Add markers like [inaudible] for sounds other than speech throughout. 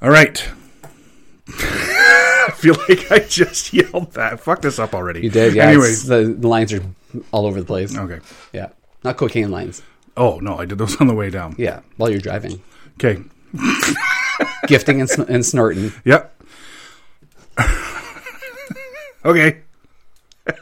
All right. [laughs] I feel like I just yelled that. Fuck this up already. You did, yeah. Anyways. the, the lines are all over the place. Okay. Yeah, not cocaine lines. Oh, no, I did those on the way down. Yeah, while you're driving, Okay. [laughs] gifting and, sn- and snorting. Yep. okay. [laughs]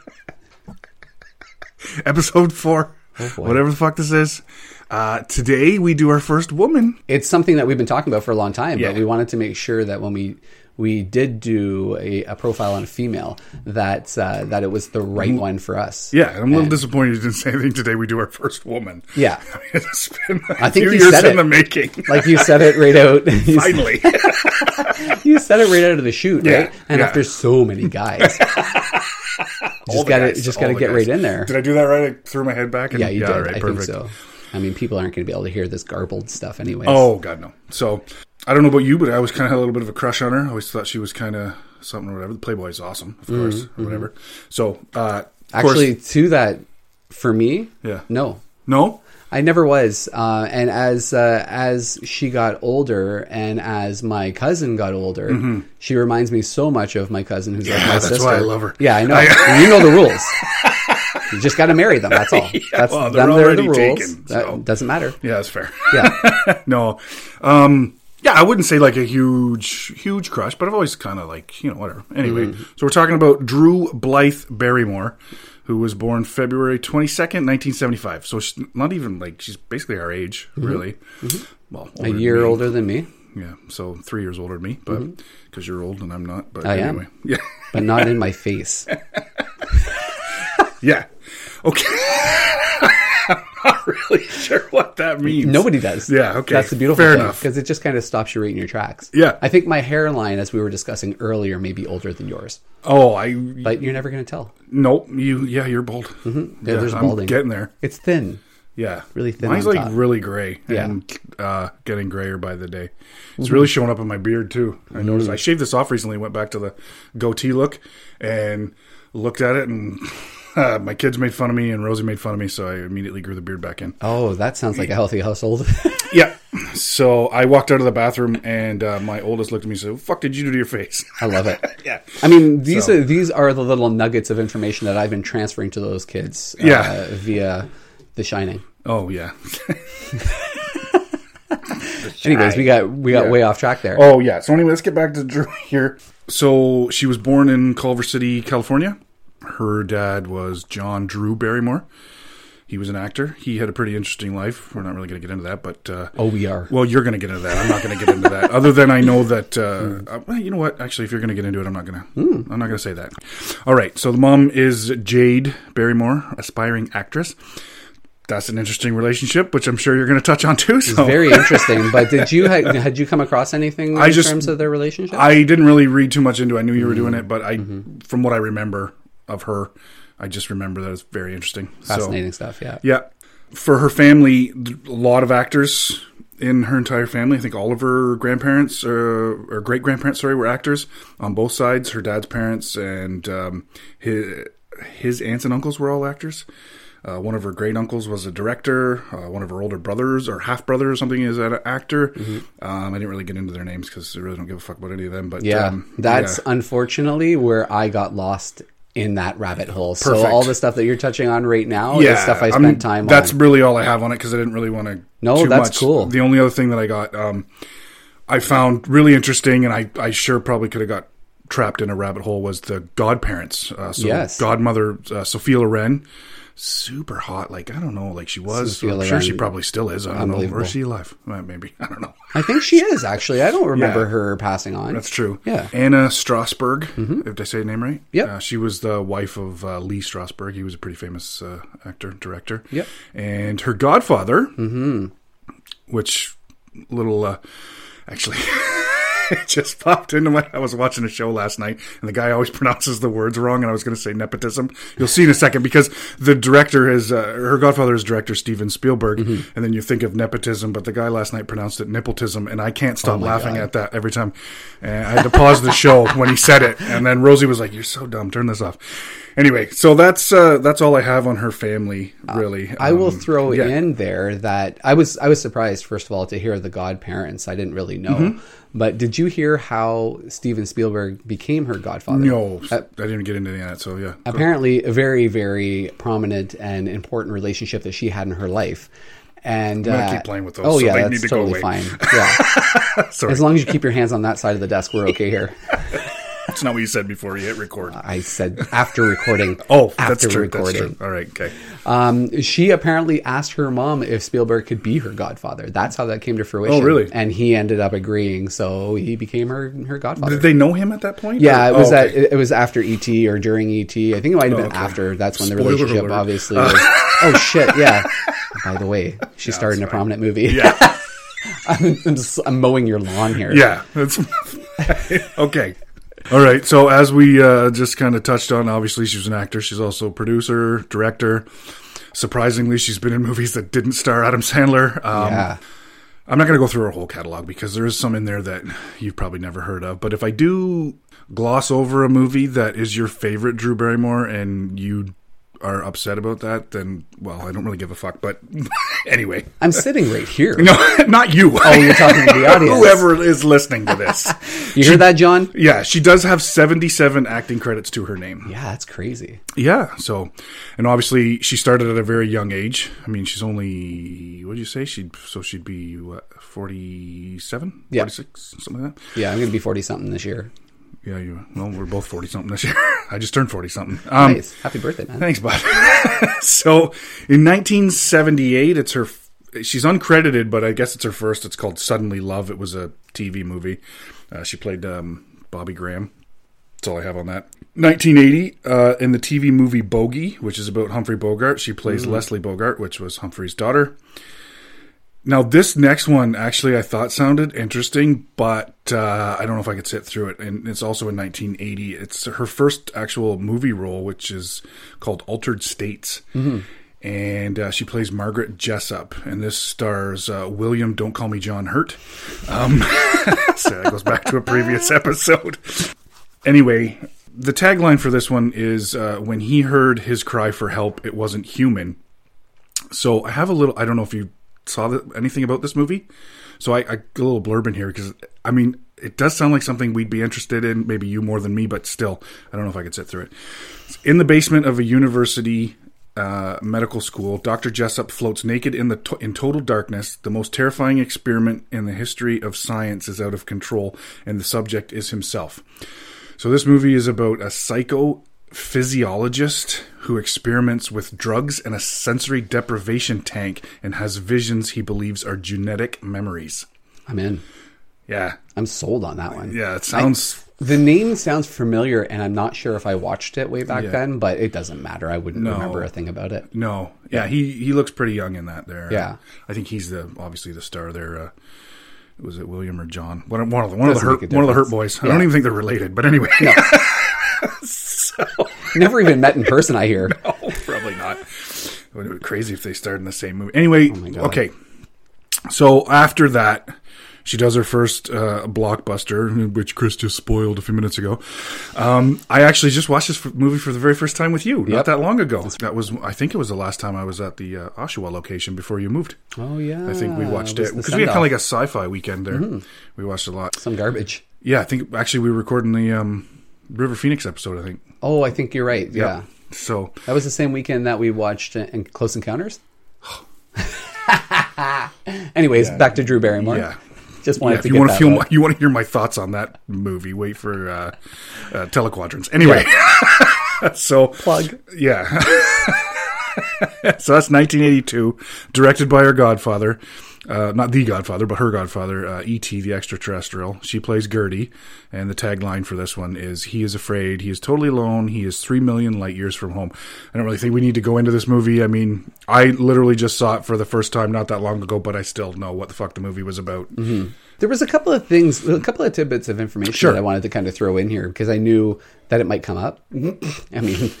Episode four. Oh, whatever the fuck this is. Uh, today we do our first woman. It's something that we've been talking about for a long time, Yeah. but we wanted to make sure that when we we did do a, a profile on a female, that uh, that it was the right one for us. Mm-hmm. Yeah, and I'm a little disappointed you didn't say anything today. We do our first woman. Yeah. [laughs] it's been a I think few you years said in it. the making. Like you said it right out. [laughs] [laughs] Finally. you said it right out of the chute, Yeah, right? And yeah. after so many guys, just got to guys, just got to get guys. right in there. Did I do that right? I threw my head back. And, Yeah, you did. right, I perfect. think so. I mean, people aren't going to be able to hear this garbled stuff anyway. Oh God, no. So I don't know about you, but I always kind of had a little bit of a crush on her. I always thought she was kind of something or whatever. The Playboy is awesome, of course, or whatever. So uh, Mm-hmm, actually, course, to that, for me, yeah, no, no, I never was. Uh, and as uh, as she got older, and as my cousin got older, she reminds me so much of my cousin, who's like my Mm-hmm. that's sister. why I love her. Yeah, I know. I- [laughs] you know the rules. [laughs] You just got to marry them. That's [laughs] all. that's well, they're them. They're the already rules. taken, that so. doesn't matter. yeah, that's fair. Yeah. [laughs] no, um, yeah, I wouldn't say like a huge, huge crush, but I've always kind of like you know whatever. Anyway, Mm-hmm. so we're talking about Drew Blythe Barrymore, who was born February twenty second, nineteen seventy five. So she's not even like she's basically our age, really. Well, Mm-hmm. a older than year older than me, Yeah, so three years older than me, but because you're old and I'm not. But Mm-hmm. I am. anyway, [laughs] yeah, but not in my face. yeah, okay. [laughs] I'm not really sure what that means. Nobody does. Yeah, okay. That's the beautiful Fair thing enough. because it just kind of stops you right in your tracks. Yeah. I think my hairline, as we were discussing earlier, may be older than yours, Oh, I but you're never going to tell. nope. You yeah, you're bald. Mm-hmm. Yeah, there's I'm balding. getting there. It's thin. Yeah, Really thin Mine's like top. really gray Yeah. and uh, getting grayer by the day. Mm-hmm. It's really showing up in my beard too. I noticed. I shaved this off recently. Went back to the goatee look and looked at it, and uh, my kids made fun of me, and Rosie made fun of me, so I immediately grew the beard back in. Oh, that sounds like a healthy household. [laughs] Yeah. So I walked out of the bathroom, and uh, my oldest looked at me and said, "What the fuck did you do to your face?" I love it. [laughs] yeah. I mean, these So- are these are the little nuggets of information that I've been transferring to those kids. uh, Yeah. via The Shining. Oh yeah. [laughs] Anyways, we got we got Yeah. way off track there. Oh yeah. So anyway, let's get back to Drew here. So she was born in Culver City, California. Her dad was John Drew Barrymore. He was an actor. He had a pretty interesting life. We're not really going to get into that, but uh, Oh, we are. well, you're going to get into that. I'm not going to get into that. [laughs] Other than I know that, uh, uh, well, you know what? Actually, if you're going to get into it, I'm not going to. I'm not going to say that. All right. So the mom is Jade Barrymore, aspiring actress. That's an interesting relationship, which I'm sure you're going to touch on too. So Very interesting. But did you had, [laughs] had you come across anything I in just- terms of their relationship? I didn't really read too much into. it. I knew you were doing Mm-hmm. it, but I, from what I remember of her, I just remember that it's very interesting. Fascinating stuff. Yeah. So, yeah, for her family, a lot of actors in her entire family. I think all of her grandparents uh, or great grandparents, sorry, were actors on both sides. Her dad's parents and um, his his aunts and uncles were all actors. Uh, one of her great uncles was a director. Uh, one of her older brothers or half brother or something is an actor. Um, I didn't really get into their names because I really don't give a fuck about any of them. But Yeah, um, that's yeah. unfortunately where I got lost in that rabbit hole. So all the stuff that you're touching on right now is stuff I I'm- spent time That's on. really all I have on it because I didn't really want to. No, too that's much. cool. The only other thing that I got, um, I found really interesting, and I, I sure probably could have got trapped in a rabbit hole was the godparents. Uh, so Yes. godmother uh, Sophia Loren, super hot. Like I don't know, like she was. Sophia I'm sure she probably still is. I don't know. Or is she alive? Uh, maybe [laughs] I don't know. I think she is actually. I don't remember Yeah. her passing on. That's true. Yeah. Mm-hmm. Anna Strasberg, if I say the name right. Yeah, Uh, she was the wife of uh, Lee Strasberg. He was a pretty famous uh, actor, director. Yep. And her godfather, which little, uh, actually, [laughs] [laughs] it just popped into my. I was watching a show last night, and the guy always [laughs] pronounces the words wrong, and I was going to say nepotism. You'll see in a second because the director is uh, her godfather is director Steven Spielberg, Mm-hmm. and then you think of nepotism, but the guy last night pronounced it nippletism, and I can't stop Oh laughing God. at that every time. And I had to pause the show [laughs] when he said it, and then Rosie was like, "You're so dumb. Turn this off." Anyway, so that's uh, that's all I have on her family, really. I will Um, throw yeah. in there that I was I was surprised first of all to hear the godparents. I didn't really know, Mm-hmm. But did you hear how Steven Spielberg became her godfather? No, Uh, I didn't get into any of that. So yeah, apparently a very very prominent and important relationship that she had in her life. And uh, keep playing with those, oh so yeah that's to totally fine. [laughs] Yeah. Sorry, as long as you keep your hands on that side of the desk we're okay here [laughs] that's not what you said before you hit record. i said after recording [laughs] oh, after that's true. recording That's true. All right, okay. Um, she apparently asked her mom if Spielberg could be her godfather. That's how that came to fruition. Oh, really? And he ended up agreeing, so he became her her godfather. Did they know him at that point? yeah, Or- it was oh, at, okay. it was after ET or during ET. I think it might have been okay. after. That's when the relationship alert. obviously [laughs] was. oh shit! Yeah. By the way, she starred in a fine. prominent movie. Yeah, [laughs] I'm, I'm, just, I'm mowing your lawn here. yeah. Okay. All right. So as we uh, just kind of touched on, obviously she's an actor. She's also a producer, director. Surprisingly, she's been in movies that didn't star Adam Sandler. Um, Yeah. I'm not going to go through her whole catalog because there is some in there that you've probably never heard of. But if I do gloss over a movie that is your favorite Drew Barrymore and you are upset about that, then well, I don't really give a fuck. But [laughs] anyway, I'm sitting right here. [laughs] no, not you. Oh, you're talking to the [laughs] audience. Whoever is listening to this. You hear that, John? Yeah, she does have 77 acting credits to her name. Yeah, that's crazy. Yeah, so and obviously she started at a very young age. I mean, she's only what did you say? She'd so she'd be what 47, Yeah. 46, something like that. Yeah, I'm to be 40 something this year. Yeah, you well, we're both 40 something this year. [laughs] I just turned 40 something. Um Nice. Happy birthday, man. Thanks, bud. [laughs] so, in 1978, it's her. She's uncredited, but I guess it's her first. It's called Suddenly Love. It was a TV movie. Uh, she played um, Bobby Graham. That's all I have on that. 1980, uh, in the TV movie Bogey, which is about Humphrey Bogart, she plays Leslie Bogart, which was Humphrey's daughter. Now, this next one actually I thought sounded interesting, but uh, I don't know if I could sit through it. And it's also in 1980. It's her first actual movie role, which is called Altered States. And uh, she plays Margaret Jessup. And this stars uh, William Don't Call Me John Hurt. Um, [laughs] so that goes back to a previous [laughs] episode. Anyway, the tagline for this one is uh, When he heard his cry for help, it wasn't human. So I have a little. I don't know if you saw the, anything about this movie. So I, I got a little blurb in here because I mean it does sound like something we'd be interested in. Maybe you more than me, but still, I don't know if I could sit through it. In the basement of a university uh, medical school, Doctor Jessup floats naked in the to- in total darkness. The most terrifying experiment in the history of science is out of control, and the subject is himself. So this movie is about a psycho physiologist who experiments with drugs and a sensory deprivation tank and has visions he believes are genetic memories. I'm in. Yeah. I'm sold on that one. Yeah, it sounds The name sounds familiar, and I'm not sure if I watched it way back Yeah. then, but it doesn't matter. I wouldn't No. remember a thing about it. no. Yeah, he he looks pretty young in that there. Yeah. I think he's the obviously the star there uh was it William or John? One of, one of the one of the hurt one of the hurt boys. I don't even think they're related, but anyway. [laughs] [laughs] Never even met in person, I hear. [laughs] Oh, probably not. It would be crazy if they starred in the same movie. Anyway, Oh okay. So after that, she does her first uh, blockbuster, which Chris just spoiled a few minutes ago. Um, I actually just watched this f- movie for the very first time with you not Yep. that long ago. That was, I think, it was the last time I was at the uh, Oshawa location before you moved. Oh, yeah. I think we watched it because we had kind of like a sci-fi weekend there. We watched a lot. Some garbage. Yeah, I think actually we were recording the um, River Phoenix episode. I think. Oh, I think you're right. Yeah. So That was the same weekend that we watched in Close Encounters. [laughs] Anyways, back to Drew Barrymore. yeah. Just wanted Yeah, to you want to feel, out. you want to hear my thoughts on that movie, wait for uh, uh, telequadrants. Anyway, [laughs] so plug. yeah, [laughs] so that's 1982, directed by her godfather, uh, not the godfather, but her godfather, uh, E.T. the extraterrestrial. She plays Gertie, and the tagline for this one is "He is afraid. He is totally alone. He is three million light years from home." I don't really think we need to go into this movie. I mean, I literally just saw it for the first time not that long ago, but I still know what the fuck the movie was about. There was a couple of things, a couple of tidbits of information Sure. that I wanted to kind of throw in here because I knew that it might come up. I mean,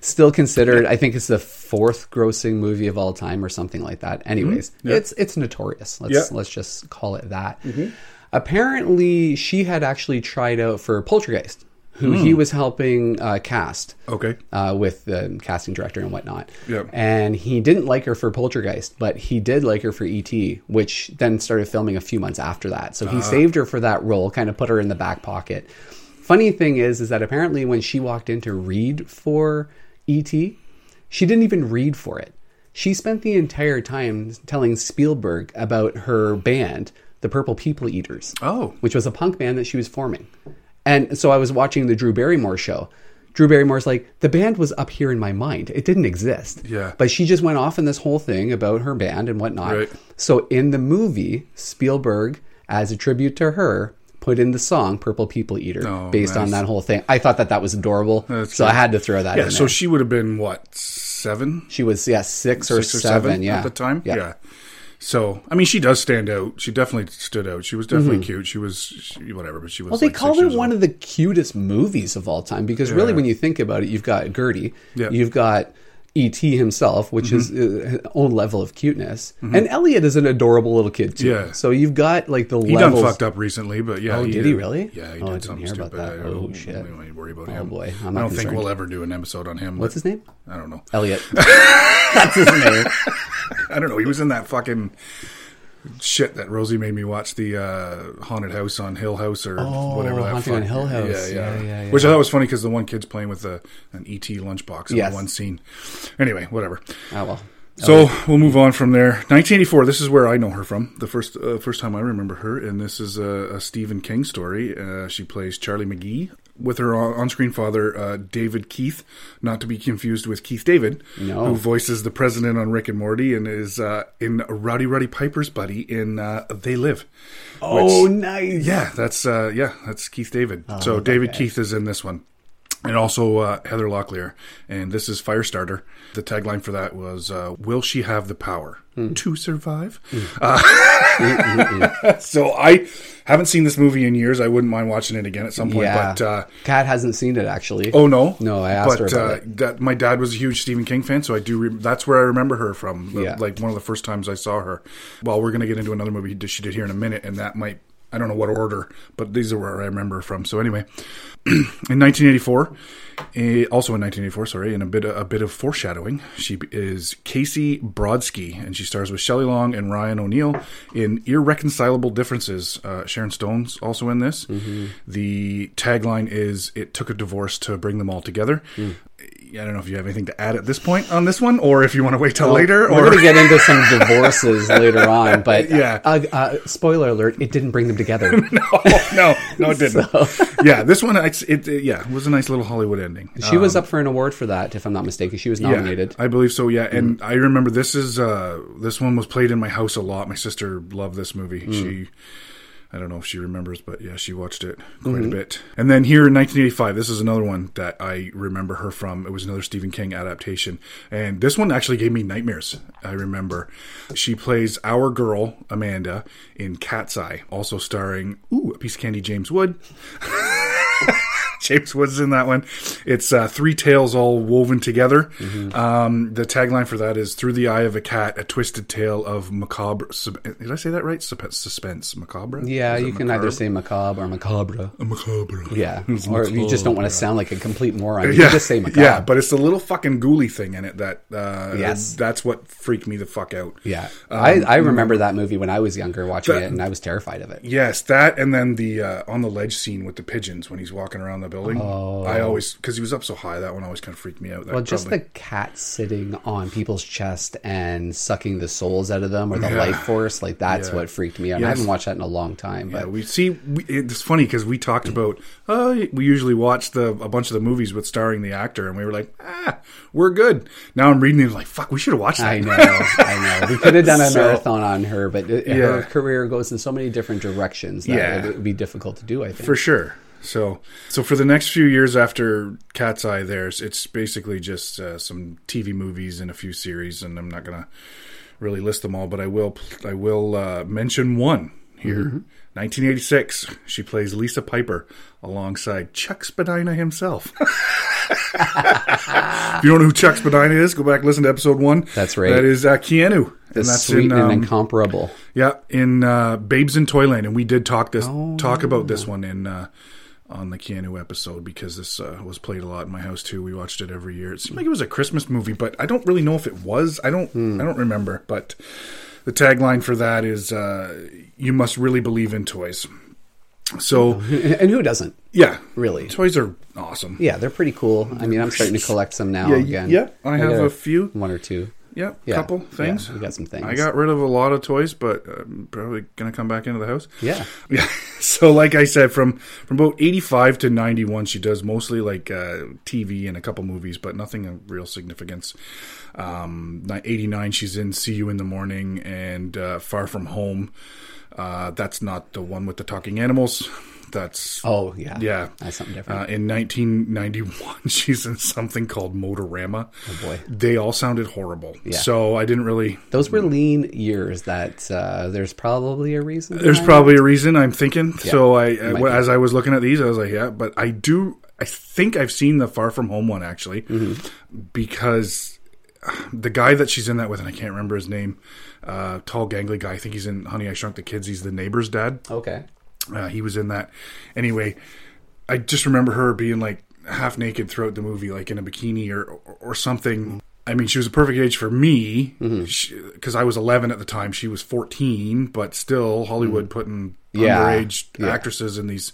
still considered, I think it's the fourth grossing movie of all time or something like that. Anyways, it's it's notorious. Let's Yeah. let's just call it that. Apparently, she had actually tried out for Poltergeist, who he was helping uh, cast Okay. uh, with the casting director and whatnot. Yep. And he didn't like her for Poltergeist, but he did like her for E.T., which then started filming a few months after that. So he Ah. saved her for that role, kind of put her in the back pocket. Funny thing is, is that apparently when she walked in to read for E.T., she didn't even read for it. She spent the entire time telling Spielberg about her band, the Purple People Eaters Oh. which was a punk band that she was forming. And so I was watching the Drew Barrymore show. Drew Barrymore's like, the band was up here in my mind. It didn't exist. Yeah. But she just went off in this whole thing about her band and whatnot. Right. So in the movie, Spielberg, as a tribute to her, put in the song Purple People Eater Oh, based on that whole thing. I thought that that was adorable. That's so I had to throw that in. Yeah. in So there. she would have been what seven, she was, yeah, six or, six or seven, seven yeah. at the time. Yeah. Yeah. So I mean, she does stand out. She definitely stood out. She was definitely Mm-hmm. called. She was she, whatever, but she was. Well, they like called six it one old. of the cutest movies of all time because really, when you think about it, you've got Gertie, Yeah. you've got E.T. himself, which is Mm-hmm. uh, his own level of cuteness, and Elliot is an adorable little kid too. Yeah. So you've got like the He levels. done fucked up recently, but yeah. Oh, did he really? Yeah, he Oh, I did didn't something hear about that. Oh, shit. We don't need to worry about Oh, him. boy. I'm I don't think we'll ever do an episode on him. What's his name? I don't know. Elliot. [laughs] That's his name. [laughs] I don't know. He was in that fucking shit that Rosie made me watch the uh, haunted house on Hill House or whatever. That Haunting on Hill House. Yeah, yeah. Yeah, yeah, yeah. Which I thought was funny because the one kid's playing with a, an ET lunchbox in Yes. one scene. Anyway, whatever. Oh well. So we'll move on from there. 1984. This is where I know her from. The first uh, first time I remember her, and this is a, a Stephen King story. Uh, she plays Charlie McGee with her on screen father, uh, David Keith, not to be confused with Keith David, No. who voices the president on Rick and Morty and is uh, in Rowdy Roddy Piper's buddy in uh, They Live. Oh, Which- nice. Yeah, that's uh, yeah, that's Keith David. so David Keith is in this one, and also uh, Heather Locklear, and this is Firestarter. The tagline for that was uh, "Will she have the power to survive?" Uh, [laughs] so I haven't seen this movie in years. I wouldn't mind watching it again at some point. Yeah. But uh, Kat hasn't seen it actually. oh no, No, I asked but, her uh. That my dad was a huge Stephen King fan, so I do. Re- that's where I remember her from. Yeah. Like one of the first times I saw her. Well, we're gonna get into another movie she did here in a minute, and that might. I don't know what order, but these are where I remember from. So anyway, [clears throat] in 1984, eh, also in 1984, sorry, in a bit a bit of foreshadowing, she is Casey Brodsky, and she stars with Shelley Long and Ryan O'Neal in Irreconcilable Differences. Uh, Sharon Stone's also in this. The tagline is "It took a divorce to bring them all together." I don't know if you have anything to add at this point on this one, or if you want to wait till later. Or... We're going to get into some [laughs] divorces later on, but Yeah. uh, uh, spoiler alert: it didn't bring them together. [laughs] no, no, no, it didn't. [laughs] yeah, this one, it, it, yeah, was a nice little Hollywood ending. She was up for an award for that, if I'm not mistaken. She was nominated. Yeah, I believe so. Yeah, and I remember this is uh, this one was played in my house a lot. My sister loved this movie. She, I don't know if she remembers, but yeah, she watched it quite a mm-hmm. bit. And then here in 1985, this is another one that I remember her from. It was another Stephen King adaptation, and this one actually gave me nightmares. I remember she plays our girl Amanda in Cat's Eye, also starring ooh a piece of candy James Wood. [laughs] [laughs] James Woods in that one. It's uh, three tales all woven together. Mm-hmm. Um, the tagline for that is "Through the eye of a cat, a twisted tale of macabre." Did I say that right? Suspense, macabre. Yeah, you can macabre? either say macabre or macabre. macabre. Yeah, [laughs] It's or you just don't want to sound like a complete moron. You Yeah, can just say macabre. yeah, but it's the little fucking ghouly thing in it that. Uh, Yes. that's what freaked me the fuck out. Yeah, Um, I, I remember that movie when I was younger watching That- it, and I was terrified of it. Yes, that and then the uh, on the ledge scene with the pigeons when he's walking around the building. I always because he was up so high. That one always kind of freaked me out. That Oh. Well, just probably- the cat sitting on people's chest and sucking the souls out of them, or the Yeah. life force, like that's Yeah. what freaked me out. And I haven't watched that in a long time, Yeah, but we see. We, it's funny because we talked about. Uh, we usually watch the a bunch of the movies with starring the actor, and we were like, ah, we're good. Now I'm reading it like, fuck, we should have watched that. I know, [laughs] I know. We could have done a So- marathon on her, but her career goes in so many different directions that Yeah. it would be difficult to do. I think. for sure. So, so for the next few years after Cat's Eye, there's it's basically just uh, some TV movies and a few series, and I'm not gonna really list them all, but I will. I will uh, mention one here. 1986, she plays Lisa Piper alongside Chuck Spadina himself. [laughs] if you don't know who Chuck Spadina is, go back and listen to episode one. That's right. That is uh, Keanu, the and that's sweet in and um, incomparable. yeah, in uh, Babes in Toyland, and we did talk this Oh, talk about this one in uh, on the Keanu episode because this uh, was played a lot in my house too. We watched it every year. It seemed like it was a Christmas movie, but I don't really know if it was. I don't. I don't remember. But the tagline for that is uh, "You must really believe in toys." So [laughs] and who doesn't? yeah, Really? toys are awesome. Yeah, they're pretty cool. I mean, I'm starting to collect some now Yeah, again. yeah, I have a few. one or two. Yeah, Yeah, couple things. yeah, we got some things. I got rid of a lot of toys, but I'm probably gonna come back into the house. Yeah. [laughs] Yeah. So, like I said, from from about eighty five to ninety one, she does mostly like uh, TV and a couple movies, but nothing of real significance. Um, eighty nine, she's in See You in the Morning and uh, Far From Home. Uh, that's not the one with the talking animals. That's Oh yeah, yeah. that's something different. Uh, in 1991, [laughs] she's in something called Motorama. Oh, boy. They all sounded horrible. Yeah. So I didn't really. Those were lean years. That uh, there's probably a reason. There's probably a reason I'm thinking. So I, be. as I was looking at these, I was like, yeah, but I do. I think I've seen the Far From Home one actually, Mm-hmm. because the guy that she's in that with, and I can't remember his name, uh, tall, gangly guy. I think he's in Honey I Shrunk the Kids. He's the neighbor's dad. Okay. Uh, he was in that. Anyway, I just remember her being like half naked throughout the movie, like in a bikini or or, or something. I mean, she was a perfect age for me because I was 11 at the time. She was 14, but still Hollywood putting Yeah. underage Yeah. actresses in these,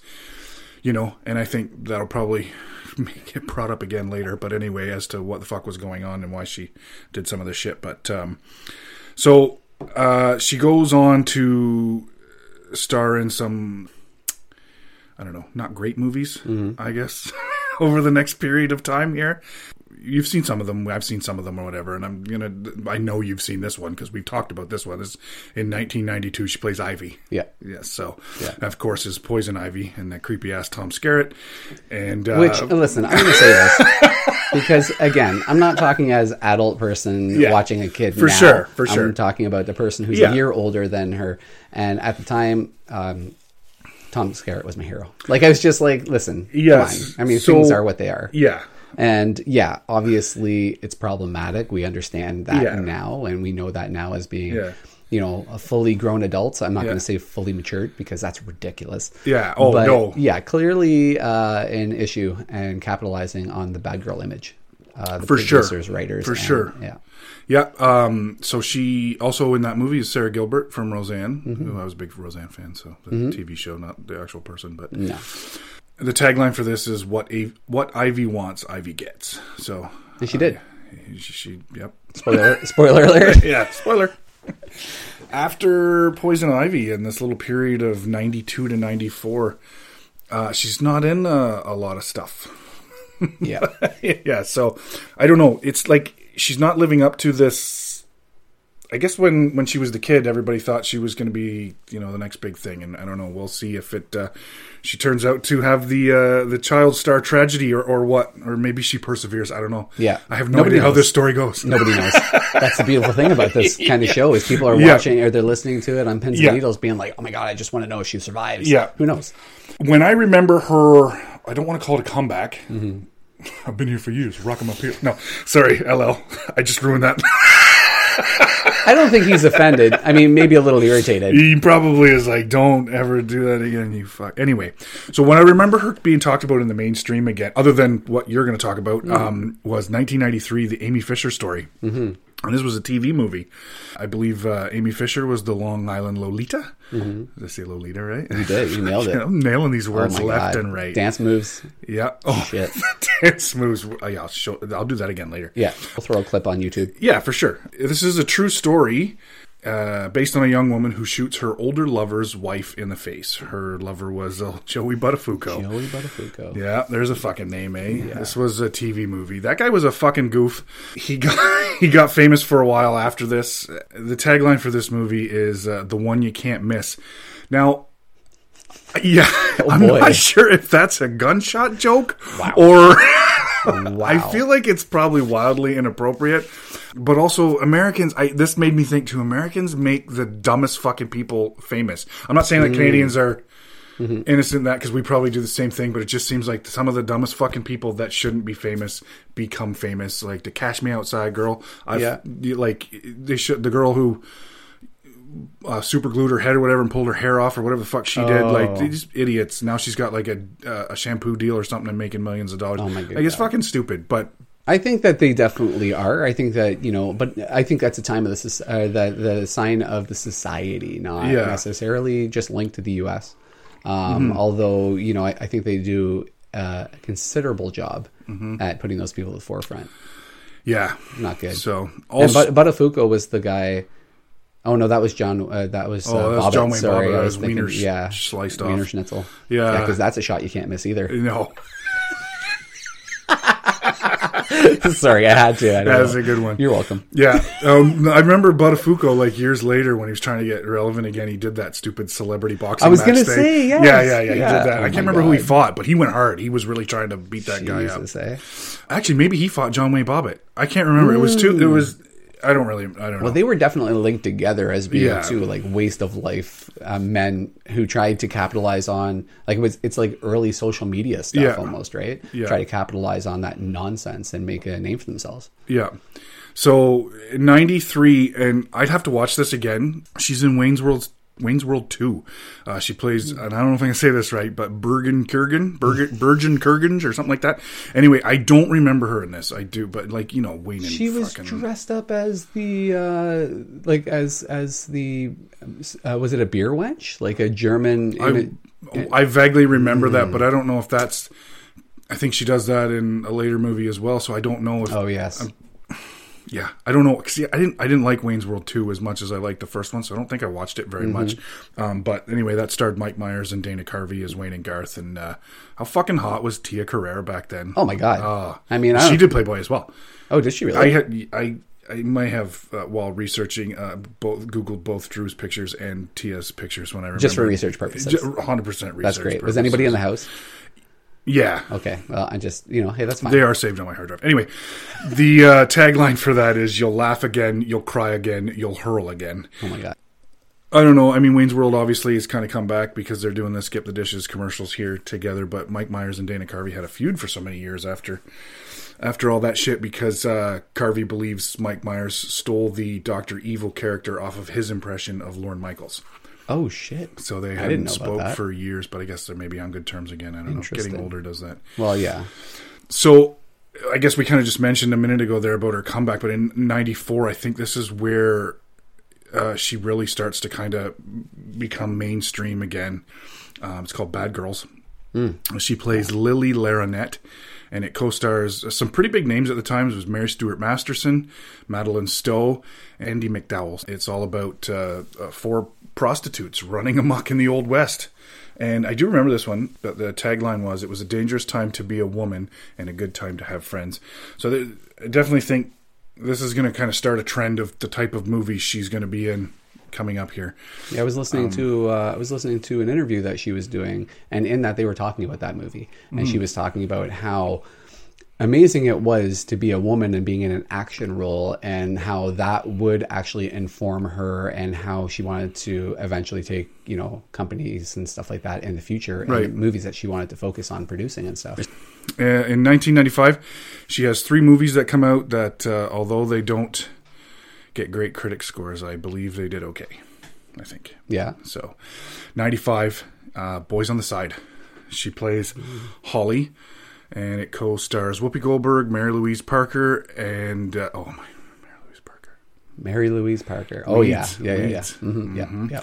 you know. And I think that'll probably [laughs] get brought up again later. But anyway, as to what the fuck was going on and why she did some of this shit, but um, so uh, she goes on to star in some I don't know, not great movies, mm-hmm. I guess, [laughs] over the next period of time here. You've seen some of them. I've seen some of them or whatever. And I'm going to, I know you've seen this one because we've talked about this one. This in 1992, she plays Ivy. Yeah. Yes. So, Yeah. of course, is Poison Ivy and that creepy ass Tom Skerritt. And, uh, Which listen, I'm going to say this [laughs] because again, I'm not talking as adult person Yeah. watching a kid For now. sure, for sure. I'm talking about the person who's Yeah. a year older than her, and at the time. Um, Tom Skerritt was my hero. Like I was just like, listen, Yes. I mean, So- things are what they are. yeah. And yeah, obviously it's problematic. We understand that Yeah. now, and we know that now as being, Yeah. you know, a fully grown adults. I'm not Yeah. going to say fully matured because that's ridiculous. Yeah. Oh, but no. yeah, clearly uh, an issue and capitalizing on the bad girl image. Uh, the For sure. writers, For and- sure. Yeah, Yeah. Um, so she also in that movie is Sara Gilbert from Roseanne, Mm-hmm. who I was a big Roseanne fan. So the TV show, not the actual person, but no, the tagline for this is what a, what Ivy wants, Ivy gets. So she did. she, she yep. Spoiler, spoiler alert. [laughs] yeah, spoiler. After Poison Ivy in this little period of 92 to 94, uh, she's not in uh, a lot of stuff. Yeah, [laughs] yeah, so I don't know. It's like she's not living up to this. I guess when when she was the kid, everybody thought she was going to be, you know, the next big thing, and I don't know. We'll see if it. Uh, she turns out to have the uh, the child star tragedy, or or what, or maybe she perseveres. I don't know. Yeah. I have no Nobody idea how this story goes. nobody knows. [laughs] That's the beautiful thing about this [laughs] kind of show is people are Yeah. watching or they're listening to it on pins Yeah. and needles, being like, "Oh my god, I just want to know if she survives." Yeah. who knows? when I remember her, I don't want to call it a comeback. Mm-hmm. [laughs] I've been here for years. Rock 'em up here. No, sorry, LL. I just ruined that. I don't think he's offended. I mean, maybe a little irritated. he probably is like, don't ever do that again, you fuck. Anyway, so when I remember her being talked about in the mainstream again, other than what you're going to talk about, um, was 1993, the Amy Fisher story. Mm-hmm. And this was a TV movie. I believe uh, Amy Fisher was the Long Island Lolita. Did I say Lolita right? You did. You nailed it. [laughs] I'm nailing these Oh words my left God. and right. Dance moves. Yeah. Oh, [laughs] Shit. dance moves. Oh, yeah, I'll, show, I'll do that again later. Yeah, I'll throw a clip on YouTube. Yeah, for sure. This is a true story uh, based on a young woman who shoots her older lover's wife in the face. Her lover was uh, Joey Buttafuoco. Joey Buttafuoco. Yeah, there's a fucking name, eh? This was a TV movie. That guy was a fucking goof. He got [laughs] he got famous for a while after this. The tagline for this movie is uh, "the one you can't miss." Now, yeah, [laughs] I'm boy. not sure if that's a gunshot joke Wow. or. [laughs] Wow. I feel like it's probably wildly inappropriate, but also Americans. I this made me think too. Americans make the dumbest fucking people famous. I'm not saying that mm. Canadians are mm-hmm. innocent in that because we probably do the same thing, but it just seems like some of the dumbest fucking people that shouldn't be famous become famous. Like the Cash Me Outside girl. I Yeah. like they should the girl who uh, super glued her head or whatever and pulled her hair off or whatever the fuck she did. Like Oh. these idiots. Now she's got like a uh, a shampoo deal or something and making millions of dollars. Oh my good like it's fucking stupid. But I think that they definitely are. I think that you know, but I think that's a time of the uh, the the sign of the society, not Yeah. necessarily just linked to the U.S. Um, Mm-hmm. Although you know, I, I think they do uh, a considerable job Mm-hmm. at putting those people at the forefront. yeah, Not good. so and also but Buttafuoco was the guy. Oh no, that was John. Uh, that was Oh, uh, that was Bobbitt. John Wayne Sorry, Bobbitt. I That was was thinking, wiener sh- yeah, sliced wiener off. schnitzel. Yeah. because that's a shot you can't miss either. [laughs] no, [laughs] Sorry, I had to. I that was know. a good one. You're welcome. Yeah, um, I remember Buttafuoco like years later when he was trying to get relevant again. He did that stupid celebrity boxing. I was gonna say, yes. yeah, yeah, yeah. He did that. Oh I can't remember who he fought, but he went hard. He was really trying to beat that guy up. Eh? Actually, maybe he fought John Wayne Bobbitt. I can't remember. It was too. It was. I don't really. I don't know. Well, they were definitely linked together as being Yeah. two like waste of life uh, men who tried to capitalize on like it was it's like early social media stuff Yeah. almost right. Yeah. Try to capitalize on that nonsense and make a name for themselves. Yeah. So ninety three, and I'd have to watch this again. She's in Wayne's World. Wayne's World Two. Uh, she plays, and I don't know if I can say this right, but Bergen Kurgan, Bergen, [laughs] Bergen Kurgan, or something like that. Anyway, I don't remember her in this. I do, but like you know, Wayne and She was fucking, dressed up as the uh, like as as the uh, was it a beer wench like a German I, I vaguely remember Mm. that, but I don't know if that's. I think she does that in a later movie as well, so I don't know if. oh yes Yeah, I don't know. See, I didn't. I didn't like Wayne's World two as much as I liked the first one, so I don't think I watched it very much. Um, but anyway, that starred Mike Myers and Dana Carvey as Wayne and Garth, and uh, how fucking hot was Tia Carrera back then? oh my god Ah. I mean I she did Playboy as well. oh did she really I had I. I might have, uh, while researching, uh, both Googled both Drew's pictures and Tia's pictures when I remember. Just for research purposes. hundred percent research. that's great was anybody in the house Yeah, okay well I just you know hey that's fine They are saved on my hard drive. Anyway, the uh, tagline for that is "You'll laugh again, you'll cry again, you'll hurl again." oh my god I don't know. I mean, Wayne's World obviously has kind of come back because they're doing the skip the dishes commercials here together. But Mike Myers and Dana Carvey had a feud for so many years after after all that shit because uh, Carvey believes Mike Myers stole the Doctor Evil character off of his impression of Lorne Michaels. Oh shit So they hadn't spoke for years, but I guess they're maybe on good terms again. I don't know. Getting older does that. well yeah So I guess we kind of just mentioned a minute ago there about her comeback, but in '94, I think this is where uh, she really starts to kind of become mainstream again. Um, it's called Bad Girls. She plays Lily Laronette, and it co-stars some pretty big names at the time. It was Mary Stuart Masterson, Madeleine Stowe, Andie MacDowell. It's all about uh, uh, four prostitutes running amok in the Old West. And I do remember this one. But the tagline was, "It was a dangerous time to be a woman and a good time to have friends." So there, I definitely think this is going to kind of start a trend of the type of movies she's going to be in coming up here. Yeah, I was listening to uh, I was listening to an interview that she was doing, and in that they were talking about that movie, and she was talking about how amazing it was to be a woman and being in an action role, and how that would actually inform her, and how she wanted to eventually take you know companies and stuff like that in the future, and Right. movies that she wanted to focus on producing and stuff. Uh, in 1995, she has three movies that come out that, uh, although they don't get great critic scores, I believe they did okay. I think. Yeah, So, 95, uh, Boys on the Side. She plays Holly, and it co stars Whoopi Goldberg, Mary Louise Parker, and, uh, oh my, Mary Louise Parker. Mary Louise Parker. Oh yeah, yeah, yeah, yeah, Weeds. hmm yeah, yeah.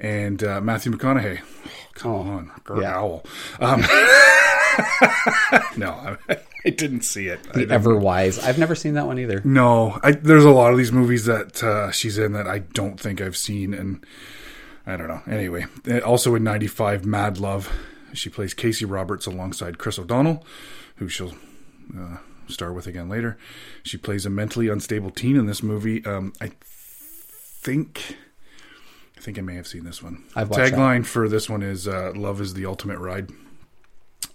And uh, Matthew McConaughey. Oh, [sighs] come Oh, on, Gert yeah. Owl. Um, [laughs] no, I, [laughs] I didn't see it. The didn't- Ever Wise. I've never seen that one either. No, I, there's a lot of these movies that uh, she's in that I don't think I've seen, and I don't know. Anyway, also in '95, Mad Love, she plays Casey Roberts alongside Chris O'Donnell, who she'll uh, star with again later. She plays a mentally unstable teen in this movie. Um, I think. I think I may have seen this one. I've watched that. Tagline for this one is uh, "Love is the ultimate ride."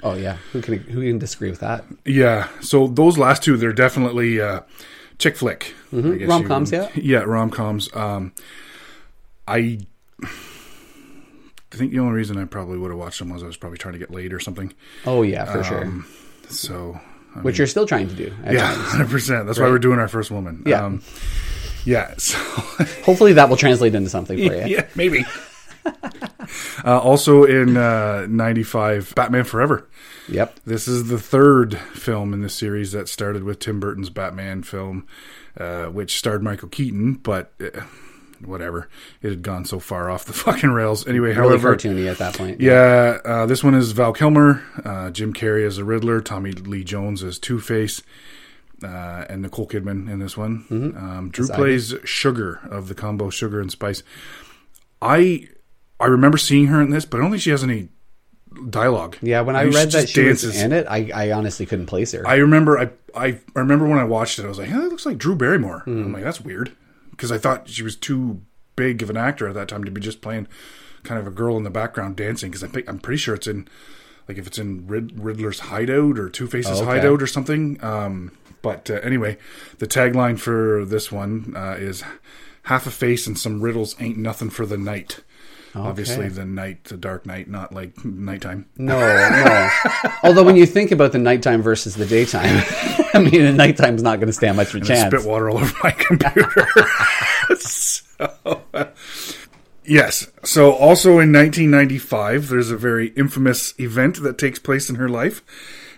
Oh yeah, who can who can disagree with that? Yeah, so those last two, they're definitely uh, chick flick. I guess Rom-coms, yeah? Yeah, rom coms. Um, I think the only reason I probably would have watched them was I was probably trying to get laid or something. Oh yeah, for sure. Um, So, I Which you're still trying to do. yeah, [laughs] hundred percent. That's why we're doing our first woman. Yeah. Um, Yeah. [laughs] So [laughs] Hopefully that will translate into something for you. yeah, maybe. uh, also in uh, '95, Batman Forever. Yep. This is the third film in the series that started with Tim Burton's Batman film, uh, which starred Michael Keaton, but uh, whatever. It had gone so far off the [laughs] fucking rails. Anyway, Really however, cartoony at that point. yeah, uh, this one is Val Kilmer, uh, Jim Carrey as the Riddler, Tommy Lee Jones as Two Face, uh, and Nicole Kidman in this one. Um, Drew plays Sugar of the combo Sugar and Spice. I I remember seeing her in this, but I don't think she has any dialogue. Yeah, when I think read that she was in it, I, I honestly couldn't place her. I remember I, I I remember when I watched it, I was like, "Hey, that looks like Drew Barrymore." Hmm. I'm like, "That's weird," because I thought she was too big of an actor at that time to be just playing kind of a girl in the background dancing. Because I'm I'm pretty sure it's in like if it's in Rid- Riddler's hideout or Two Face's Oh, okay. hideout or something. Um, but uh, anyway, the tagline for this one uh, is "Half a face and some riddles ain't nothing for the night." Obviously, the night, the dark night, not like nighttime. no, no. Although when you think about the nighttime versus the daytime, [laughs] I mean, the nighttime's not going to stand much of a chance. spit water all over my computer. [laughs] so, yes. So, also in 1995, there's a very infamous event that takes place in her life.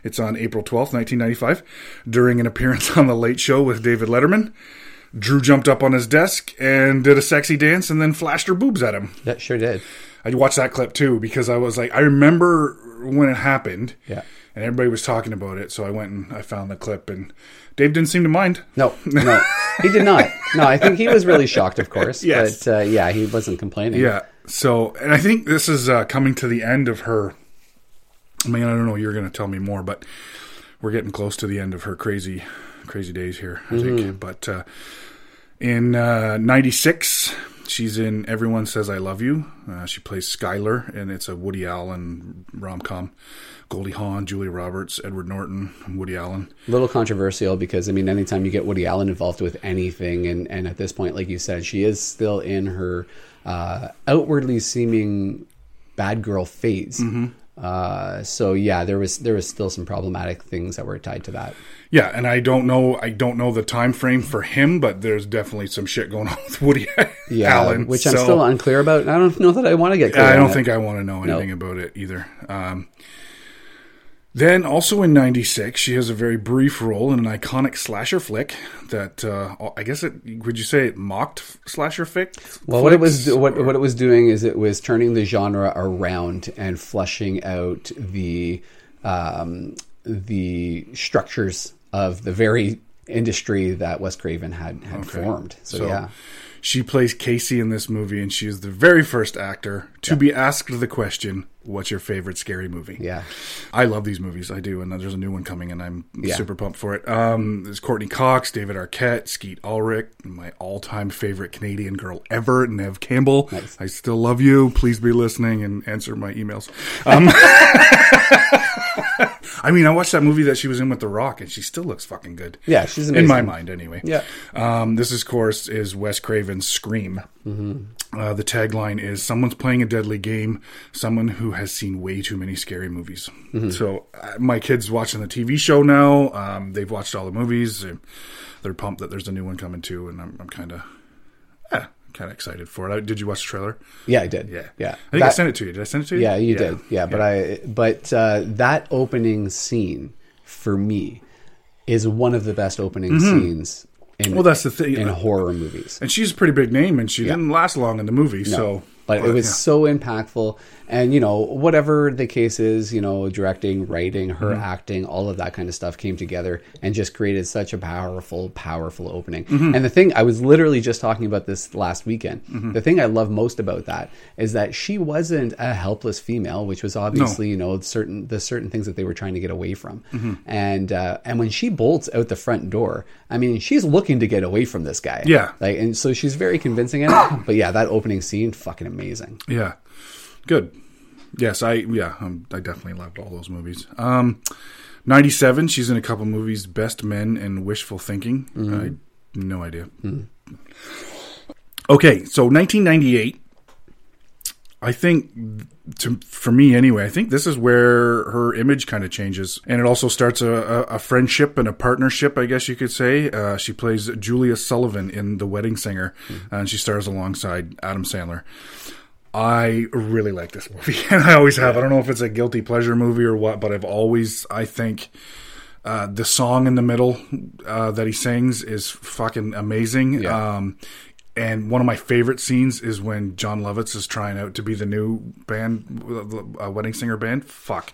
It's on April 12th, 1995, during an appearance on The Late Show with David Letterman. Drew jumped up on his desk and did a sexy dance and then flashed her boobs at him. That sure did. I watched that clip too because I was like, I remember when it happened. Yeah. And everybody was talking about it, so I went and I found the clip, and Dave didn't seem to mind. No, no, he did not. No, I think he was really shocked, of course. [laughs] Yes. But uh, yeah, he wasn't complaining. Yeah. So, and I think this is uh, coming to the end of her. I mean, I don't know. You're going to tell me more, but we're getting close to the end of her crazy, crazy days here. I think. But uh, in uh, '96, she's in "Everyone Says I Love You." Uh, she plays Skylar, and it's a Woody Allen rom com. Goldie Hawn, Julia Roberts, Edward Norton, Woody Allen. A little controversial because I mean, anytime you get Woody Allen involved with anything, and and at this point, like you said, she is still in her uh, outwardly seeming bad girl phase. Mm-hmm. Uh, so yeah, there was there was still some problematic things that were tied to that. Yeah, and I don't know. I don't know the time frame for him, but there's definitely some shit going on with Woody [laughs] Yeah, Allen, which I'm still unclear about. I don't know that I want to get. Clear I don't it. think I want to know anything about it either. Um, then, also in '96, she has a very brief role in an iconic slasher flick that uh, I guess it would you say it mocked slasher flick. Well, what it was what what it was doing is it was turning the genre around and flushing out the um, the structures of the very industry that Wes Craven had had formed. So, So, yeah, She plays Casey in this movie, and she is the very first actor to be asked the question, "What's your favorite scary movie?" yeah, I love these movies. I do, and there's a new one coming, and I'm Yeah. super pumped for it. Um, there's Courteney Cox, David Arquette, Skeet Ulrich, my all-time favorite Canadian girl ever, Neve Campbell. Nice. I still love you. Please be listening and answer my emails. Um, [laughs] I mean, I watched that movie that she was in with The Rock, and she still looks fucking good. yeah. She's In my mind, anyway. Yeah. Um, this, of course, is Wes Craven's Scream. Uh, the tagline is "Someone's playing a deadly game. Someone who has seen way too many scary movies." So uh, my kids watching the TV show now. Um, they've watched all the movies. They're, they're pumped that there's a new one coming too, and I'm, I'm kind of, yeah, kind of excited for it. I, did you watch the trailer? Yeah, I did. Yeah, yeah. I think I sent it to you. Did I send it to you? Yeah, you did. Yeah, but I but uh, that opening scene for me is one of the best opening scenes in Mm-hmm. Well, that's the thing. in horror movies. and she's a pretty big name, and she didn't last long in the movie. So, but it was yeah. so impactful and you know whatever the case is you know directing writing her Mm-hmm. acting all of that kind of stuff came together and just created such a powerful powerful opening Mm-hmm. and the thing i was literally just talking about this last weekend Mm-hmm. the thing i love most about that is that she wasn't a helpless female which was obviously you know certain the certain things that they were trying to get away from Mm-hmm. and uh, and when she bolts out the front door i mean she's looking to get away from this guy Yeah. like and so she's very convincing in it [coughs] but yeah that opening scene fucking amazing Yeah, good. Yes, I yeah, um, I definitely loved all those movies. Um, ninety seven, she's in a couple movies, Best Men and Wishful Thinking. I no idea. Okay, so nineteen ninety eight. I think, to, for me anyway, I think this is where her image kind of changes, and it also starts a, a, a friendship and a partnership, I guess you could say. Uh, she plays Julia Sullivan in The Wedding Singer, mm-hmm. and she stars alongside Adam Sandler. I really like this movie, [laughs] and I always have. I don't know if it's a guilty pleasure movie or what, but I've always, I think. Uh, the song in the middle uh, that he sings is fucking amazing. Yeah. Um, and one of my favorite scenes is when Jon Lovitz is trying out to be the new band, uh, wedding singer band. Fuck,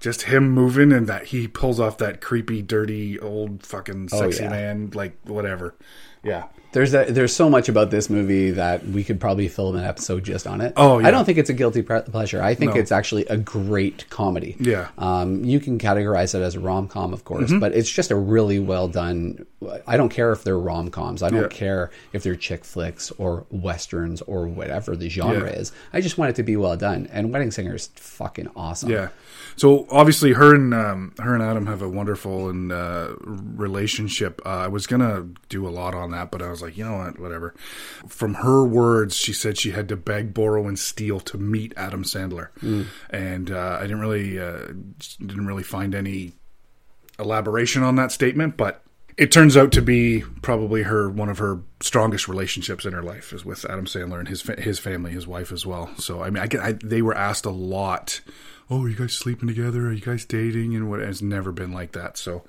just him moving and that he pulls off that creepy, dirty, old fucking oh, sexy oh, yeah. man, like whatever. Yeah, there's a, there's so much about this movie that we could probably film an episode just on it. Oh, yeah. I don't think it's a guilty pleasure. I think no. it's actually a great comedy. Yeah. Um, you can categorize it as a rom com, of course, mm-hmm. but it's just a really well done. I don't care if they're rom coms. I don't yeah. care if they're chick flicks or westerns or whatever the genre yeah. is. I just want it to be well done. And Wedding Singer is fucking awesome. Yeah. So obviously, her and um, her and Adam have a wonderful and uh, relationship. Uh, I was gonna do a lot on that, but I was like, you know what, whatever. From her words, she said she had to beg, borrow, and steal to meet Adam Sandler, mm. and uh, I didn't really uh, didn't really find any elaboration on that statement, but it turns out to be probably her one of her strongest relationships in her life is with Adam Sandler and his his family, his wife as well. So I mean, I, I they were asked a lot oh, are you guys sleeping together? Are you guys dating? And what? has never been like that. So,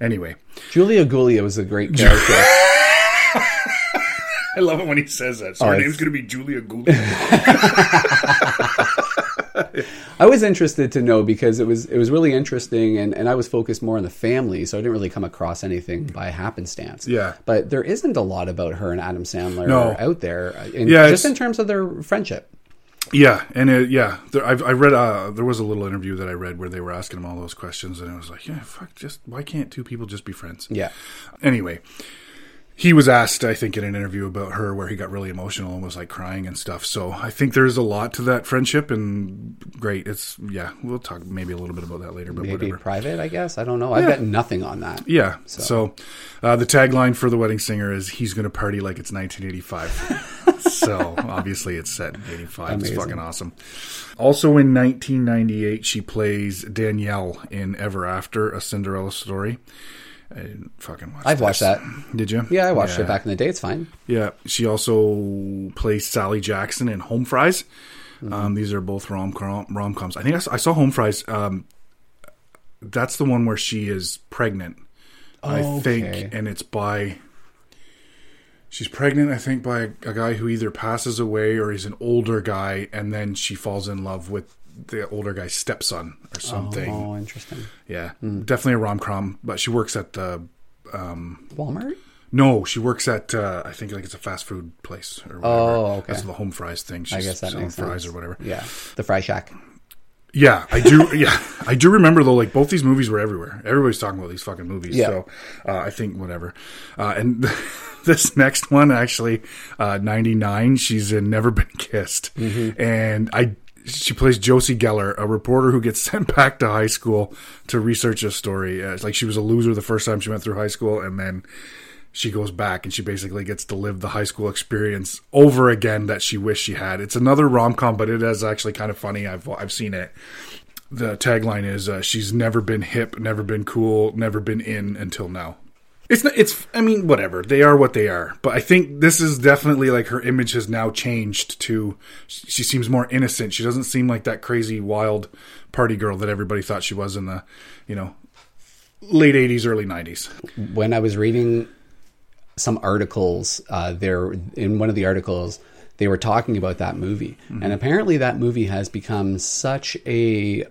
anyway, Julia Gulia was a great character. [laughs] I love it when he says that. So oh, her name's going to be Julia Gulia. [laughs] I was interested to know because it was it was really interesting, and, and I was focused more on the family, so I didn't really come across anything by happenstance. Yeah, but there isn't a lot about her and Adam Sandler no. out there, uh, in, yeah, just in terms of their friendship. Yeah, and it, yeah, there, I've, I read. Uh, there was a little interview that I read where they were asking him all those questions, and it was like, yeah, fuck, just why can't two people just be friends? Yeah. Anyway, he was asked, I think, in an interview about her where he got really emotional and was like crying and stuff. So I think there's a lot to that friendship, and great. It's yeah, we'll talk maybe a little bit about that later, but maybe whatever. private, I guess. I don't know. I've got nothing on that. Yeah. So, so uh, the tagline for the wedding singer is "He's going to party like it's 1985." [laughs] so obviously it's set in 85. Amazing. It's fucking awesome. Also in 1998, she plays Danielle in Ever After, a Cinderella story. I didn't fucking watch. That. I've this. watched that. Did you? Yeah, I watched yeah. it back in the day. It's fine. Yeah, she also plays Sally Jackson in Home Fries. Mm-hmm. Um, these are both rom rom coms. I think I saw, I saw Home Fries. Um, that's the one where she is pregnant. I okay. think, and it's by. She's pregnant, I think, by a, a guy who either passes away or he's an older guy, and then she falls in love with the older guy's stepson or something. Oh, interesting. Yeah, mm. definitely a rom com. But she works at the um, Walmart. No, she works at uh, I think like it's a fast food place or whatever. Oh, okay. That's the home fries thing. She's I guess that makes fries sense. or whatever. Yeah, the Fry Shack. Yeah, I do. [laughs] yeah, I do remember though. Like both these movies were everywhere. Everybody's talking about these fucking movies. Yeah. So uh, I think whatever. Uh, and [laughs] [laughs] this next one actually, uh, ninety nine. She's in Never Been Kissed, mm-hmm. and I she plays Josie Geller, a reporter who gets [laughs] sent back to high school to research a story. Uh, it's like she was a loser the first time she went through high school, and then she goes back and she basically gets to live the high school experience over again that she wished she had. It's another rom com, but it is actually kind of funny. I've I've seen it. The tagline is uh, "She's never been hip, never been cool, never been in until now." It's not. It's. I mean, whatever. They are what they are. But I think this is definitely like her image has now changed to. She seems more innocent. She doesn't seem like that crazy, wild party girl that everybody thought she was in the, you know, late '80s, early '90s. When I was reading some articles, uh, there in one of the articles they were talking about that movie, mm-hmm. and apparently that movie has become such a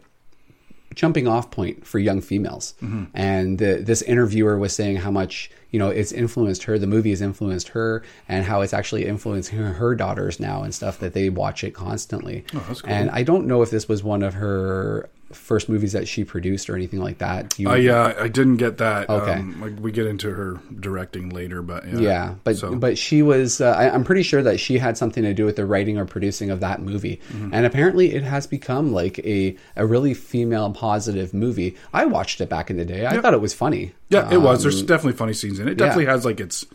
jumping off point for young females. Mm-hmm. And this interviewer was saying how much you know it's influenced her. The movie has influenced her, and how it's actually influencing her, her daughters now and stuff that they watch it constantly. Oh, cool. And I don't know if this was one of her first movies that she produced or anything like that? You, I uh, I didn't get that. Okay, um, like we get into her directing later, but yeah, yeah but so. but she was. Uh, I, am pretty sure that she had something to do with the writing or producing of that movie, mm-hmm. and apparently it has become like a a really female positive movie. I watched it back in the day. I thought it was funny. Yeah, it was. There's um, definitely funny scenes in it. it definitely yeah. has like its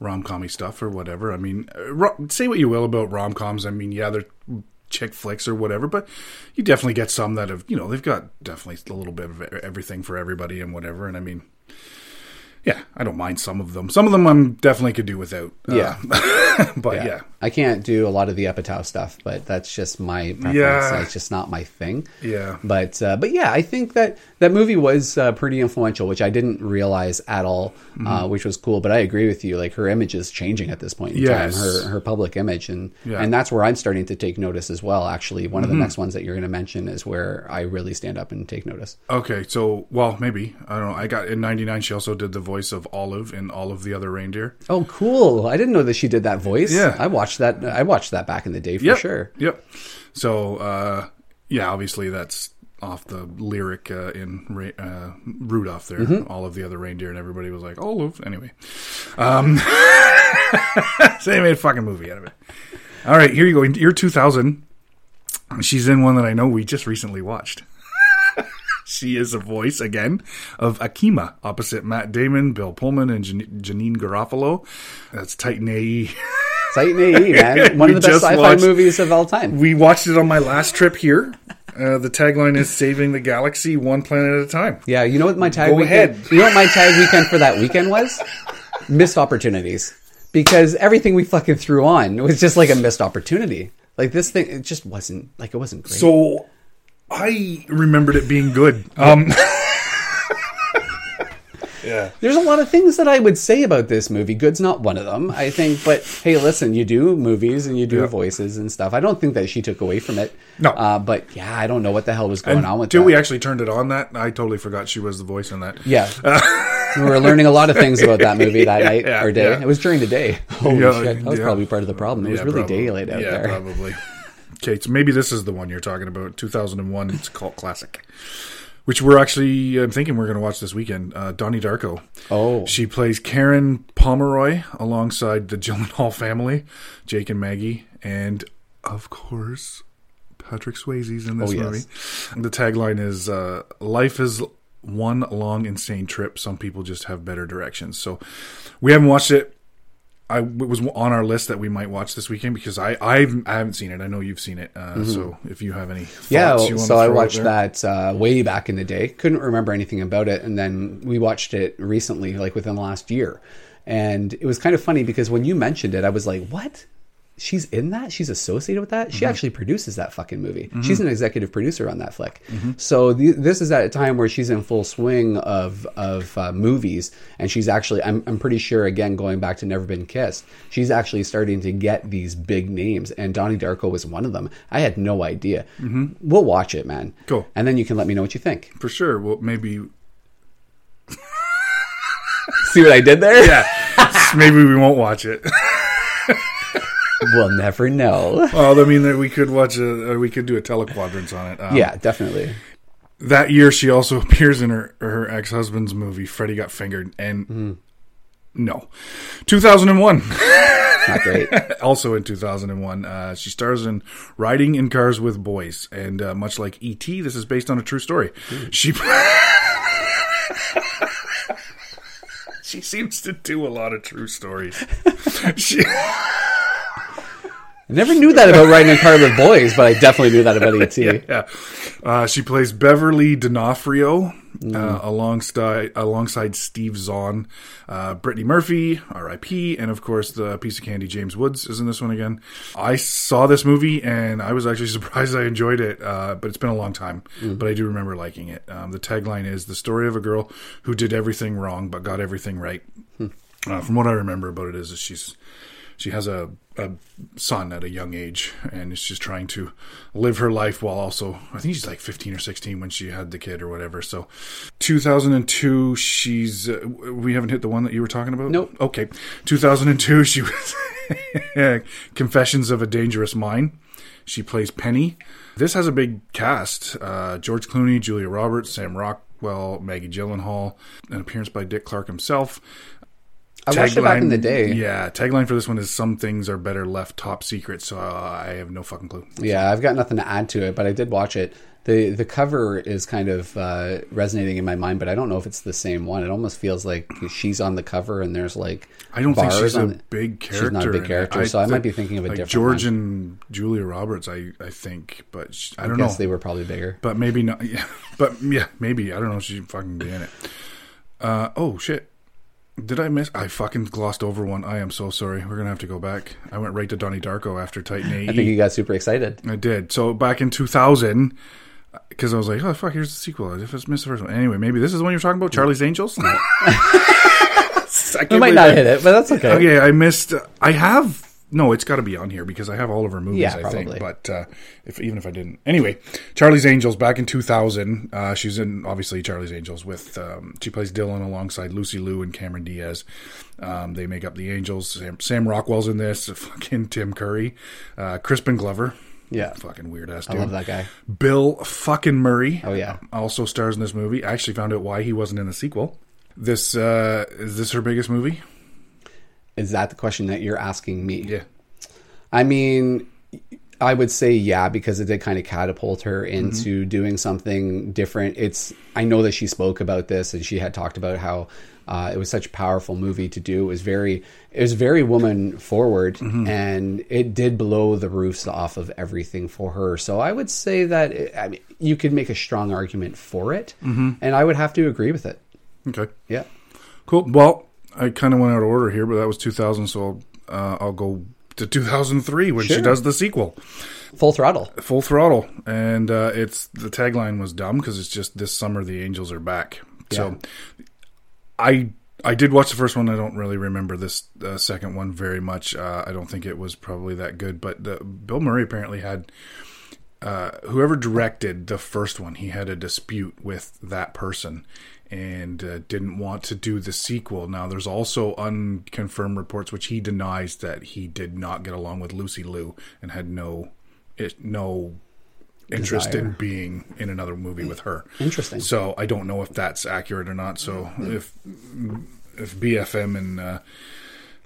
rom commy stuff or whatever. I mean, uh, ro- say what you will about rom coms. I mean, yeah, they're chick flicks or whatever, but you definitely get some that have, you know, they've got definitely a little bit of everything for everybody and whatever. And I mean, yeah, I don't mind some of them. Some of them I'm definitely could do without. Yeah. Uh, [laughs] but yeah. I can't do a lot of the epitaph stuff, but that's just my preference. Yeah. It's just not my thing. Yeah. But uh, but yeah, I think that that movie was uh, pretty influential, which I didn't realize at all, Mm-hmm. uh, which was cool. But I agree with you; like her image is changing at this point in Yes. time, her her public image, and Yeah. Mm-hmm. and that's where I'm starting to take notice as well. Actually, one of the next ones that you're going to mention is where I really stand up and take notice. Okay, so well, maybe I don't know. I got in '99. She also did the voice of Olive in all of the other reindeer. Oh, cool! I didn't know that she did that voice. Yeah. I watched that. I watched that back in the day for Yep, sure. Yep. So uh, yeah, obviously that's off the lyric uh, in Ra- uh, Rudolph. There, Mm-hmm. all of the other reindeer, and everybody was like Olive. Anyway, um, [laughs] so they made a fucking movie out of it. All right, here you go. Year 2000. She's in one that I know we just recently watched. [laughs] She is a voice again of Akima opposite Matt Damon, Bill Pullman, and Jan- Janeane Garofalo. That's Titan AE. [laughs] Titan AE, man. [laughs] One of the best sci-fi watched- movies of all time. We watched it on my last trip here. Uh, the tagline is "Saving the Galaxy One Planet at a Time." Yeah, you know what my tag Go weekend, ahead. You know what my tag weekend for that weekend was? missed opportunities. Because everything we fucking threw on was just like a missed opportunity. Like this thing it just wasn't like it wasn't great. So I remembered it being good. Um, [laughs] yeah, There's a lot of things that I would say about this movie. Good's not one of them, I think. But hey, listen, you do movies and you do Yeah. voices and stuff. I don't think that she took away from it. No. Uh, but yeah, I don't know what the hell was going on with until that. we actually turned it on. That I totally forgot she was the voice in that. yeah. we were learning a lot of things about that movie that [laughs] night yeah, or day. yeah. It was during the day. [laughs] Holy Yeah, shit. That was yeah. probably part of the problem. It was really probably. daylight out yeah, there. probably. [laughs] Okay, so maybe this is the one you're talking about. 2001. It's a cult classic, which we're actually. I'm thinking we're going to watch this weekend. Uh, Donnie Darko. Oh. She plays Karen Pomeroy alongside the Gyllenhaal [laughs] family, Jake and Maggie, and of course Patrick Swayze's in this Oh, yes. movie. The tagline is uh, "Life is one long insane trip. Some people just have better directions." So we haven't watched it. I it was on our list that we might watch this weekend because I I've, I haven't seen it. I know you've seen it. Uh, So if you have any, thoughts Mm-hmm. Yeah, you wanna so I watched that uh, way back in the day. Couldn't remember anything about it, and then we watched it recently, like within the last year. And it was kind of funny because when you mentioned it, I was like, "What? She's in that? She's associated with that? She Mm-hmm. actually produces that fucking movie. She's an executive producer on that flick. So the, this is at a time where she's in full swing of of uh, movies, and she's actually, I'm I'm pretty sure, again going back to Never Been Kissed, she's actually starting to get these big names, and Donnie Darko was one of them. I had no idea. We'll watch it, man. Cool. And then you can let me know what you think. for sure. Well, maybe See what I did there? yeah, [laughs] maybe we won't watch it. [laughs] we'll never know. Well, I mean, we could watch a, uh, we could do a telequadrants on it. Um, Yeah, definitely. That year, she also [laughs] appears in her her ex husband's movie, Freddie Got Fingered, and Mm-hmm. no, two thousand and one. Not great. [laughs] also in 2001, uh, she stars in Riding in Cars with Boys, and uh, much like E.T., this is based on a true story. She [laughs] she seems to do a lot of true stories. she, I never knew that about riding a car with boys, but I definitely knew that about [laughs] ET. yeah, uh, she plays Beverly D'Onofrio uh, alongside alongside Steve Zahn, uh, Brittany Murphy, R.I.P., and of course the piece of candy James Woods is in this one again. I saw this movie and I was actually [laughs] surprised I enjoyed it, uh, but it's been a long time. But I do remember liking it. Um, the tagline is the story of a girl who did everything wrong but got everything right. Uh, from what I remember about it is that she's she has a, a son at a young age and is just trying to live her life while also I think she's like 15 or 16 when she had the kid or whatever. So 2002 she's uh, we haven't hit the one that you were talking about? Nope. Okay. 2002 she was [laughs] Confessions of a Dangerous Mind. She plays Penny. This has a big cast. Uh, George Clooney, Julia Roberts, Sam Rockwell, Maggie Gyllenhaal, an appearance by Dick Clark himself. I watched it back in the day. Yeah, tagline for this one is "Some things are better left top secret." So uh, I have no fucking clue. Yeah, I've got nothing to add to it, but I did watch it. the The cover is kind of uh, resonating in my mind, but I don't know if it's the same one. It almost feels like she's on the cover, and there's like I don't think she's a big character. She's not a big character, so I might be thinking of a like different George one. and Julia Roberts. I I think, but sh I I don't guess know. they were probably bigger. but maybe not. [laughs] Yeah, but yeah, maybe I don't know. if She fucking be in it. Uh, oh shit! Did I miss? I fucking glossed over one. I am so sorry. We're gonna have to go back. I went right to Donnie Darko after Titan AE. I think you got super excited. I did. So back in 2000, because I was like, oh, fuck, here's the sequel. I just missed the first one. Anyway, maybe this is the one you're talking about, Charlie's Angels? [laughs] [laughs] I We might not hit it, but that's okay. Okay, I missed. I have. No, it's got to be on here because I have all of her movies. Yeah, I probably. think, but uh, if even if I didn't, anyway, Charlie's Angels back in 2000. Uh, she's in obviously Charlie's Angels with um, she plays Dylan alongside Lucy Liu and Cameron Diaz. Um, they make up the Angels. Sam, Sam Rockwell's in this. [laughs] Fucking Tim Curry, uh, Crispin Glover. Yeah. fucking weird ass. I Dude. love that guy. Bill fucking Murray. Oh, yeah. also stars in this movie. I actually found out why he wasn't in the sequel. This uh, is this her biggest movie? Is that the question that you're asking me? Yeah. I mean, I would say yeah because it did kind of catapult her mm-hmm. into doing something different. It's I know that she spoke about this and she had talked about how uh, it was such a powerful movie to do. It was very it was very woman forward mm-hmm. and it did blow the roofs off of everything for her. So I would say that it, I mean you could make a strong argument for it, mm-hmm. and I would have to agree with it. Okay. Yeah. Cool. Well, I kind of went out of order here, but that was 2000, so uh, I'll go to 2003 when she does the sequel, Full throttle. Full Throttle, and uh, it's the tagline was dumb because it's just this summer the Angels are back. So, I I did watch the first one. I don't really remember this uh, second one very much. Uh, I don't think it was probably that good, but the, Bill Murray apparently had. Uh, whoever directed the first one, he had a dispute with that person and uh, didn't want to do the sequel. Now, there's also unconfirmed reports which he denies that he did not get along with Lucy Liu and had no it, no interest in being in another movie with her. Interesting. So I don't know if that's accurate or not. So if if BFM and uh,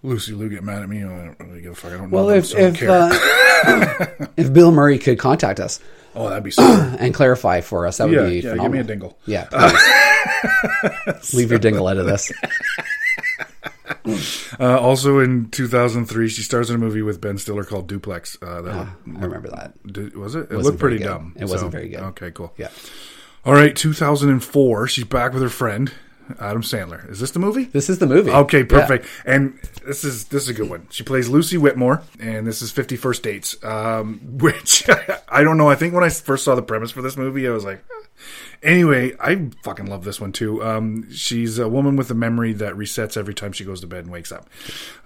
Lucy Liu get mad at me, I don't really give a fuck. I don't know. Well, them, if so I don't if care. uh, [coughs] if Bill Murray could contact us oh, that'd be so. [clears throat] and clarify for us, that would yeah, be yeah. phenomenal. Give me a dingle. Yeah, [laughs] leave your dingle out of this. [laughs] Uh, also in 2003, she stars in a movie with Ben Stiller called Duplex. Uh, that Ah, I remember that. did, was it? It Wasn't looked pretty good. dumb. It wasn't very good. Okay, cool. Yeah, All right, 2004. She's back with her friend Adam Sandler. Is this the movie? this is the movie. Okay, Yeah. perfect. And this is this is a good one. She plays Lucy Whitmore, and this is Fifty First Dates, um, [laughs] which [laughs] I don't know. I think when I first saw the premise for this movie, I was like, eh. anyway, I fucking love this one too. Um, she's a woman with a memory that resets every time she goes to bed and wakes up.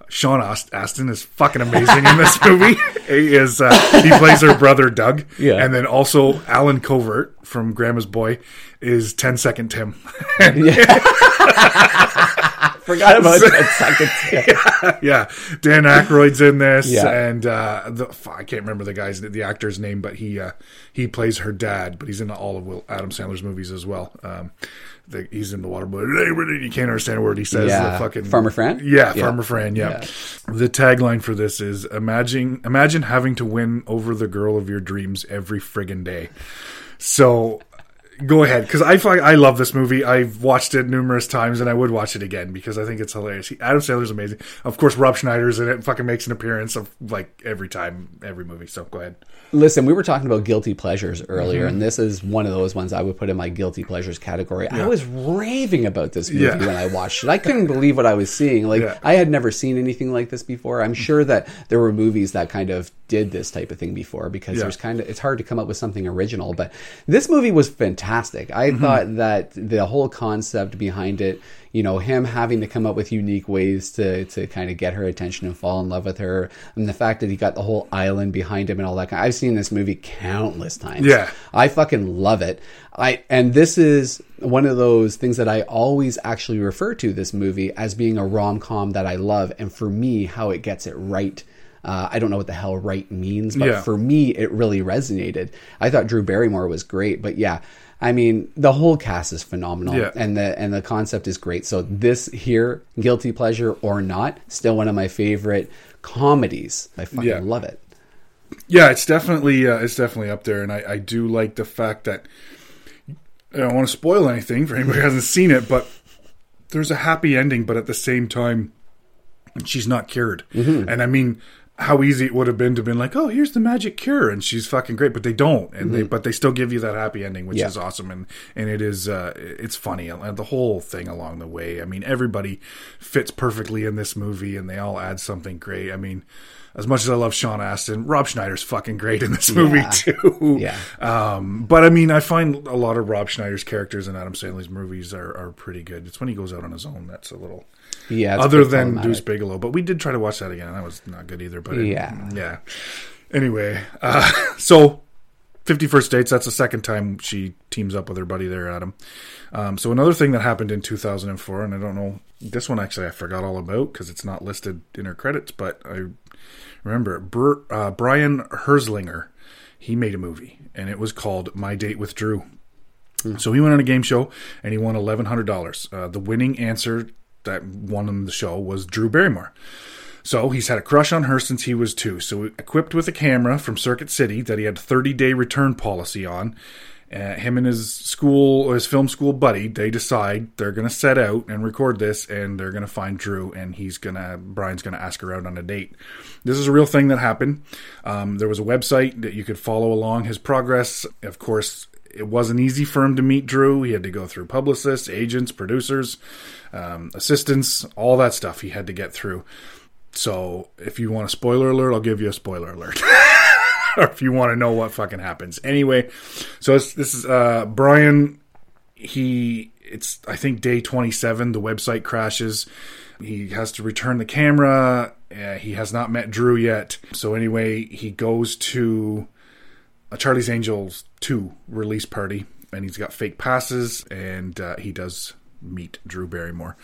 Sean Ast- Astin is fucking amazing in this [laughs] movie. He is uh, he plays her brother Doug, Yeah. and then also Allen Covert from Grandma's Boy is 10 Second Tim. [laughs] Yeah. [laughs] [laughs] Forgot about that second. Yeah. yeah, Dan Aykroyd's in this, Yeah. and uh, the, I can't remember the guy's the actor's name, but he uh, he plays her dad, but he's in all of Will Adam Sandler's movies as well. Um, the, he's in the Waterboy. You can't understand a word he says. Yeah. The fucking Farmer Fran? Yeah, Yeah. Farmer Fran. Yeah. The tagline for this is imagine imagine having to win over the girl of your dreams every friggin' day. So go ahead because I I love this movie. I've watched it numerous times and I would watch it again because I think it's hilarious. He, Adam Sandler's amazing. Of course, Rob Schneider's in it. Fucking makes an appearance of like every time, every movie. So go ahead. Listen, we were talking about guilty pleasures earlier, Mm-hmm. and this is one of those ones I would put in my guilty pleasures category. I was raving about this movie Yeah. when I watched it. I couldn't believe what I was seeing. Like Yeah. I had never seen anything like this before. I'm sure that there were movies that kind of did this type of thing before because Yeah. there's kind of it's hard to come up with something original. But this movie was fantastic. I Mm-hmm. thought that the whole concept behind it you know him having to come up with unique ways to to kind of get her attention and fall in love with her and the fact that he got the whole island behind him and all that kind i've seen this movie countless times Yeah. i fucking love it i and this is one of those things that i always actually refer to this movie as being a rom-com that i love and for me how it gets it right uh, I don't know what the hell right means, but Yeah. for me, it really resonated. I thought Drew Barrymore was great, but yeah, I mean, the whole cast is phenomenal, Yeah. and the and the concept is great. So this here, guilty pleasure or not, still one of my favorite comedies. I fucking Yeah. love it. Yeah, it's definitely uh, it's definitely up there, and I, I do like the fact that I don't want to spoil anything for anybody who hasn't seen it, but there's a happy ending, but at the same time, she's not cured. And I mean, how easy it would have been to been like, oh, here's the magic cure, and she's fucking great, but they don't, and they but they still give you that happy ending, which Yeah. is awesome, and and it is uh, it's funny, and the whole thing along the way. I mean, everybody fits perfectly in this movie, and they all add something great. I mean. As much as I love Sean Astin, Rob Schneider's fucking great in this movie Yeah. [laughs] too. Yeah. Um, but I mean, I find a lot of Rob Schneider's characters in Adam Sandler's movies are, are pretty good. It's when he goes out on his own that's a little Yeah, other than. Deuce Bigalow. But we did try to watch that again, and that was not good either. But it- Yeah. yeah. Anyway, uh, [laughs] so Fifty First Dates. That's the second time she teams up with her buddy there, Adam. Um, so another thing that happened in 2004, and I don't know this one actually I forgot all about because it's not listed in her credits, but I remember Br- uh, Brian Herzlinger. He made a movie, and it was called My Date with Drew. So he went on a game show and he won eleven hundred dollars. Uh, the winning answer that won him the show was Drew Barrymore. So he's had a crush on her since he was two. So equipped with a camera from Circuit City that he had 30 day return policy on, uh, him and his school, his film school buddy, they decide they're going to set out and record this, and they're going to find Drew, and he's gonna Brian's going to ask her out on a date. This is a real thing that happened. Um, there was a website that you could follow along his progress. Of course, it wasn't easy for him to meet Drew. He had to go through publicists, agents, producers, um, assistants, all that stuff he had to get through. So if you want a spoiler alert, I'll give you a spoiler alert. [laughs] [laughs] if you want to know what fucking happens. Anyway, so it's, this is uh, Brian. He it's I think day twenty seven. The website crashes. He has to return the camera. Uh, he has not met Drew yet. So anyway, he goes to a Charlie's Angels 2 release party, and he's got fake passes, and uh, he does meet Drew Barrymore.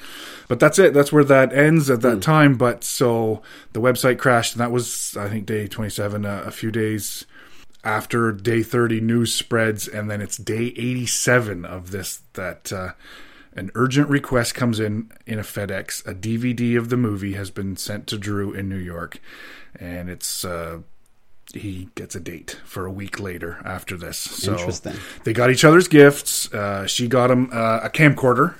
But that's it. That's where that ends at that time. But so the website crashed, and that was, I think, day 27, uh, a few days after day 30 news spreads and then it's day 87 of this that uh, an urgent request comes in in a fedex a dvd of the movie has been sent to drew in new york and it's uh, he gets a date for a week later after this so Interesting. they got each other's gifts uh, she got him uh, a camcorder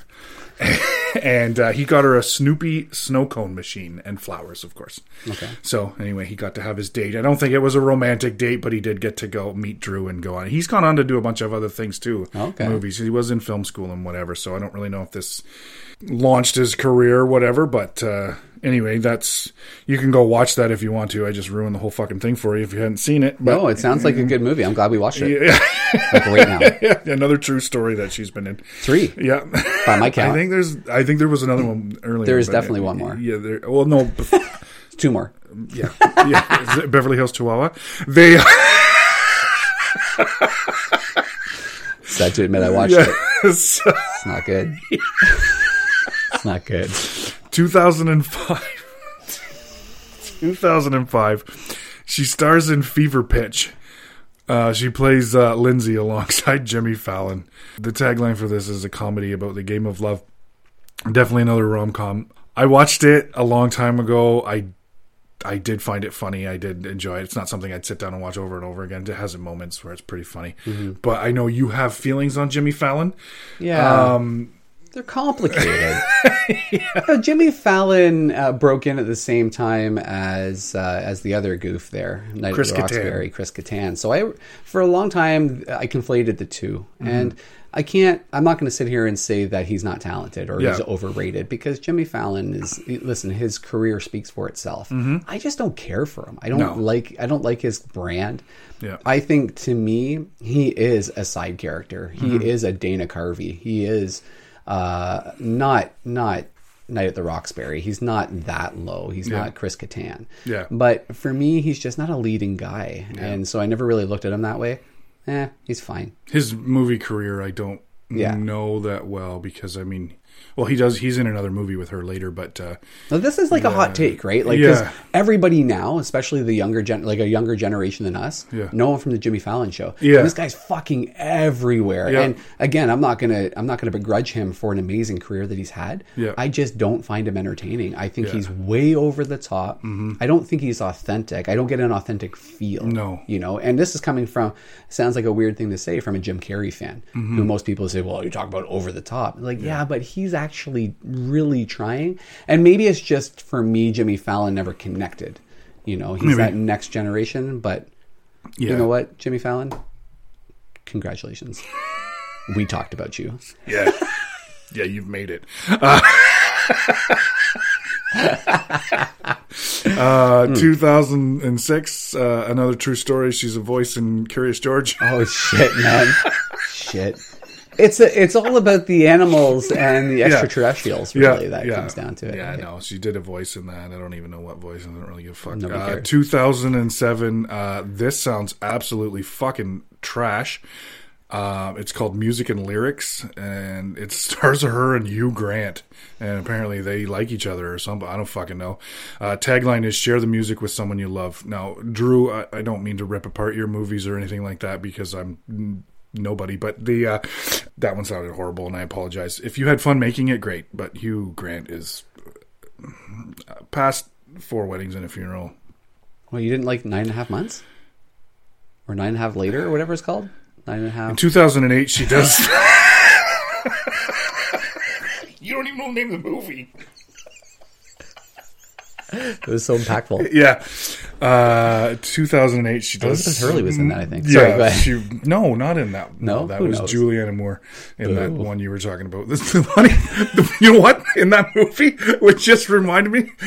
[laughs] and uh, he got her a Snoopy snow cone machine and flowers, of course. Okay. So anyway, he got to have his date. I don't think it was a romantic date, but he did get to go meet Drew and go on. He's gone on to do a bunch of other things too, Okay. movies. He was in film school and whatever. So I don't really know if this launched his career or whatever. But uh, anyway, that's you can go watch that if you want to. I just ruined the whole fucking thing for you if you hadn't seen it. But No, it sounds like a good movie. I'm glad we watched it. yeah, Like right now. [laughs] another true story that she's been in. Three. Yeah. By my count, [laughs] I think there's. I think there was another one earlier. There is definitely one more. Yeah. There, well, no. [laughs] Two more. yeah. Yeah. Beverly Hills Chihuahua. They. Sad to admit I watched it. It's not good. it's not good. 2005. 2005. She stars in Fever Pitch. Uh, she plays uh, Lindsay alongside Jimmy Fallon. The tagline for this is a comedy about the game of love. Definitely another rom com. I watched it a long time ago. I I did find it funny. I did enjoy it. It's not something I'd sit down and watch over and over again. It has moments where it's pretty funny. But I know you have feelings on Jimmy Fallon. Yeah. Um, They're complicated. [laughs] You know, Jimmy Fallon uh, broke in at the same time as uh, as the other goof there, Night Chris at the Kattan. Roxbury, Chris Kattan. So I, for a long time, I conflated the 2 Mm-hmm. and I can't. I'm not going to sit here and say that he's not talented or he's overrated because Jimmy Fallon is. Listen, his career speaks for itself. I just don't care for him. I don't Mm-hmm. No. like. I don't like his brand. Yeah. I think to me, he is a side character. He Mm-hmm. is a Dana Carvey. He is uh, not not Night at the Roxbury. He's not that low. He's not Chris Kattan. Yeah. But for me, he's just not a leading guy, and so I never really looked at him that way. Eh, he's fine. his movie career I don't Yeah. know that well because I mean Well, he does. He's in another movie with her later, but uh, Now, this is like a hot take, right? Like, because Yeah. everybody now, especially the younger gen, like a younger generation than us, Yeah. know him from the Jimmy Fallon show. Yeah. And this guy's fucking everywhere. Yeah. And again, I'm not gonna, I'm not gonna begrudge him for an amazing career that he's had. Yeah. I just don't find him entertaining. I think Yeah. Mm-hmm. he's way over the top. I don't think he's authentic. I don't get an authentic feel. No. you know. And this is coming from sounds like a weird thing to say from a Jim Carrey fan, Mm-hmm. who most people say, "Well, you talk about over the top." Like, yeah. but he's actually really trying. And maybe it's just for me, Jimmy Fallon never connected. You know, he's Maybe. that next generation. But yeah, you know what, Jimmy Fallon, congratulations. [laughs] we talked about you. yeah, yeah, you've made it. Uh, [laughs] uh, 2006, uh, another true story. She's a voice in Curious George. Oh shit, man, [laughs] shit. It's a, it's all about the animals and the extraterrestrials, really. that comes down to it. Yeah, right? no, she did a voice in that. I don't even know what voice. I don't really give a fuck. Uh, 2007. Uh, this sounds absolutely fucking trash. Uh, it's called Music and Lyrics, and it [laughs] stars her and Hugh Grant. And apparently they like each other or something. I don't fucking know. Uh, tagline is share the music with someone you love. Now, Drew, I, I don't mean to rip apart your movies or anything like that because I'm nobody, but the uh, that one sounded horrible, and I apologize. If you had fun making it, great. But Hugh Grant is uh, past four weddings and a funeral. Well, you didn't like nine and a half months, or nine and a half later, or whatever it's called. Nine and a half. In 2008, she does. [laughs] [laughs] you don't even know the name of the movie. It was so impactful. Yeah, uh, 2008. She does. Elizabeth Hurley was in that, I think. Yeah, Sorry, go ahead. she no, not in that. No? that Who was knows? Julianne Moore in that one you were talking about. [laughs] This is funny. You know what? In that movie, which just reminded me, [laughs]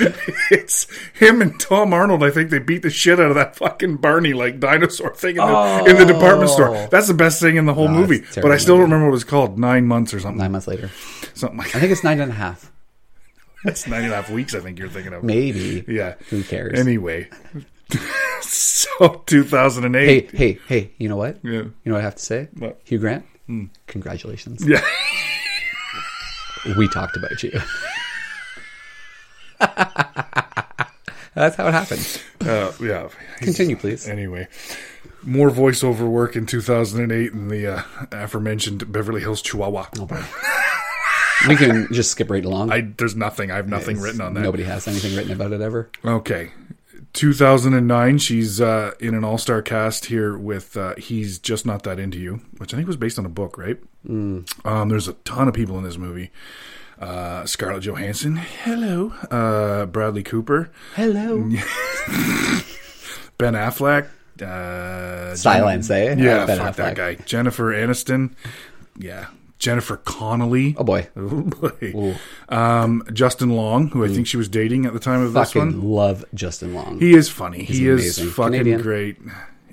it's him and Tom Arnold. I think they beat the shit out of that fucking Barney like dinosaur thing in the, in the department store. Oh. That's the best thing in the whole No, movie. But I still don't remember what it was called. Nine months or something. Nine months later, Something like I think it's nine and a half. [laughs] that's nine and a half weeks. I think you're thinking of. Maybe. Yeah. Who cares? Anyway, [laughs] so 2008. Hey, hey, hey! You know what? Yeah. You know what I have to say? What? Hugh Grant, congratulations. Yeah. We talked about you. That's how it happened. Uh, yeah. Continue, please. Anyway, more voiceover work in 2008 in the uh, aforementioned Beverly Hills Chihuahua. We can just skip right along. I there's nothing. I have nothing written on that. Nobody has anything written about it ever. Okay. 2009, she's uh, in an all-star cast here with uh, "He's Just Not That Into You," which I think was based on a book, right? Mm. Um, there's a ton of people in this movie. Uh, Scarlett Johansson, hello. Uh, Bradley Cooper, Hello. [laughs] Ben Affleck, uh, Silence, eh? Yeah, Ben fuck that guy. Jennifer Aniston. Yeah. Jennifer Connelly. Oh boy. [laughs] Oh, boy. Um, Justin Long, who I think she was dating at the time of this Fucking one. love Justin Long. He is funny. he is amazing. fucking Canadian. great.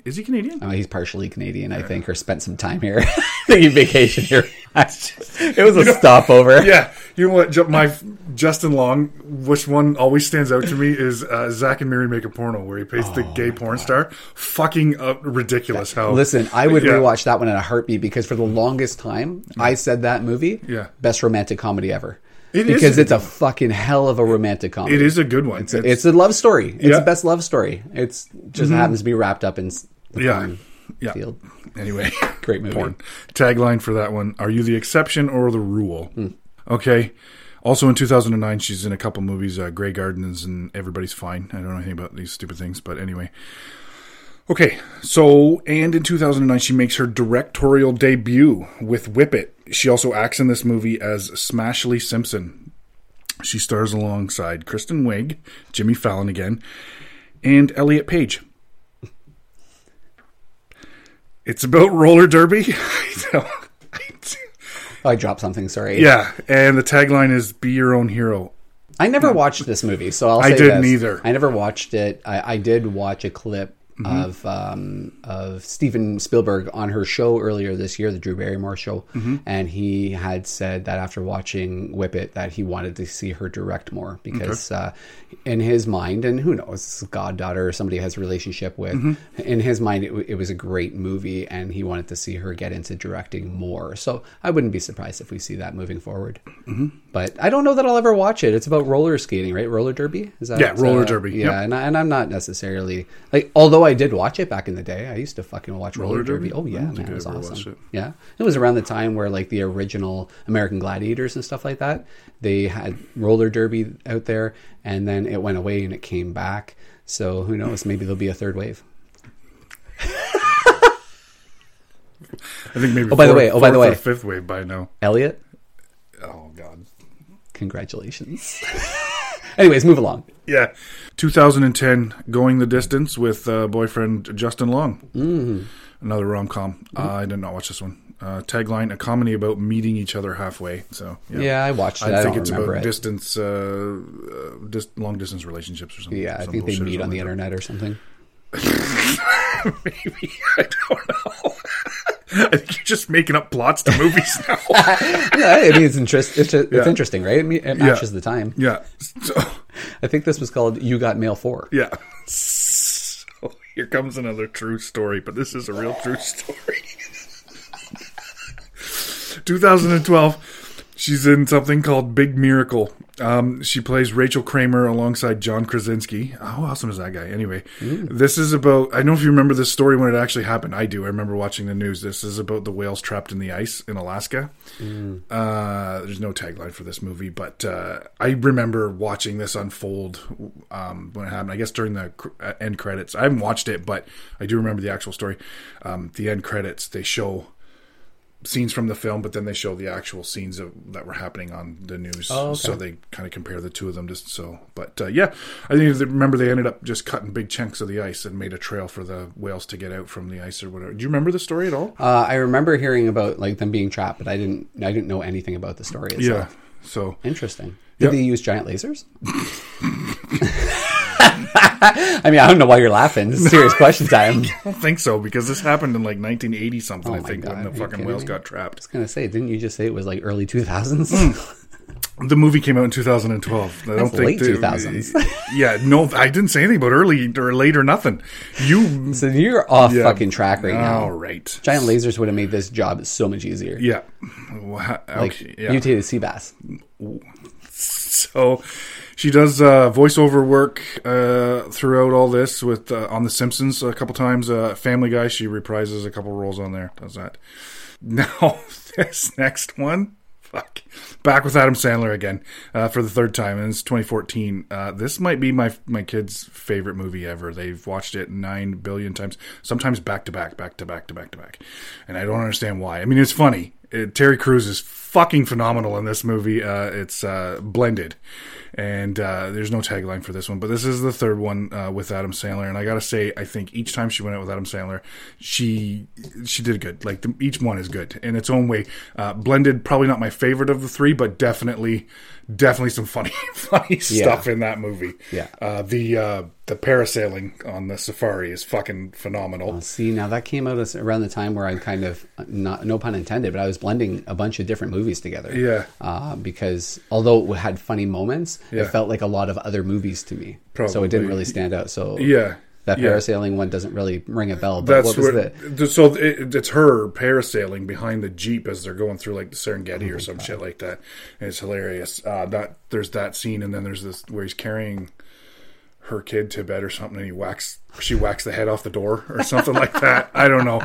Is he Canadian? Oh, he's partially Canadian, I think, or spent some time here. [laughs] Taking vacation here. [laughs] it was a stopover. Yeah. You know what? My Justin Long, which one always stands out to me is uh, Zack and Miri Make a Porno, where he plays the gay porn star. Fucking uh, ridiculous. How Listen, I would Yeah. rewatch that one in a heartbeat because for the longest time, I said that movie, Yeah. best romantic comedy ever. It is because a it's a fucking hell of a romantic comedy. It is a good one. It's, a, it's a love story. It's Yeah. Mm-hmm. the best love story. It's just happens to be wrapped up in Yeah. yeah. field. Anyway, [laughs] Great movie. porn. Tagline for that one: Are you the exception or the rule? Hmm. Okay. Also in 2009, she's in a couple movies, uh, Grey Gardens and Everybody's Fine. I don't know anything about these stupid things, but anyway. Okay, so and in 2009, she makes her directorial debut with Whip It. She also acts in this movie as Smashly Simpson. She stars alongside Kristen Wiig, Jimmy Fallon again, and Elliot Page. It's about roller derby. [laughs] Oh, I dropped something. Sorry. yeah, and the tagline is "Be your own hero." I never hmm. watched this movie, so I'll I didn't this. either. I never watched it. I, I did watch a clip of um, of Steven Spielberg on her show earlier this year, the Drew Barrymore show, and he had said that after watching Whip It, that he wanted to see her direct more because uh, in his mind, and who knows, goddaughter or somebody has a relationship with, in his mind, it, it was a great movie, and he wanted to see her get into directing more. So I wouldn't be surprised if we see that moving forward. But I don't know that I'll ever watch it. It's about roller skating, right? Roller derby, is that? Yeah, roller uh, derby, Yeah, yep. and, I, and I'm not necessarily like. Although I did watch it back in the day, I used to fucking watch roller, Roller derby. derby? Oh yeah, man, it was awesome. it. Yeah, it was around the time where like the original American Gladiators and stuff like that. They had roller derby out there, and then it went away and it came back. So who knows? Maybe there'll be a third wave. I think maybe. Oh, by the way- oh, by the way. fifth wave by now. Elliot, Oh God. congratulations. [laughs] Anyways, move along. Yeah, 2010, Going the Distance with uh, boyfriend Justin Long. Mm. Another rom com. Uh, I did not watch this one. Uh, tagline: A comedy about meeting each other halfway. So Yeah, I watched it. I think it's about it. distance, uh, uh, dis- long distance relationships or something. yeah, I think they meet on the internet or something. [laughs] Maybe I don't know. [laughs] [laughs] I think you're just making up plots to movies now. [laughs] yeah, I mean it's interest. It's, it's Yeah. interesting, right? It, matches the time. yeah. So, I think this was called "You Got Mail 4. yeah. So here comes another true story, but this is a real true story. [laughs] 2012, she's in something called Big Miracle. Um, she plays Rachel Kramer alongside John Krasinski. How awesome is that guy? Anyway, this is about. I don't know if you remember this story when it actually happened. I do. I remember watching the news. This is about the whales trapped in the ice in Alaska. Uh, there's no tagline for this movie, but uh, I remember watching this unfold um, when it happened. I guess during the uh, end credits. I haven't watched it, but I do remember the actual story. Um, the end credits they show scenes from the film, but then they show the actual scenes of, that were happening on the news. Oh, okay. So they kind of compare the two of them. Just so, but uh, yeah, I think they- remember they ended up just cutting big chunks of the ice and made a trail for the whales to get out from the ice or whatever. Do you remember the story at all? Uh, I remember hearing about like them being trapped, but I didn't. I didn't know anything about the story. Itself. Yeah. So Interesting. Did Yep. they use giant lasers? [laughs] [laughs] [laughs] I mean, I don't know why you're laughing. This is serious [laughs] question time. I don't think so because this happened in like 1980 something. Oh I think God, when the fucking whales me? got trapped. I was gonna say, didn't you just say it was like early 2000s? Hmm. The movie came out in 2012. I don't That's think late they- 2000s. [laughs] yeah, no, I didn't say anything about early or late or nothing. You so you're off Yeah. fucking track right now. All right. Giant lasers would have made this job so much easier. Yeah. Well, ha- Like okay, yeah. mutated sea bass. So she does uh, voiceover work uh, throughout all this with uh, on The Simpsons a couple times. Uh, Family Guy, she reprises a couple roles on there. Does that? [laughs] Now this next one, fuck, back with Adam Sandler again uh, for the third time, and it's 2014. Uh, this might be my my kids' favorite movie ever. They've watched it nine billion times, sometimes back to back, back to back to back to back, and I don't understand why. I mean, it's funny. It, Terry Crews is fucking phenomenal in this movie. It's blended, and uh, there's no tagline for this one, but this is the third one uh, with Adam Sandler. And I gotta say, I think each time she went out with Adam Sandler, she she did good. Like the, each one is good in its own way. Uh, blended, probably not my favorite of the three, but definitely definitely some funny [laughs] funny stuff in that movie. Yeah. uh, the uh, the parasailing on the safari is fucking phenomenal. See, now that came out around the time where I kind of, not, no pun intended, but I was blending a bunch of different movies together. Yeah. Uh, because although it had funny moments, Yeah. it felt like a lot of other movies to me. So it didn't really stand out. So Yeah, that yeah. parasailing one doesn't really ring a bell. But That's what was where. the, So it, it's her parasailing behind the jeep as they're going through like the Serengeti or some shit like that. And it's hilarious. Uh, that there's that scene, and then there's this where he's carrying her kid to bed or something, and he whacks she whacks the head off the door or [laughs] something like that. I don't know.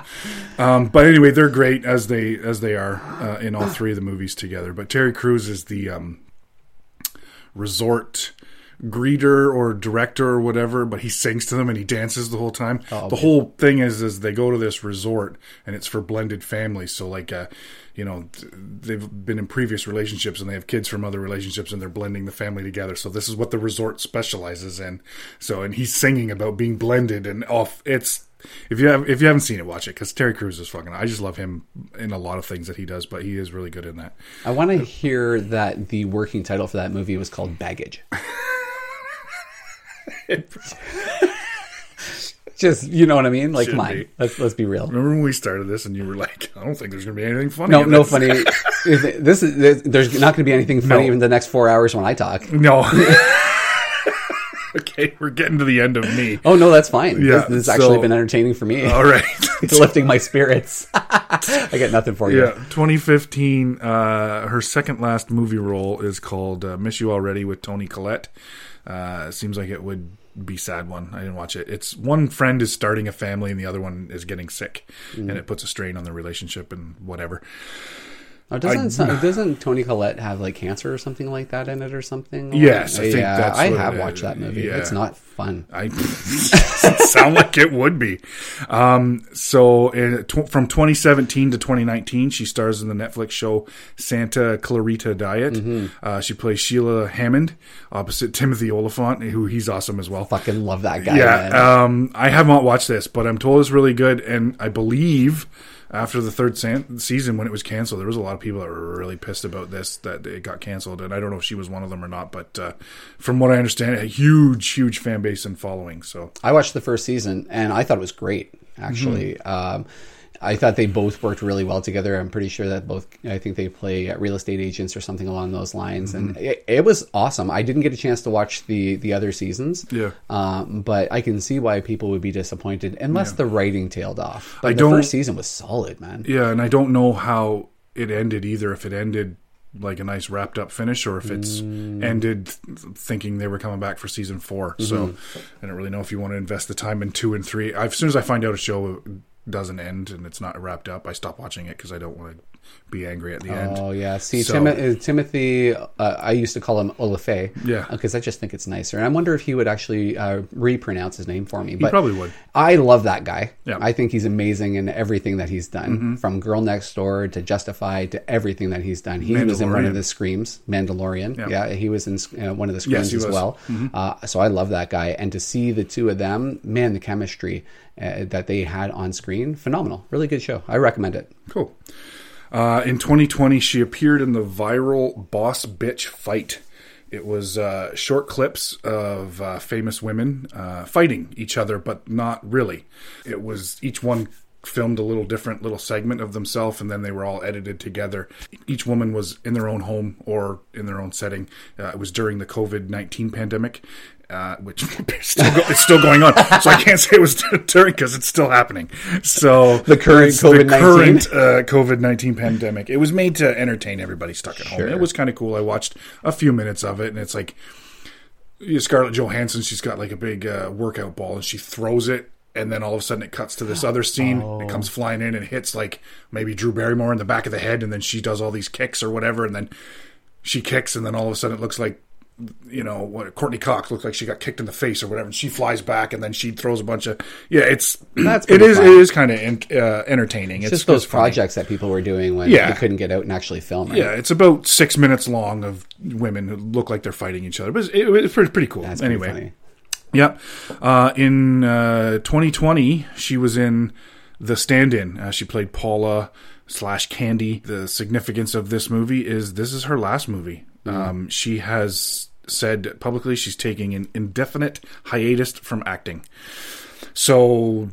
Um, but anyway, they're great as they as they are uh, in all three of the movies together. But Terry Crews is the um, resort greeter or director or whatever, but he sings to them and he dances the whole time. The whole thing is is they go to this resort and it's for blended families. So like uh you know, they've been in previous relationships and they have kids from other relationships and they're blending the family together. So this is what the resort specializes in. So and he's singing about being blended and off it's if you have if you haven't seen it, watch it because Terry Crews is fucking. I just love him in a lot of things that he does, but he is really good in that. I want to hear that the working title for that movie was called Baggage. [laughs] just you know what I mean. Like, Should on, be. let's let's be real. Remember when we started this and you were like, I don't think there's going to be anything funny. No, no this. funny. [laughs] this is there's not going to be anything funny No. in the next four hours when I talk. No. [laughs] okay, [laughs] we're getting to the end of me. Oh no, that's fine. Yeah, this, this has actually been entertaining for me. [laughs] All right. [laughs] It's lifting my spirits. I got nothing for you. Yeah, 2015. Uh, her second last movie role is called uh, "Miss You Already" with Toni Collette. Uh, seems like it would be sad one. I didn't watch it. It's one friend is starting a family and the other one is getting sick, Mm. and it puts a strain on the relationship and whatever. Oh, doesn't some- doesn't Toni Collette have like cancer or something like that in it or something? Yes, I think yeah, I have watched is. that movie. Yeah. It's not fun. I [laughs] sound like it would be. Um, so in, tw- from 2017 to 2019, she stars in the Netflix show Santa Clarita Diet. Mm-hmm. Uh, she plays Sheila Hammond opposite Timothy Olyphant, who he's awesome as well. Fucking love that guy. yeah, um, I have not watched this, but I'm told it's really good, and I believe. After the third san- season, when it was canceled, there was a lot of people that were really pissed about this that it got canceled, and I don't know if she was one of them or not. But uh, from what I understand, a huge, huge fan base and following. So I watched the first season and I thought it was great. Actually, Mm-hmm. um, I thought they both worked really well together. I'm pretty sure that both. I think they play real estate agents or something along those lines, and Mm-hmm. it, it was awesome. I didn't get a chance to watch the the other seasons, Yeah. um, but I can see why people would be disappointed unless the writing tailed off. But I the don't- first season was solid, man. Yeah, and I don't know how it ended either. If it ended like a nice wrapped up finish, or if it's ended thinking they were coming back for season 4 So I don't really know if you want to invest the time in two and three. I, as soon as I find out a show doesn't end and it's not wrapped up, I stop watching it because I don't want to be angry at the end. Oh yeah, see So- Tim- uh, Timothy. Uh, I used to call him Olafe. Yeah. because I just think it's nicer, and I wonder if he would actually uh, repronounce his name for me. But probably would. I love that guy. Yeah. Mm-hmm. I think he's amazing in everything that he's done, from Girl Next Door to Justified to everything that he's done. He was in one of the Screams, Mandalorian. Yeah. Yeah, he was in uh, one of the Screams he as was. Mm-hmm. well. Uh, so I love that guy, and to see the two of them, man, the chemistry uh, that they had on screen, phenomenal. Really good show. I recommend it. Cool. Uh, in 2020, she appeared in the viral Boss Bitch Fight. It was uh, short clips of uh, famous women uh, fighting each other, but not really. It was each one filmed a little different little segment of themselves, and then they were all edited together. Each woman was in their own home or in their own setting. Uh, it was during the COVID 19 pandemic. Uh, which [laughs] is still go, it's still going on, so I can't say it was [laughs] during because it's still happening. So The current COVID-19. uh, pandemic. It was made to entertain everybody stuck at home. Sure. It was kind of cool. I watched a few minutes of it, and it's like Scarlett Johansson. She's got like a big uh, workout ball, and she throws it. And then all of a sudden, it cuts to this other scene. Oh. It comes flying in and hits like maybe Drew Barrymore in the back of the head, and then she does all these kicks or whatever, and then she kicks, and then all of a sudden, it looks like you know what Courteney Cox looked like she got kicked in the face or whatever, and she flies back, and then she throws a bunch of yeah. It's [clears throat] That's it pretty is fun. it is kind of uh, entertaining. It's It's just those funny. projects that people were doing when Yeah. they couldn't get out and actually film. Right? Yeah, it's about six minutes long of women who look like they're fighting each other, but it's, it, it's pretty, pretty cool. That's pretty anyway, funny. Yep. Uh, in uh, 2020, she was in The Stand-In. Uh, she played Paula slash Candy. The significance of this movie is this is her last movie. Um, she has said publicly she's taking an indefinite hiatus from acting. So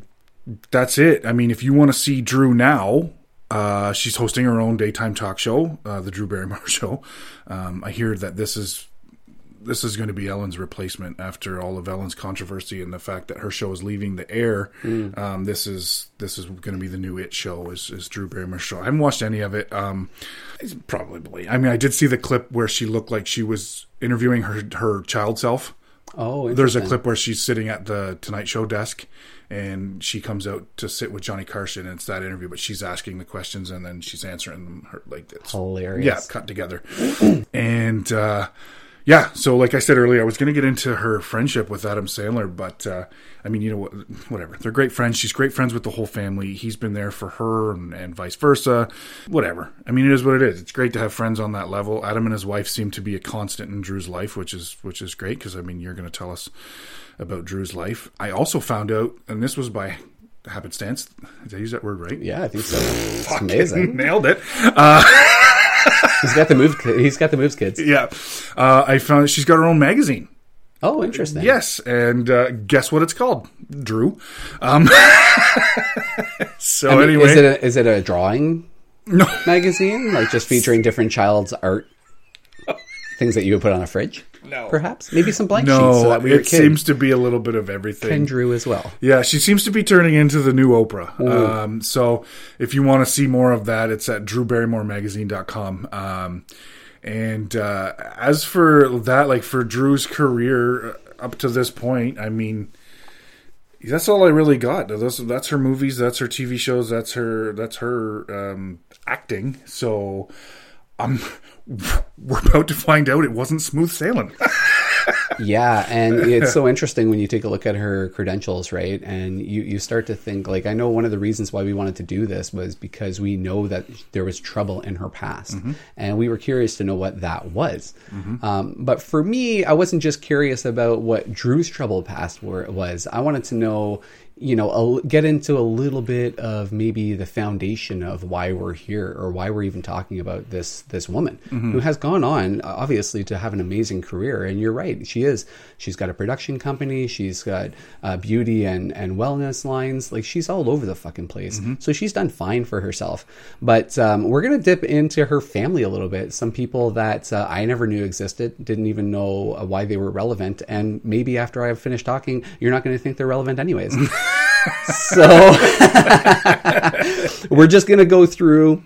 that's it. I mean, if you want to see Drew now, uh, she's hosting her own daytime talk show, uh, the Drew Barrymore [laughs] Show. Um, I hear that this is this is going to be Ellen's replacement after all of Ellen's controversy and the fact that her show is leaving the air. Um, this is this is going to be the new It show. Is, is Drew Barrymore's show? I haven't watched any of it. Um, probably. I mean, I did see the clip where she looked like she was interviewing her her child self. Oh, There's a clip where she's sitting at the Tonight Show desk, and she comes out to sit with Johnny Carson, and it's that interview. But she's asking the questions, and then she's answering them. Her, like it's Hilarious. yeah, cut together. [clears throat] and uh, yeah, so like I said earlier, I was going to get into her friendship with Adam Sandler, but uh, I mean, you know? Whatever. They're great friends. She's great friends with the whole family. He's been there for her, and, and vice versa. Whatever. I mean, it is what it is. It's great to have friends on that level. Adam and his wife seem to be a constant in Drew's life, which is which is great because I mean, you're going to tell us about Drew's life. I also found out, and this was by happenstance. Did I use that word right? Yeah, I think so. Amazing. [laughs] Nailed it. [laughs] He's got the moves. He's got the moves, kids. Yeah, uh, I found she's got her own magazine. Oh, interesting. Yes, and uh, guess what it's called? Drew. Um, [laughs] so I mean, anyway, is it a, is it a drawing no, magazine, like just featuring different child's art, [laughs] things that you would put on a fridge? No. perhaps maybe some blank sheets. So no, that we were it seems to be a little bit of everything. Ken Drew as well. Yeah, she seems to be turning into the new Oprah. Um, so if you want to see more of that, it's at drewbarrymoremagazine.com. Um, and uh, as for that, like for Drew's career uh, up to this point, I mean, that's all I really got. That's, that's her movies, that's her TV shows, that's her that's her um, acting. So I'm [laughs] we're about to find out it wasn't smooth sailing. [laughs] Yeah, and it's so [laughs] interesting when you take a look at her credentials, right? And you, you start to think, like, I know one of the reasons why we wanted to do this was because we know that there was trouble in her past. And we were curious to know what that was. Um, but for me, I wasn't just curious about what Drew's troubled past were, was. I wanted to know, you know, a, get into a little bit of maybe the foundation of why we're here or why we're even talking about this this woman who has gone on obviously to have an amazing career. And you're right, she is. She's got a production company. She's got uh, beauty and and wellness lines. Like she's all over the fucking place. So she's done fine for herself. But um, we're gonna dip into her family a little bit. Some people that uh, I never knew existed, didn't even know uh, why they were relevant, and maybe after I've finished talking, you're not going to think they're relevant anyways. [laughs] so [laughs] we're just going to go through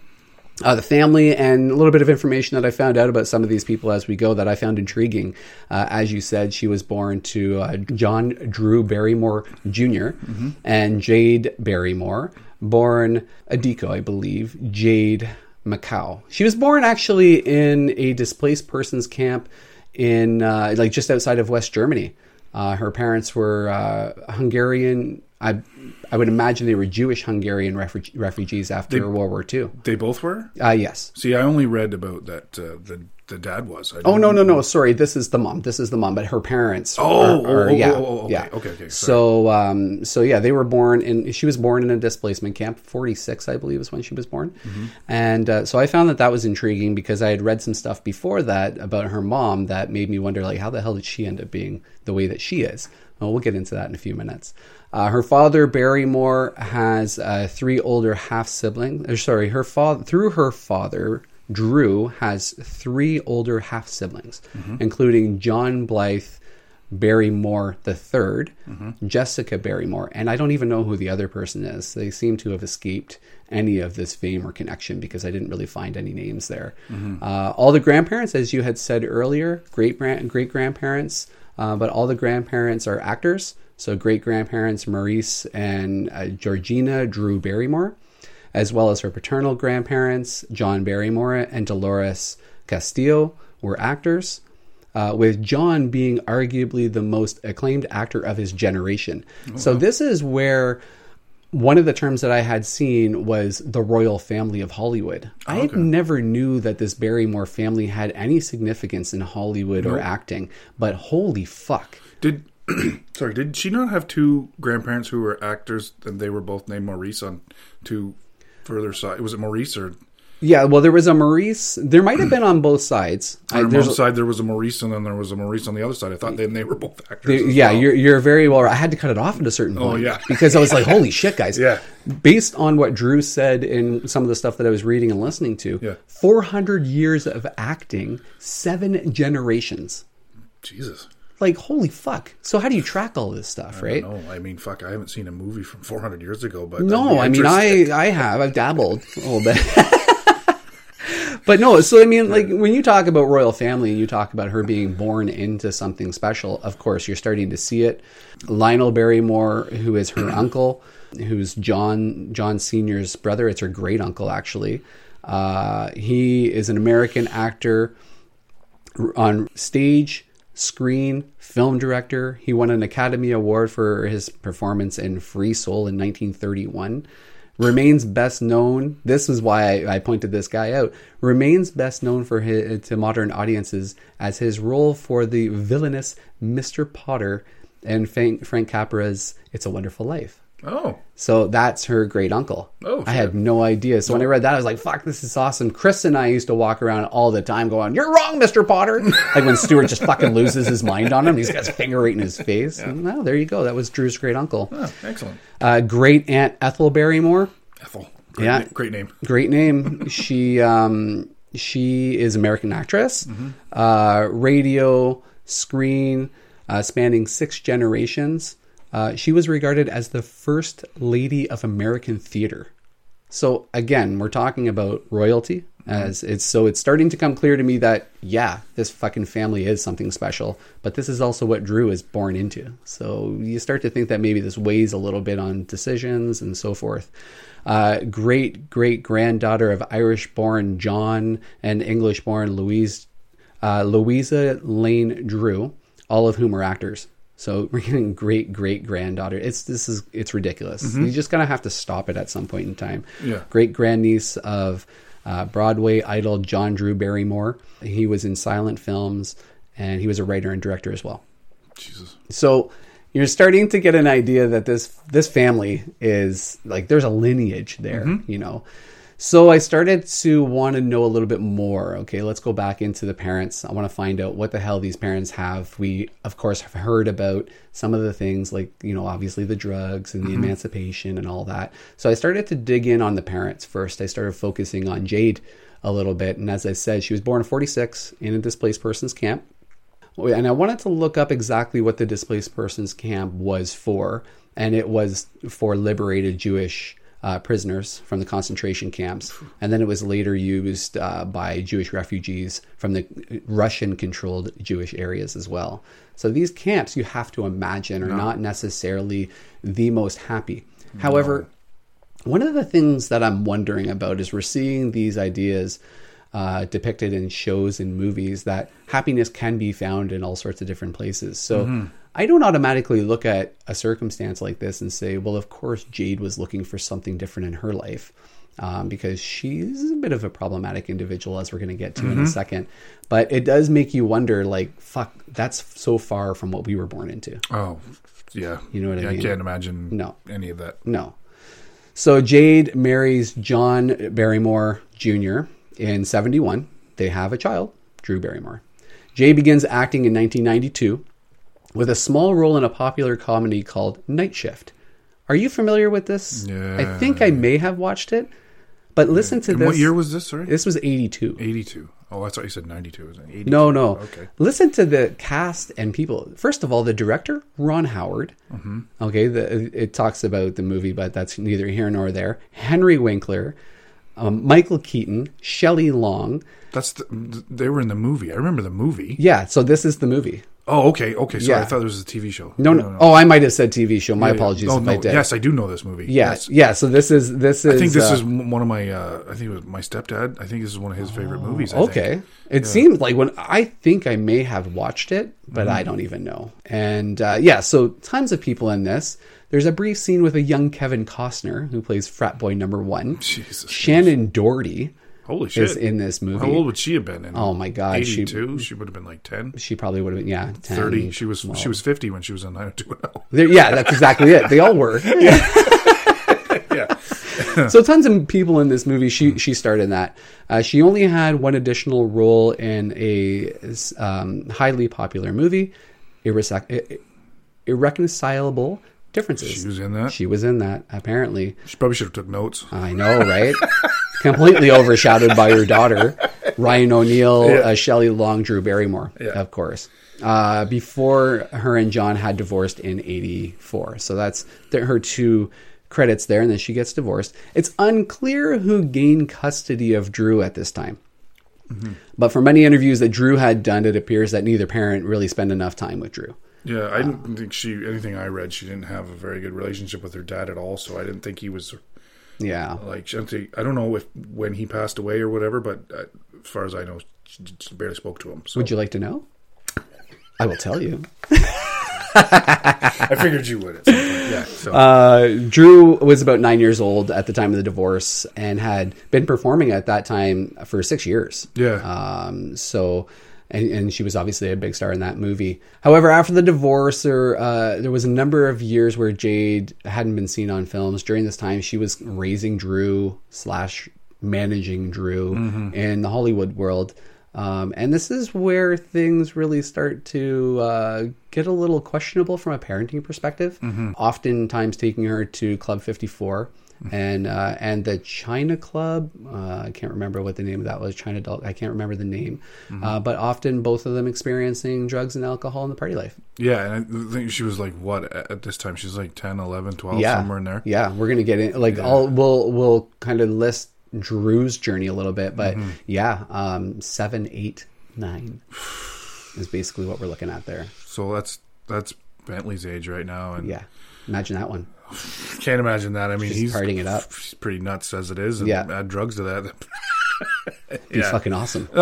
uh, the family and a little bit of information that I found out about some of these people as we go that I found intriguing. Uh, as you said, she was born to uh, John Drew Barrymore junior and Jaid Barrymore, born Adiko, I believe, Jaid Macau. She was born actually in a displaced persons camp in uh, like just outside of West Germany. Uh, her parents were uh, Hungarian. I I would imagine they were Jewish Hungarian refu- refugees after World War II. they both were. Uh, yes. See, I only read about that. Uh, the the dad was. I Oh no no no! Sorry, this is the mom. This is the mom, but her parents. Oh, are- oh, are- oh, yeah, oh, oh, okay, yeah. okay, okay, sorry. So, um, so yeah, they were born in. She was born in a displacement camp. Forty six, I believe, is when she was born. Mm-hmm. And uh, so I found that that was intriguing because I had read some stuff before that about her mom that made me wonder, like, how the hell did she end up being the way that she is? Well, we'll get into that in a few minutes. Uh, her father Barrymore has uh, three older half siblings. Sorry, her father through her father Drew has three older half siblings, including John Blythe Barrymore the 3rd Jessica Barrymore, and I don't even know who the other person is. They seem to have escaped any of this fame or connection because I didn't really find any names there. Uh, all the grandparents, as you had said earlier, great great grandparents, uh, but all the grandparents are actors. So great grandparents Maurice and uh, Georgina Drew Barrymore as well as her paternal grandparents, John Barrymore and Dolores Costello, were actors, uh, with John being arguably the most acclaimed actor of his generation. So, this is where one of the terms that I had seen was the royal family of Hollywood. I had never knew that this Barrymore family had any significance in Hollywood or acting, but holy fuck. Did [clears throat] sorry? Did she not have two grandparents who were actors and they were both named Maurice on two further side? Was it Maurice or Yeah, well, there was a Maurice. There might have been on both sides. I, on mom's side there was a Maurice and then there was a Maurice on the other side? I thought they they were both actors. As yeah, well. you're you're very well. I had to cut it off at a certain oh, point. Oh, yeah. because I was like, "Holy shit, guys!" [laughs] Yeah. Based on what Drew said in some of the stuff that I was reading and listening to, Yeah. 400 years of acting, seven generations. Jesus. Like, holy fuck! So how do you track all this stuff, right? No, I mean, fuck. I haven't seen a movie from 400 years ago, but No, I mean. I I have I've dabbled a little bit. [laughs] But no, so I mean, like when you talk about royal family and you talk about her being born into something special, of course you're starting to see it. Lionel Barrymore, who is her [clears throat] uncle, who's John John Senior's brother, it's her great uncle actually. Uh, he is an American actor on stage, screen, film director. He won an Academy Award for his performance in Free Soul in 1931. Remains best known. This is why I, I pointed this guy out. Remains best known for his, to modern audiences as his role for the villainous Mr. Potter and Frank, Frank Capra's "It's a Wonderful Life." Oh, So that's her great uncle. Oh, I had no idea. So when I read that, I was like, fuck, this is awesome. Chris and I used to walk around all the time going, You're wrong, Mr. Potter. [laughs] like when Stewart just fucking loses his mind on him, he's got his finger right in his face. And, well, there you go. That was Drew's great uncle. oh excellent. Uh, great aunt Ethel Barrymore. Ethel. Great, Yeah. great name. Great name. she um, she is American actress, uh, radio, screen, uh, spanning six generations. Uh, she was regarded as the first lady of American theater. So again, we're talking about royalty. As it's so, it's starting to come clear to me that yeah, this fucking family is something special. But this is also what Drew is born into. So you start to think that maybe this weighs a little bit on decisions and so forth. Uh, great great granddaughter of Irish-born John and English-born Louise uh, Louisa Lane Drew, all of whom are actors. So [laughs] we're getting great great granddaughter. It's this is it's ridiculous. You just gonna have to stop it at some point in time. Yeah. Great grandniece of uh, Broadway idol John Drew Barrymore. He was in silent films and he was a writer and director as well. Jesus. So you're starting to get an idea that this this family is like there's a lineage there, you know. So I started to want to know a little bit more. Okay, let's go back into the parents. I want to find out what the hell these parents have. We of course have heard about some of the things like, you know, obviously the drugs and the mm-hmm. emancipation and all that. So I started to dig in on the parents first. I started focusing on Jaid a little bit, and as I said, she was born in 46 in a displaced persons camp and I wanted to look up exactly what the displaced persons camp was for, and it was for liberated Jewish uh, prisoners from the concentration camps, and then it was later used uh, by Jewish refugees from the Russian-controlled Jewish areas as well. So these camps, you have to imagine, are not necessarily the most happy. However, one of the things that I'm wondering about is we're seeing these ideas uh, depicted in shows and movies that happiness can be found in all sorts of different places. So I don't automatically look at a circumstance like this and say, well, of course, Jaid was looking for something different in her life. Um, because she's a bit of a problematic individual, as we're going to get to in a second. But it does make you wonder, like, fuck, that's so far from what we were born into. Oh, yeah. You know what I mean? I can't imagine No. any of that. No. So Jaid marries John Barrymore Jr. in 71. They have a child, Drew Barrymore. Jay begins acting in 1992 with a small role in a popular comedy called Night Shift. Are you familiar with this? Yeah. I think I may have watched it, but listen to And this. what year was this? Sorry, This was 82. 82. Oh, I thought you said 92. Was it 82? No, no. Okay. Listen to the cast and people. First of all, the director, Ron Howard. Mm-hmm. Okay, the, it talks about the movie, but that's neither here nor there. Henry Winkler, um, Michael Keaton, Shelley Long. That's the, they were in the movie. I remember the movie. Yeah, so this is the movie. Oh, okay, okay. Sorry, Yeah. I thought it was a TV show. No, no. Oh, I might have said TV show. My Yeah, yeah. apologies Oh, if no. I did. Yes, I do know this movie. Yeah, Yes. yeah. So this is this is. I think this uh, is one of my. Uh, I think it was my stepdad. I think this is one of his favorite movies. I think. Okay. It seems like when I think I may have watched it, but Mm-hmm. I don't even know. And uh, yeah, so tons of people in this. There's a brief scene with a young Kevin Costner who plays frat boy number one. Jesus. Shannen Doherty Holy shit! is in this movie. How old would she have been? In Oh my God, she- 82. She, would have been like 10, She probably would have been yeah, 10, 30. She was 12. she was 50 when she was in 90210. [laughs] There- yeah, that's exactly it. They all were. [laughs] [laughs] yeah. so tons of people in this movie. She she starred in that. Uh, she only had one additional role in a um, highly popular movie, Irrec- Irreconcilable Differences. She was in that. She was in that. Apparently, She probably should have took notes. I know, right? [laughs] Completely overshadowed by her daughter, Ryan O'Neal, Yeah. uh, Shelley Long, Drew Barrymore, Yeah. of course. Uh, before her and John had divorced in '84, so that's th- her two credits there, and then she gets divorced. It's unclear who gained custody of Drew at this time. But from many interviews that Drew had done, it appears that neither parent really spent enough time with Drew. Yeah, I didn't think she. Anything I read, she didn't have a very good relationship with her dad at all. So I didn't think he was Yeah. like. I don't think- I don't know if when he passed away or whatever, but uh, as far as I know, she just barely spoke to him. So Would you like to know? I will tell you. [laughs] I figured you would. At some point. Yeah. So Uh, Drew was about nine years old at the time of the divorce and had been performing at that time for six years. Yeah. Um, so, and, and she was obviously a big star in that movie. However, after the divorce, there, uh, there was a number of years where Jaid hadn't been seen on films. During this time, she was raising Drew slash managing Drew in the Hollywood world. Um, and this is where things really start to uh, get a little questionable from a parenting perspective. Oftentimes, taking her to Club 54 and uh, and the China Club. Uh, I can't remember what the name of that was. China Adult. I can't remember the name. Uh, but often, both of them experiencing drugs and alcohol in the party life. yeah, and I think she was like what at this time? She's like 10, 11, 12, yeah, somewhere in there. Yeah, we're gonna get in. Like, I'll we'll we'll kind of list Drew's journey a little bit, but Mm-hmm. yeah, um, seven, eight, nine is basically what we're looking at there. So that's that's Bentley's age right now, and Yeah, imagine that one. Can't imagine that. I mean, Just he's partying it up. He's pretty nuts as it is, and Yeah. add drugs to that. [laughs] He's Yeah. fucking awesome. [laughs]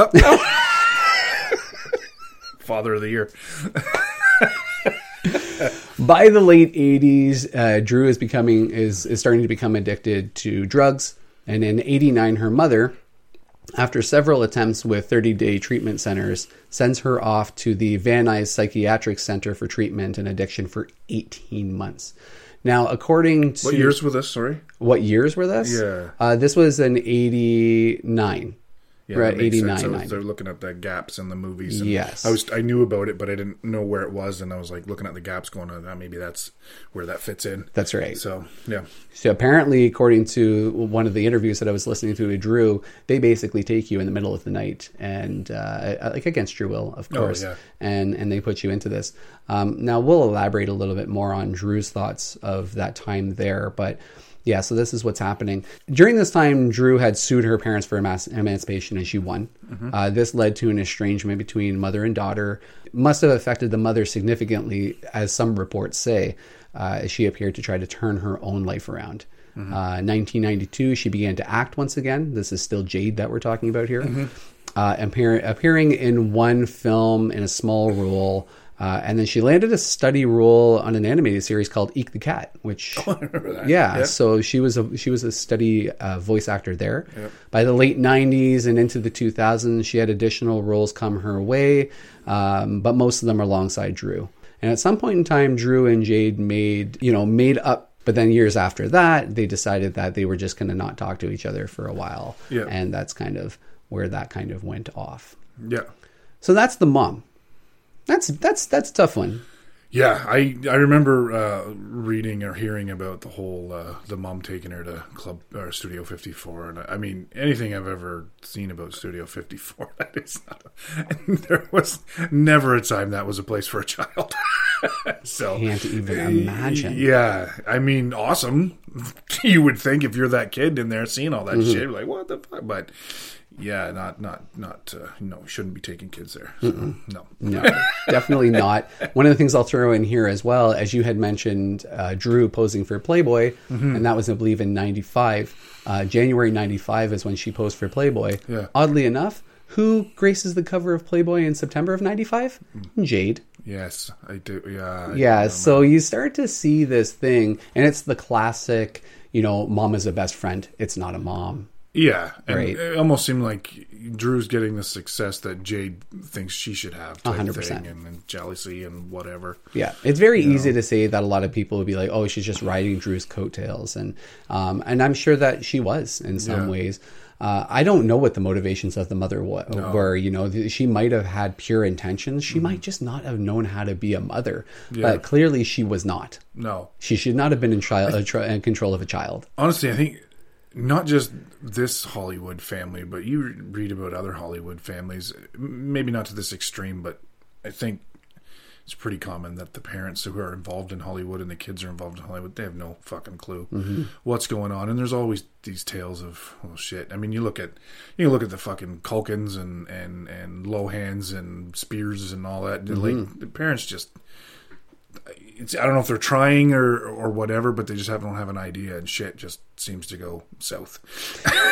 Father of the year. [laughs] By the late '80s, uh, Drew is becoming is is starting to become addicted to drugs, and in '89, her mother, after several attempts with 30 day treatment centers, sends her off to the Van Nuys Psychiatric Center for Treatment and Addiction for 18 months. Now, according to What years were this? Sorry. what years were this? Yeah. uh, this was in '89. Yeah, makes sense. 89, I was- They're looking at the gaps in the movies. And Yes. I was I knew about it, but I didn't know where it was, and I was like looking at the gaps, going, "Oh, maybe that's where that fits in." That's right. So yeah, So apparently, according to one of the interviews that I was listening to with Drew, they basically take you in the middle of the night and uh, like against your will, of course, yeah. and and they put you into this. Um, now we'll elaborate a little bit more on Drew's thoughts of that time there, but. Yeah, so this is what's happening. During this time, Drew had sued her parents for emancipation and she won. Uh, this led to an estrangement between mother and daughter. Must have affected the mother significantly, as some reports say, uh, as she appeared to try to turn her own life around. Uh, 1992, she began to act once again. This is still Jaid that we're talking about here. Uh, appear, appearing in one film in a small role. Uh, and then she landed a study role on an animated series called Eek the Cat, which [laughs] yeah, so she was a she was a steady uh, voice actor there. By the late '90s and into the 2000s, she had additional roles come her way, um, but most of them are alongside Drew. And at some point in time, Drew and Jaid made you know made up. But then years after that, they decided that they were just going to not talk to each other for a while, Yeah. and that's kind of where that kind of went off. yeah, So that's the mom. That's that's that's a tough one. yeah. I I remember uh, reading or hearing about the whole uh, the mom taking her to Club or Studio Fifty Four, and I, I mean anything I've ever seen about Studio Fifty Four, [laughs] that is not. A, [laughs] there was never a time that was a place for a child. [laughs] so Can't even imagine. Yeah, I mean, awesome. You would think if you're that kid in there seeing all that Mm-hmm. shit, like what the fuck? But yeah, not not not. Uh, no, shouldn't be taking kids there. So, no. No, definitely [laughs] not. One of the things I'll throw in here as well, as you had mentioned, uh, Drew posing for Playboy, Mm-hmm. and that was, I believe, in '95. Uh, January '95 is when she posed for Playboy. Yeah. Oddly enough, who graces the cover of Playboy in September of '95? Jaid. Yes, I do. Yeah. I Yeah, remember. so you start to see this thing, and it's the classic, you know, mom is a best friend. It's not a mom. Yeah, and Right. it almost seemed like Drew's getting the success that Jaid thinks she should have, type 100%. thing, and, and jealousy and whatever. Yeah, it's very easy to say that a lot of people would be like, "Oh, she's just riding Drew's coattails," and um, and I'm sure that she was in some Yeah. ways. Uh, I don't know what the motivations of the mother wa- were. You know, th- she might have had pure intentions. She might just not have known how to be a mother. But clearly, she was not. No, She should not have been in, child, uh, tr- in control of a child. honestly, I think not just this Hollywood family, but you read about other Hollywood families. Maybe not to this extreme, but I think it's pretty common that the parents who are involved in Hollywood and the kids are involved in Hollywood, they have no fucking clue mm-hmm. what's going on. And there's always these tales of well, shit. I mean, you look at you look at the fucking Culkins and and and Lohans and Spears and all that. Like mm-hmm. the parents just. It's, I don't know if they're trying or or whatever, but they just have, don't have an idea, and shit just seems to go south.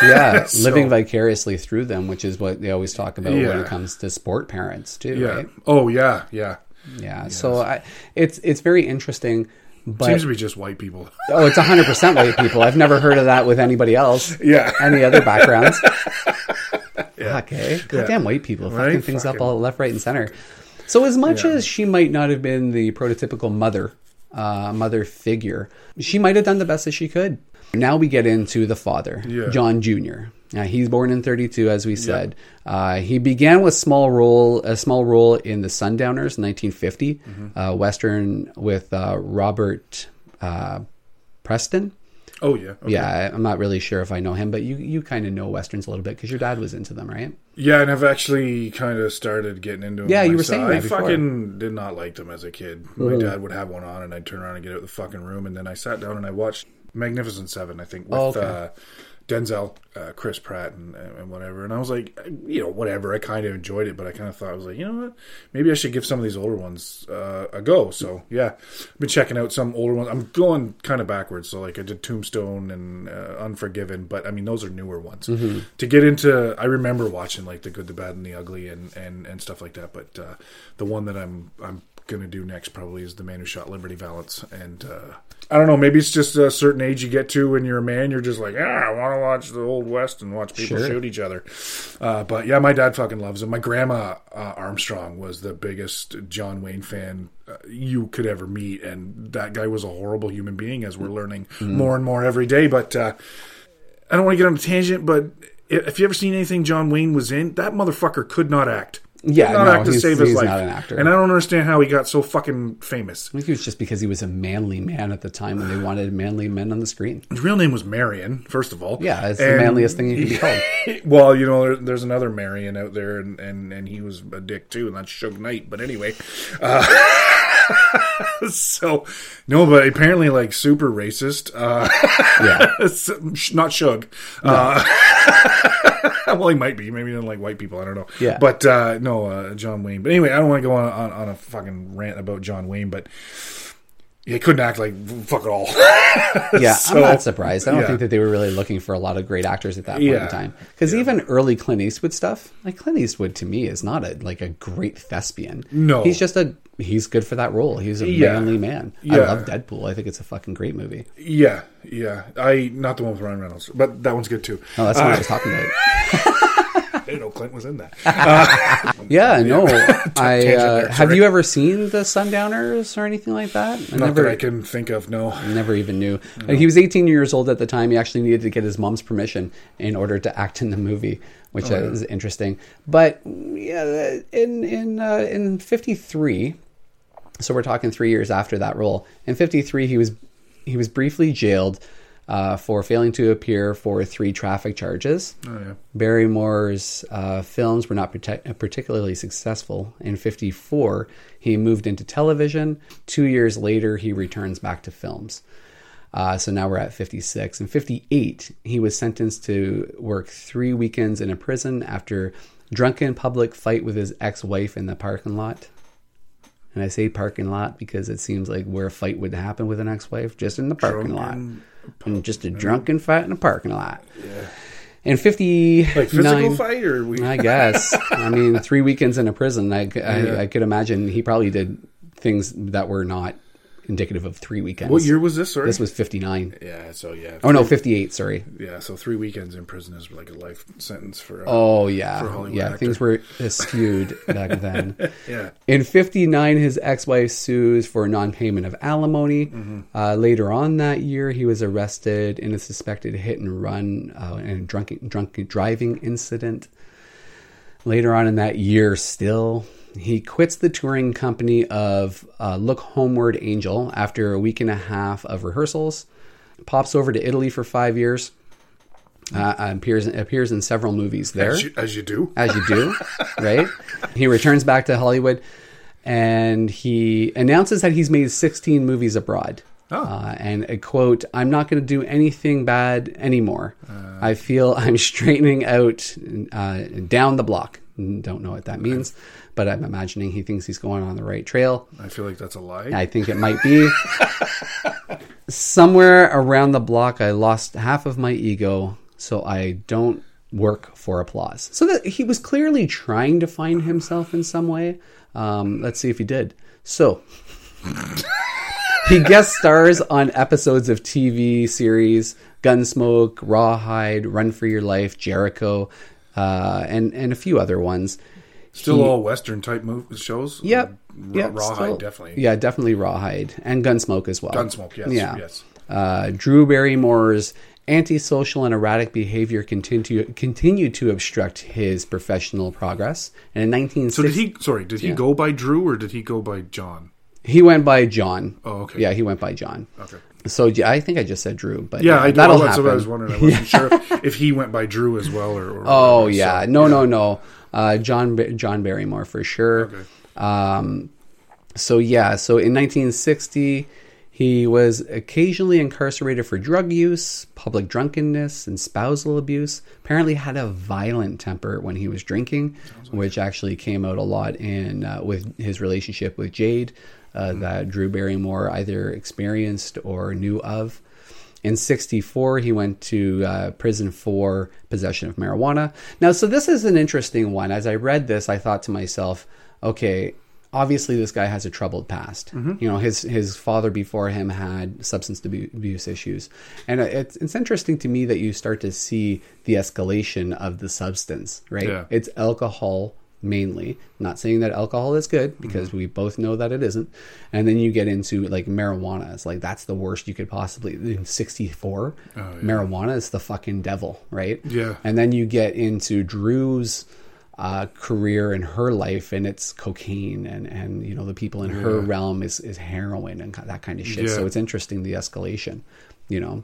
Yeah, [laughs] So- living vicariously through them, which is what they always talk about when it comes to sport parents too. Yeah. Right? Oh yeah, yeah. Yeah. So I, it's it's very interesting. But Seems to be just white people. oh, it's hundred percent white people. I've never heard of that with anybody else. Yeah. Any other backgrounds? [laughs] yeah. Okay. Goddamn white people fucking Right? things up all left, right, and center. So as much Yeah. as she might not have been the prototypical mother, uh, mother figure, she might have done the best that she could. Now we get into the father, Yeah. John Jr. Now, he's born in 32, as we said. Uh, he began with small role, a small role in the Sundowners, 1950, Mm-hmm. uh, western with uh, Robert uh, Preston. Oh yeah. Okay. Yeah, I'm not really sure if I know him, but you you kind of know westerns a little bit because your dad was into them, right? Yeah, and I've actually kind of started getting into them. Yeah, you were myself. saying that I before. fucking did not like them as a kid. My dad would have one on, and I'd turn around and get out of the fucking room, and then I sat down and I watched Magnificent Seven, I think, with Oh, okay. uh, Denzel, uh, Chris Pratt, and, and whatever. And I was like, you know, whatever. I kind of enjoyed it, but I kind of thought I was like, you know what? Maybe I should give some of these older ones uh, a go. So yeah, I've been checking out some older ones. I'm going kind of backwards. So like I did Tombstone and uh, Unforgiven, but I mean those are newer ones. Mm-hmm. To get into, I remember watching like the Good, the Bad, and the Ugly, and and and stuff like that. But uh, the one that I'm I'm gonna do next probably is the Man Who Shot Liberty Valance, and uh, I don't know. Maybe it's just a certain age you get to when you're a man. You're just like, yeah, I want to watch the old west and watch people Sure. shoot each other. Uh, but yeah, my dad fucking loves him. My grandma uh, Armstrong was the biggest John Wayne fan uh, you could ever meet, and that guy was a horrible human being, as we're learning more and more every day. But uh, I don't want to get on a tangent, but if you ever seen anything John Wayne was in, that motherfucker could not act. Yeah, not no, act to he's- save his he's life. not an actor. And I don't understand how he got so fucking famous. I think it was just because he was a manly man at the time when they wanted manly men on the screen. His real name was Marion, first of all. Yeah, it's the And- manliest thing you can be called. [laughs] well, you know, there, there's another Marion out there, and, and, and he was a dick too, and that's Suge Knight. But anyway, uh, [laughs] so no, but apparently like super racist. Uh, Yeah. [laughs] not Suge. Uh, [laughs] well, he might be. Maybe he doesn't like white people. I don't know. Yeah. But uh, no, uh, John Wayne. But anyway, I don't want to go on, on on a fucking rant about John Wayne, but. He couldn't act like fuck at all. [laughs] Yeah, So, I'm not surprised. I don't yeah. think that they were really looking for a lot of great actors at that point in time. Because even early Clint Eastwood stuff, like Clint Eastwood to me is not a like a great thespian. No. he's just a he's good for that role. He's a Yeah. manly man. I love Deadpool. I think it's a fucking great movie. Yeah, yeah. I not the one with Ryan Reynolds, but that one's good too. Oh, that's what I was talking about. [laughs] I didn't know Clint was in that. [laughs] Yeah, no. I [laughs] uh, have you ever seen the Sundowners or anything like that? I Not never, that I can think of. No. never even knew. Uh, he was 18 years old at the time. He actually needed to get his mom's permission in order to act in the movie, which Oh, uh, is interesting. But yeah, in in uh, in 53, so we're talking three years after that role. In 53, he was he was briefly jailed uh, for failing to appear for three traffic charges. Oh yeah. Barrymore's uh, films were not partic- particularly successful. In 54, he moved into television. Two years later, he returns back to films. Uh, so now we're at 56. In 58, he was sentenced to work three weekends in a prison after drunken public fight with his ex-wife in the parking lot. And I say parking lot because it seems like where a fight would happen with an ex-wife, just in the parking Drunken lot, and just a drunken fight in a parking lot. In 59, Like physical fight, or we? I guess. [laughs] I mean, three weekends in a prison. I, I, Yeah. I could imagine he probably did things that were not indicative of three weekends. what year was this? Sorry. This was 59. Yeah. So yeah. Oh, no, 58, sorry. Yeah. So three weekends in prison is like a life sentence for. Uh, Oh, yeah. For Hollywood yeah, actor. things were skewed back [laughs] then. Yeah. In 59, his ex wife sues for non payment of alimony. Mm-hmm. Uh, later on that year, he was arrested in a suspected hit and run uh, and a drunken, drunken driving incident. Later on in that year, still, he quits the touring company of uh, Look Homeward Angel after a week and a half of rehearsals. Pops over to Italy for five years. Uh, appears appears in several movies there As you, as you do. as you do, [laughs] right? He returns back to Hollywood and he announces that he's made 16 movies abroad. Oh. Uh, and a quote, I'm not going to do anything bad anymore. I feel I'm [laughs] straightening out uh, down the block. Don't know what that means, but I'm imagining he thinks he's going on the right trail. I feel like that's a lie. I think it might be. Somewhere around the block, I lost half of my ego, so I don't work for applause. So that he was clearly trying to find himself in some way. Um, let's see if he did. So he guest stars on episodes of TV series Gunsmoke, Rawhide, Run for Your Life, Jericho, uh, and and a few other ones. Still all Western type move shows. Yep. Yep, Rawhide still- definitely. Yeah, definitely Rawhide and Gunsmoke as well. Gunsmoke. Yes. Yeah. Yes. Uh, Drew Barrymore's antisocial and erratic behavior continued continued to obstruct his professional progress. And in 1960, So did he? Sorry, did he go by Drew or did he go by John? he went by John. Oh, okay. Yeah, he went by John. Okay. So yeah, I think I just said Drew, but Yeah, I that'll That's happen. what I was wondering. I wasn't [laughs] sure if, if he went by Drew as well or. or Oh whatever, yeah, so, no, no, no. Uh, John John Barrymore for sure. Okay. Um, so yeah, so in 1960, he was occasionally incarcerated for drug use, public drunkenness, and spousal abuse. Apparently, had a violent temper when he was drinking, which actually came out a lot in uh, with his relationship with Jaid, uh, that Drew Barrymore either experienced or knew of. In 64, he went to uh, prison for possession of marijuana. Now, so this is an interesting one. As I read this, I thought to myself, okay, obviously this guy has a troubled past. You know, his his father before him had substance abuse issues, and it's it's interesting to me that you start to see the escalation of the substance. Right? Yeah. It's alcohol mainly. Not saying that alcohol is good because we both know that it isn't. And then you get into like marijuana. It's like that's the worst you could possibly. In '64, marijuana is the fucking devil, right? Yeah. And then you get into Drew's uh, career and her life, and it's cocaine, and and you know the people in her realm is is heroin and that kind of shit. So it's interesting the escalation, you know.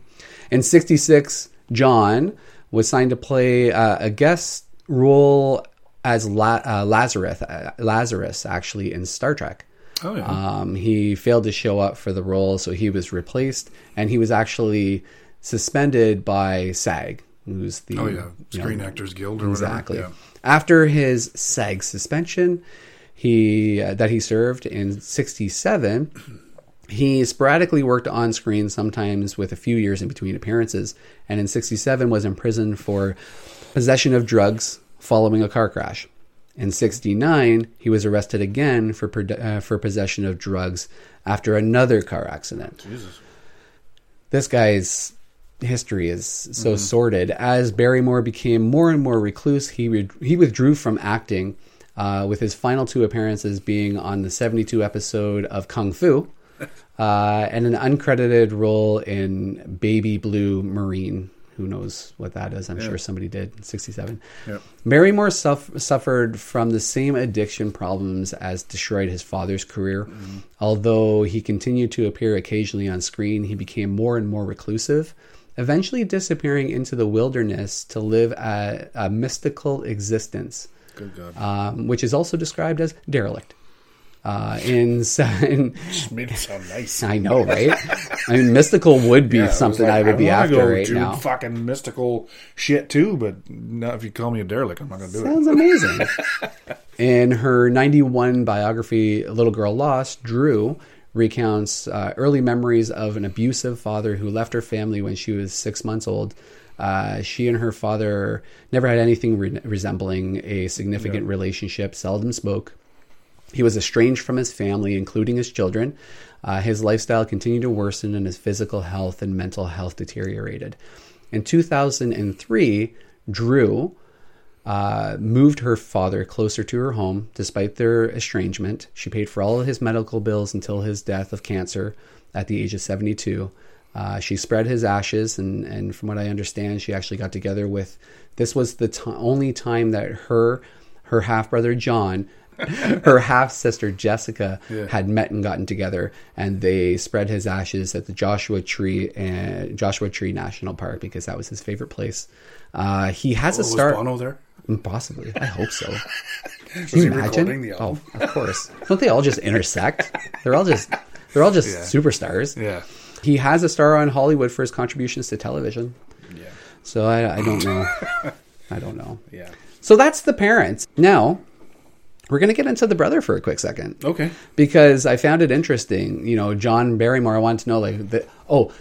In '66, John was signed to play uh, a guest role as La- uh, Lazarus, uh, Lazarus actually in Star Trek. Oh yeah. Um, he failed to show up for the role, so he was replaced, and he was actually suspended by SAG, who's the oh yeah. you know, Screen Actors Guild or exactly. whatever. After his SAG suspension, he uh, that he served in '67, he sporadically worked on screen, sometimes with a few years in between appearances, and in '67 was imprisoned for possession of drugs following a car crash. In '69, he was arrested again for uh, for possession of drugs after another car accident Jesus. this guy's history is so sordid. As Barrymore became more and more recluse, he re- he withdrew from acting, uh, with his final two appearances being on the 72 episode of Kung Fu, [laughs] uh, and an uncredited role in Baby Blue Marine. Who knows what that is? I'm sure somebody did. in 67. Yep. Barrymore suff- suffered from the same addiction problems as destroyed his father's career. Although he continued to appear occasionally on screen, he became more and more reclusive, eventually disappearing into the wilderness to live a, a mystical existence, Good God. um, which is also described as derelict. Uh, in, [laughs] in Just made it sound nice. I know, right? I mean, mystical would be Yeah, something like, I would be wanna after right do now. Fucking mystical shit too, but not if you call me a derelict, I'm not gonna do it. Sounds amazing. [laughs] In her 91 biography, Little Girl Lost, Drew recounts uh, early memories of an abusive father who left her family when she was six months old. Uh, she and her father never had anything re- resembling a significant relationship, seldom spoke. He was estranged from his family, including his children. Uh, his lifestyle continued to worsen, and his physical health and mental health deteriorated. In 2003, Drew uh, moved her father closer to her home despite their estrangement. She paid for all of his medical bills until his death of cancer at the age of 72. Uh, she spread his ashes, and, and from what I understand, she actually got together with. This was the ti only time that her her half brother John, [laughs] her half sister Jessica had met and gotten together, and they spread his ashes at the Joshua Tree and Joshua Tree National Park because that was his favorite place. Uh, he has a Oh, was star. Bono there? Possibly. I hope so. [laughs] Can you imagine? Oh, of course. Don't they all just intersect? They're all just they're all just superstars. Yeah. He has a star on Hollywood for his contributions to television. Yeah. So I, I don't know. [laughs] I don't know. Yeah. So that's the parents. Now we're going to get into the brother for a quick second Okay. because I found it interesting. You know, John Barrymore. I wanted to know like the oh,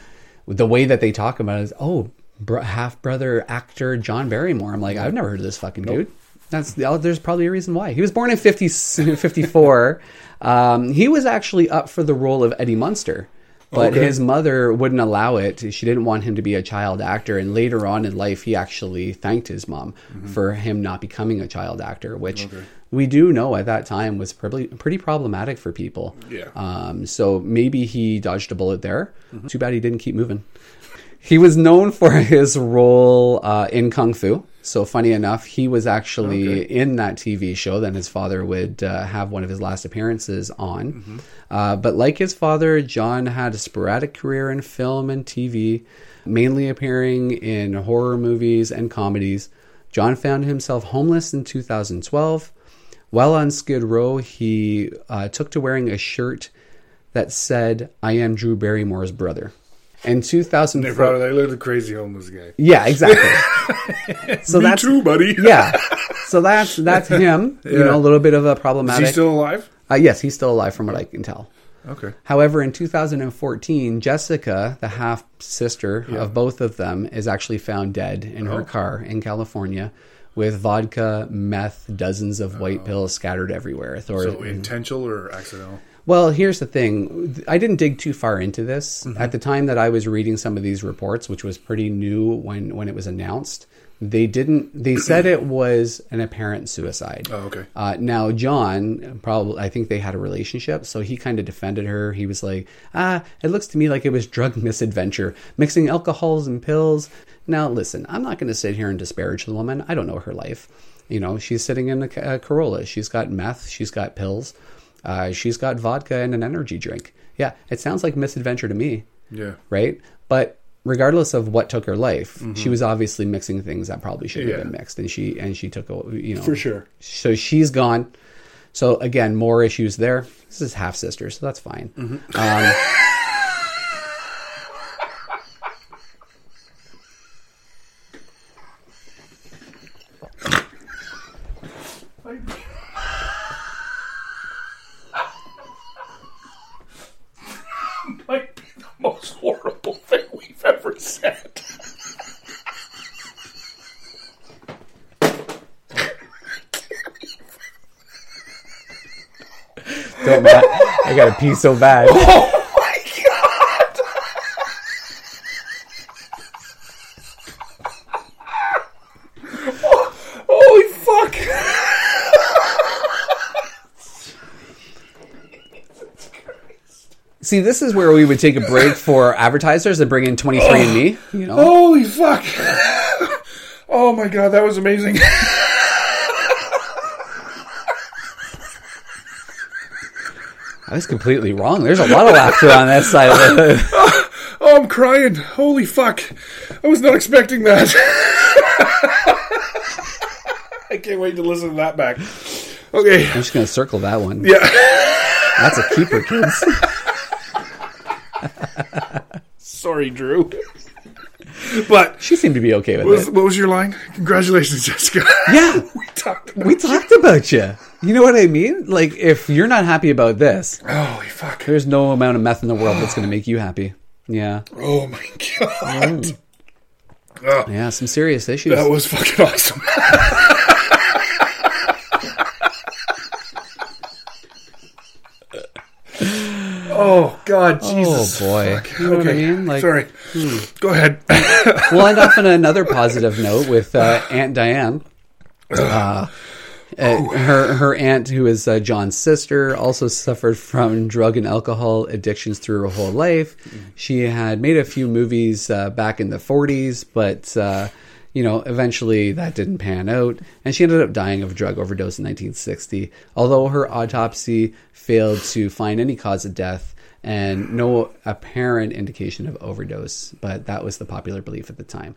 the way that they talk about it is oh, br- half brother actor John Barrymore. I'm like, I've never heard of this fucking dude. That's there's probably a reason why. He was born in 50, [laughs] 54. um, he was actually up for the role of Eddie Munster. But Okay. his mother wouldn't allow it. She didn't want him to be a child actor. And later on in life, he actually thanked his mom for him not becoming a child actor, which we do know at that time was probably pretty problematic for people. Yeah. Um, so maybe he dodged a bullet there. Too bad he didn't keep moving. He was known for [laughs] his role uh, in Kung Fu. So funny enough, he was actually in that TV show. that his father would uh, have one of his last appearances on. Uh, but like his father, John had a sporadic career in film and TV, mainly appearing in horror movies and comedies. John found himself homeless in 2012. While on Skid Row, he uh, took to wearing a shirt that said, I am Drew Barrymore's brother. In They 2004. probably like, look the crazy homeless guy. Yeah, exactly. [laughs] so Me that's too, buddy. [laughs] yeah. So that's that's [laughs] him. You know, a little bit of a Is problematic. he still alive? uh, yes, he's still alive from what I can tell. Okay. However, in 2014, Jessica, the half sister of both of them, is actually found dead in her Oh. car in California with vodka, meth, dozens of white pills scattered everywhere. Author- So intentional or accidental? well, here's the thing. I didn't dig too far into this. Mm-hmm. At the time that I was reading some of these reports, which was pretty new when, when it was announced, they didn't, they said it was an apparent suicide. Oh, okay. Uh, now, John, probably, I think they had a relationship, so he kind of defended her. He was like, ah, it looks to me like it was drug [laughs] misadventure, mixing alcohols and pills. Now, listen, I'm not going to sit here and disparage the woman. I don't know her life. You know, she's sitting in a, a Corolla. She's got meth, she's got pills, uh, she's got vodka and an energy drink. Yeah, it sounds like misadventure to me Yeah. right? But regardless of what took her life, she was obviously mixing things that probably shouldn't have Yeah. been mixed, and she and she took a you know For sure. So she's gone. So again, more issues there. This is half sister, so that's fine. Um, [laughs] Might be the most horrible thing we've ever said. don't. I got to pee so bad. [laughs] Oh my god! Oh, holy fuck! See, this is where we would take a break for advertisers and bring in 23andMe. You know, Holy fuck! [laughs] Oh my god, that was amazing. [laughs] I was completely wrong. There's a lot of laughter on that side of it. [laughs] Oh, I'm crying. Holy fuck. I was not expecting that. I can't wait to listen to that back. Okay. I'm just going to circle that one. Yeah. That's a keeper, kids. Sorry, Drew. But She seemed to be okay with what was, it. what was your line? Congratulations, Jessica. [laughs] Yeah, [laughs] we talked about we talked about you. You know what I mean? Like, if you're not happy about this, Holy fuck. there's no amount of meth in the world that's going to make you happy. Yeah, Oh my god. Mm. Oh, yeah, some serious issues. that was fucking awesome. [laughs] oh god, Jesus. oh boy, Fuck. you know okay. what I mean? Like, Sorry. Go ahead. [laughs] we'll end off on another positive note with uh, Aunt Diane. Uh, uh, her her aunt, who is uh, John's sister, also suffered from drug and alcohol addictions through her whole life. She had made a few movies uh, back in the 40s, but uh, you know, eventually that didn't pan out, and she ended up dying of a drug overdose in 1960. Although her autopsy failed to find any cause of death and no apparent indication of overdose, but that was the popular belief at the time.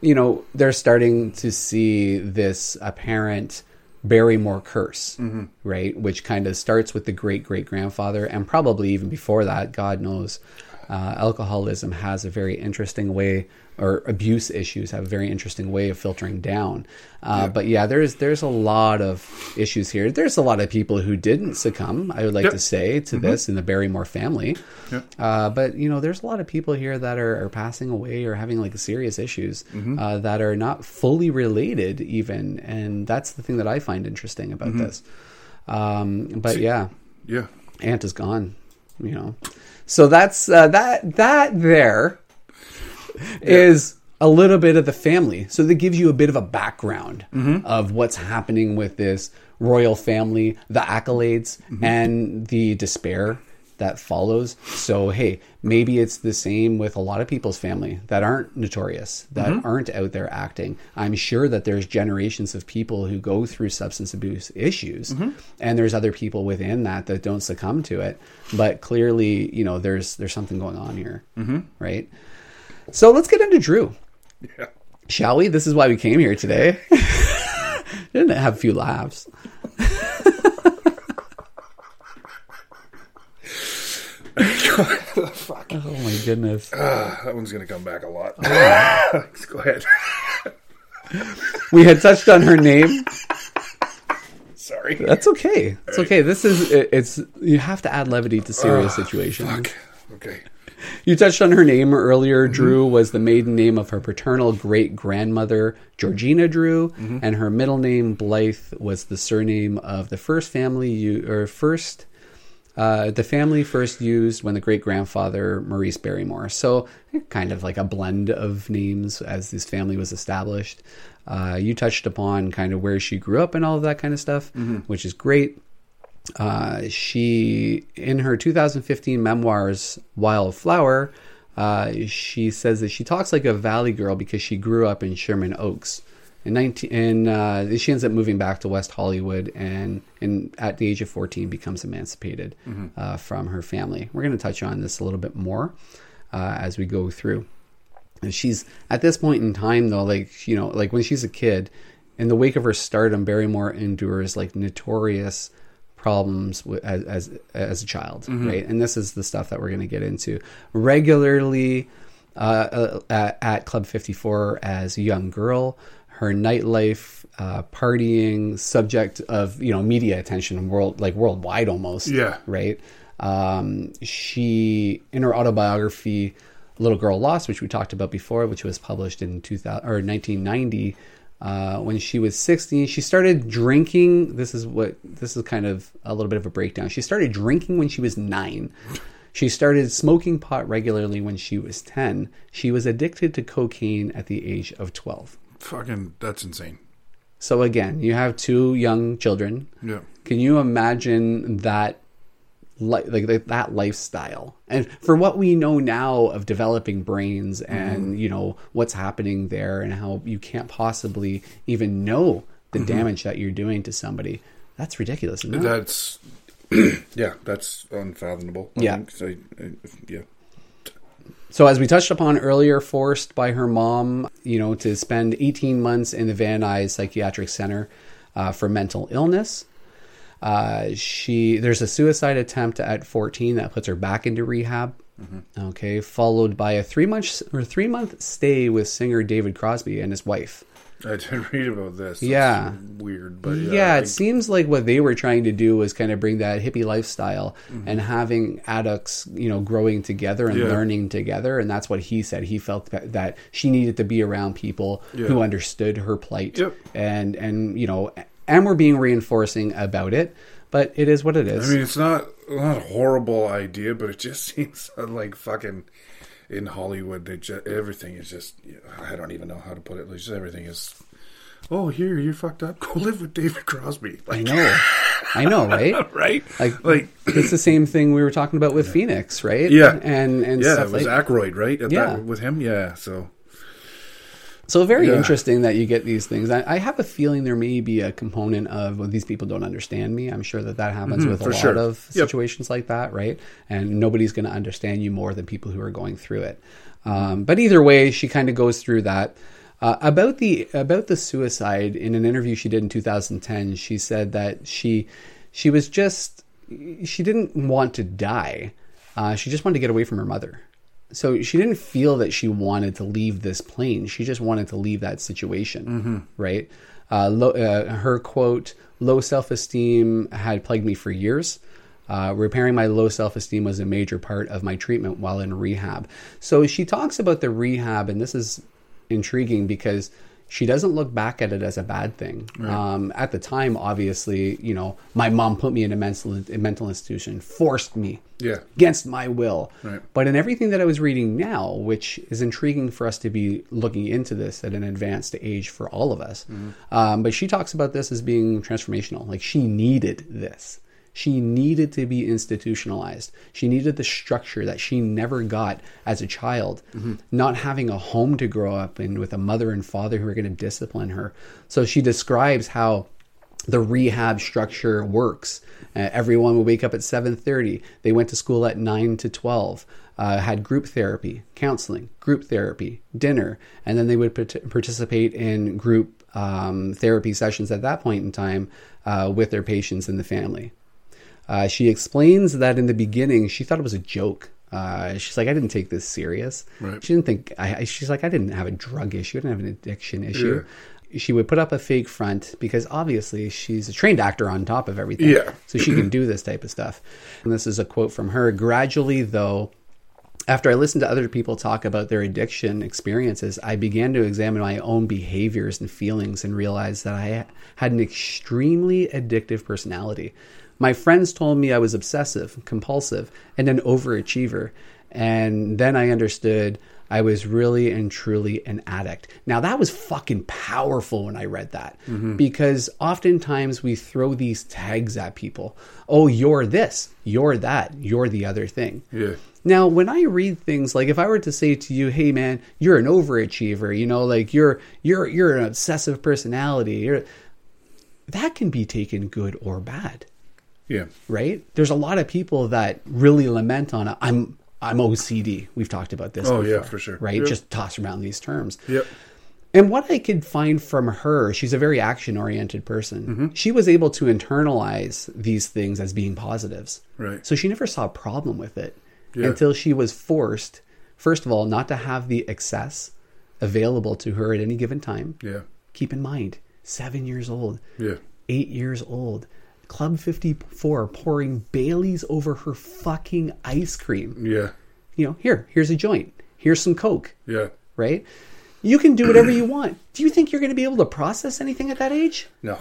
You know, they're starting to see this apparent Barrymore curse, right? Which kind of starts with the great great grandfather, and probably even before that, God knows. Uh, alcoholism has a very interesting way or abuse issues have a very interesting way of filtering down. Uh, But yeah, there's there's a lot of issues here. There's a lot of people who didn't succumb. I would like Yep. to say to this in the Barrymore family. Yep. Uh, but you know, there's a lot of people here that are, are passing away or having like serious issues uh, that are not fully related, even, and that's the thing that I find interesting about this. Um, but yeah, Yeah. Aunt is gone. You know, so that's uh, that. That there is a little bit of the family. So that gives you a bit of a background mm-hmm. of what's happening with this royal family, the accolades, mm-hmm. and the despair that follows. So hey, maybe it's the same with a lot of people's family that aren't notorious, that mm-hmm. aren't out there acting. I'm sure that there's generations of people who go through substance abuse issues, and there's other people within that that don't succumb to it. But clearly, you know, there's there's something going on here, right? So let's get into Drew, Yeah. shall we? This is why we came here today. [laughs] Didn't have a few laughs. Fuck. [laughs] Oh my goodness. Ah, that one's gonna come back a lot. Oh, [laughs] Go ahead. We had touched on her name. Sorry. That's okay. It's okay. This is it, it's you have to add levity to serious situations. Fuck. Okay. You touched on her name earlier. Drew was the maiden name of her paternal great grandmother, Georgina Drew, and her middle name Blythe was the surname of the first family you or first uh, the family first used when the great grandfather Maurice Barrymore. So kind of like a blend of names as this family was established. Uh, you touched upon kind of where she grew up and all of that kind of stuff, which is great. Uh, she, in her 2015 memoirs, Wild Flower, uh, she says that she talks like a valley girl because she grew up in Sherman Oaks. In 19, in, uh, she ends up moving back to West Hollywood and, and at the age of 14 becomes emancipated uh, from her family. We're going to touch on this a little bit more uh, as we go through. And she's at this point in time though, like you know, like when she's a kid, in the wake of her stardom, Barrymore endures like notorious problems as as, as a child, right? And this is the stuff that we're going to get into regularly uh, uh, at, at Club Fifty Four as a young girl. Her nightlife, uh, partying, subject of you know media attention, world like worldwide almost, Yeah. right? Um, she in her autobiography, "Little Girl Lost," which we talked about before, which was published in 2000 or 1990. Uh, when she was 16, she started drinking. This is what this is kind of a little bit of a breakdown. She started drinking when she was nine. She started smoking pot regularly when she was 10. She was addicted to cocaine at the age of 12. Fucking. That's insane. So again, you have two young children. Yeah. Can you imagine that, like, like that lifestyle? And for what we know now of developing brains and you know what's happening there, and how you can't possibly even know the damage that you're doing to somebody, that's ridiculous. Isn't it? That's. [clears throat] yeah. That's unfathomable. I Yeah. think. So, I- yeah. So, as we touched upon earlier, forced by her mom, you know, to spend 18 months in the Van Nuys Psychiatric Center uh, for mental illness. Uh, she there's a suicide attempt at 14 that puts her back into rehab. Okay, followed by a three month or three month stay with singer David Crosby and his wife. I didn't read about this. It's Yeah. weird, but Yeah, yeah, it think- seems like what they were trying to do was kind of bring that hippie lifestyle and having addicts, you know, growing together and Yeah. learning together. And that's what he said. He felt that, that she needed to be around people who understood her plight Yep. and and you know, and we're being reinforcing about it. But it is what it is. I mean, it's not not a horrible idea, but it just [laughs] seems like fucking in Hollywood. They just, everything is just I don't even know how to put it. Like, just everything is. Oh, here you're fucked up. [laughs] Go live with David Crosby. I know, I know, [laughs] right? right? Like, like it's the same thing we were talking about with Phoenix, right? Yeah. and and yeah, stuff it was like Aykroyd, right? At Yeah. that, with him, yeah. So So very Yeah. interesting that you get these things. I, I have a feeling there may be a component of well, these people don't understand me. I'm sure that that happens with a Mm-hmm, lot sure. of Yep. situations like that, right? And nobody's going to understand you more than people who are going through it. Um, but either way, she kind of goes through that. Uh, about the about the suicide in an interview she did in 2010, she said that she she was just she didn't want to die. Uh, she just wanted to get away from her mother So she didn't feel that she wanted to leave this plane. She just wanted to leave that situation, right? Uh, low, uh, her quote, low self esteem had plagued me for years. Uh, repairing my low self esteem was a major part of my treatment while in rehab. So she talks about the rehab, and this is intriguing because she doesn't look back at it as a bad thing. Um, at the time, obviously, you know, my mom put me in a mental, a mental institution, forced me Yeah. against my will. Right. But in everything that I was reading now, which is intriguing for us to be looking into this at an advanced age for all of us, um, but she talks about this as being transformational. Like she needed this. She needed to be institutionalized. She needed the structure that she never got as a child, not having a home to grow up in with a mother and father who are going to discipline her. So she describes how the rehab structure works. Uh, everyone would wake up at 7:30. They went to school at 9 to 12. Uh, had group therapy, counseling, group therapy, dinner, and then they would part- participate in group um, therapy sessions at that point in time uh, with their patients and the family. Uh, she explains that in the beginning she thought it was a joke. Uh, she's like, I didn't take this serious. Right. She didn't think. I, she's like, I didn't have a drug issue. I didn't have an addiction issue. She would put up a fake front because obviously she's a trained actor on top of everything. Yeah. So she can do this type of stuff. And this is a quote from her. Gradually, though, after I listened to other people talk about their addiction experiences, I began to examine my own behaviors and feelings and realized that I had an extremely addictive personality. My friends told me I was obsessive, compulsive, and an overachiever. And then I understood I was really and truly an addict. Now, that was fucking powerful when I read that mm-hmm. because oftentimes we throw these tags at people. Oh, you're this, you're that, you're the other thing. Yeah. Now, when I read things like if I were to say to you, "Hey man, you're an overachiever," you know, like you're you're you're an obsessive personality, you're, that can be taken good or bad, Yeah. right? There's a lot of people that really lament on it. I'm I'm OCD. We've talked about this. Oh, before, yeah, for sure. Right? Yep. Just toss around these terms. Yep. And what I could find from her, she's a very action oriented person. Mm-hmm. She was able to internalize these things as being positives. Right. So she never saw a problem with it Yeah. until she was forced, first of all, not to have the excess available to her at any given time. Yeah. Keep in mind, seven years old, Yeah. eight years old, Club 54 pouring Bailey's over her fucking ice cream. Yeah. You know, here, here's a joint, here's some Coke Yeah. right? You can do whatever you want. Do you think you're going to be able to process anything at that age? No.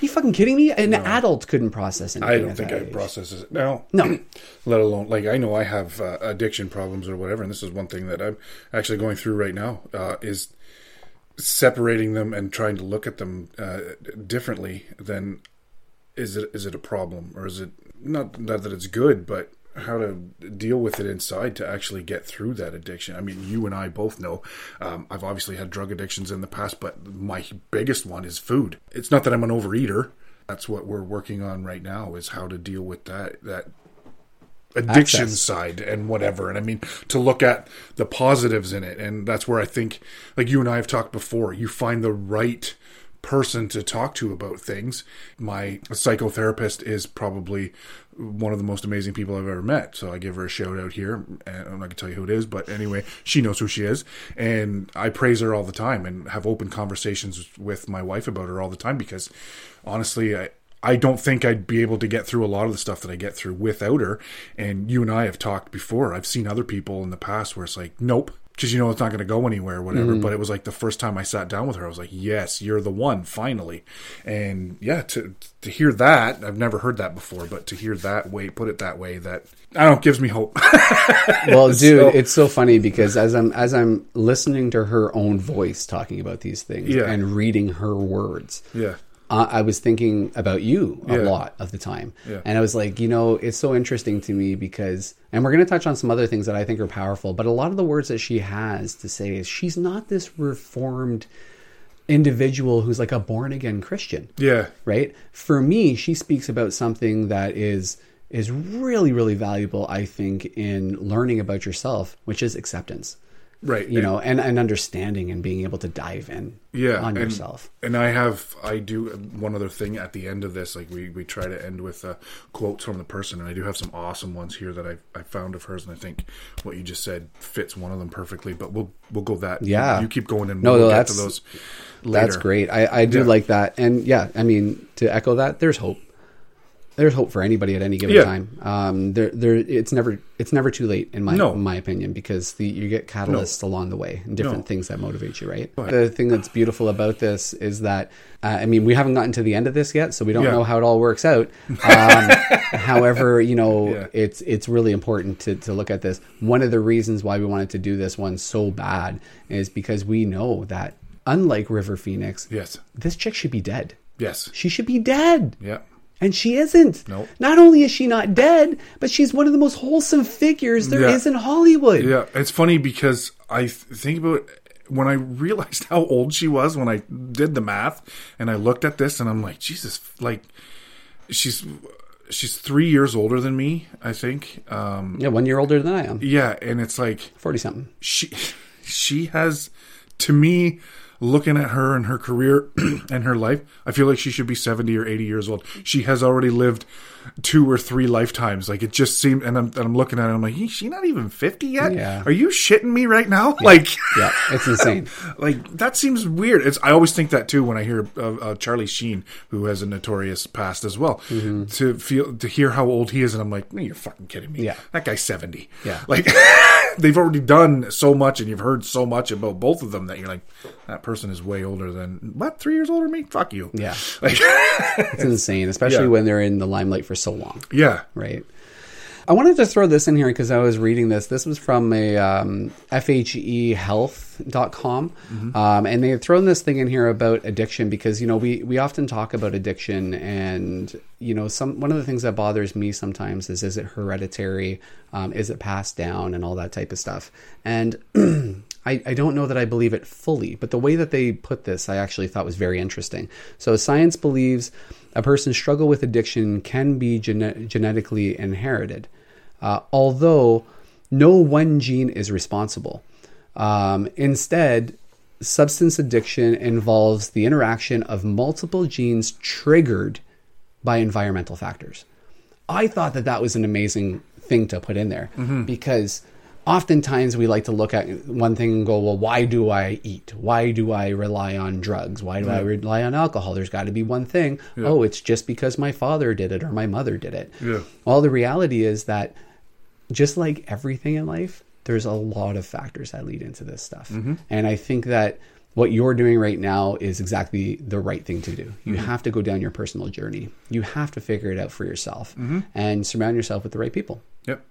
you fucking kidding me? An adult couldn't process anything. I don't think age. process it now. No. [clears throat] Let alone like I know I have uh, addiction problems or whatever, and this is one thing that I'm actually going through right now uh, is separating them and trying to look at them uh, differently. Than is it is it a problem or is it not not that it's good, but how to deal with it inside to actually get through that addiction. I mean, you and I both know um, I've obviously had drug addictions in the past, but my biggest one is food. It's not that I'm an overeater. That's what we're working on right now is how to deal with that that addiction Access. side and whatever. And I mean, to look at the positives in it. And that's where I think, like you and I have talked before, you find the right person to talk to about things. My psychotherapist is probably one of the most amazing people I've ever met. So I give her a shout out here. And I'm not going to tell you who it is, but anyway, she knows who she is. And I praise her all the time and have open conversations with my wife about her all the time because honestly, I, I don't think I'd be able to get through a lot of the stuff that I get through without her. And you and I have talked before. I've seen other people in the past where it's like, nope, because you know it's not going to go anywhere or whatever. Mm-hmm. But it was like the first time I sat down with her, I was like, yes, you're the one, finally. And yeah, to to hear that, I've never heard that before, but to hear that way, put it that way, that I don't know, gives me hope. [laughs] Well, dude, So- it's so funny because as I'm as I'm listening to her own voice talking about these things Yeah. and reading her words, yeah, uh, I was thinking about you a Yeah. lot of the time. Yeah. And I was like, you know, it's so interesting to me because, and we're going to touch on some other things that I think are powerful, but a lot of the words that she has to say is she's not this reformed individual who's like a born again Christian yeah, right for me she speaks about something that is is really really valuable i think in learning about yourself which is acceptance Right, You and- know, and, and understanding and being able to dive in yeah on and, yourself. and i have i do one other thing at the end of this like we we try to end with uh, quotes from the person and i do have some awesome ones here that i i found of hers and i think what you just said fits one of them perfectly but we'll we'll go that Yeah. you keep going and No, we'll no, get to that's- those That's great. I, I do Yeah. like that. And yeah, I mean, to echo that, there's hope. There's hope for anybody at any given Yeah. time. Um, there, there, it's never, it's never too late in my, No. in my opinion, because the, you get catalysts along the way and different No. things that motivate you, right? Right. The thing that's beautiful about this is that, uh, I mean, we haven't gotten to the end of this yet, so we don't Yeah. know how it all works out. [laughs] Um, however, you know, Yeah. it's, it's really important to, to look at this. One of the reasons why we wanted to do this one so bad is because we know that unlike River Phoenix, yes this chick should be dead. yes She should be dead. yeah And she isn't. Nope. Not only is she not dead, but she's one of the most wholesome figures there is Yeah. in Hollywood. Yeah, it's funny because I th- think about when I [laughs] realized how old she was when I did the math, and I looked at this, and I'm like, Jesus, like she's she's three years older than me, I think. Um, Yeah, one year older than I am. yeah, and it's like 40 something. she [laughs] she has to me looking at her and her career [clears throat] and her life i feel like she should be 70 or 80 years old. She has already lived two or three lifetimes like it just seemed and i'm, and I'm looking at it i'm like is she not even 50 yet Yeah. are you shitting me right now like Yeah, it's [laughs] insane. like that seems weird it's i always think that too when i hear of uh, charlie sheen who has a notorious past as well Mm-hmm. to feel to hear how old he is and i'm like no, you're fucking kidding me Yeah. that guy's 70 Yeah. like [laughs] they've already done so much and you've heard so much about both of them that you're like that person is way older than what three years older than me fuck you Yeah. [laughs] like It's insane, especially Yeah. when they're in the limelight for so long. yeah right? I wanted to throw this in here because I was reading this. This was from a um, FHEHealth.com. Um, and they had thrown this thing in here about addiction because, you know, we, we often talk about addiction and, you know, some one of the things that bothers me sometimes is is it hereditary? Um, is it passed down and all that type of stuff? And [clears throat] I, I don't know that I believe it fully, but the way that they put this, I actually thought was very interesting. So, science believes a person's struggle with addiction can be gene- genetically inherited, uh, although no one gene is responsible. Um, instead, substance addiction involves the interaction of multiple genes triggered by environmental factors. I thought that that was an amazing thing to put in there because oftentimes we like to look at one thing and go, well, why do I eat? Why do I rely on drugs? Why do I rely on alcohol? There's got to be one thing. Oh, it's just because my father did it or my mother did it. Yeah. Well, the reality is that just like everything in life, there's a lot of factors that lead into this stuff. Mm-hmm. And I think that what you're doing right now is exactly the right thing to do. You mm-hmm. have to go down your personal journey. You have to figure it out for yourself mm-hmm. and surround yourself with the right people. yep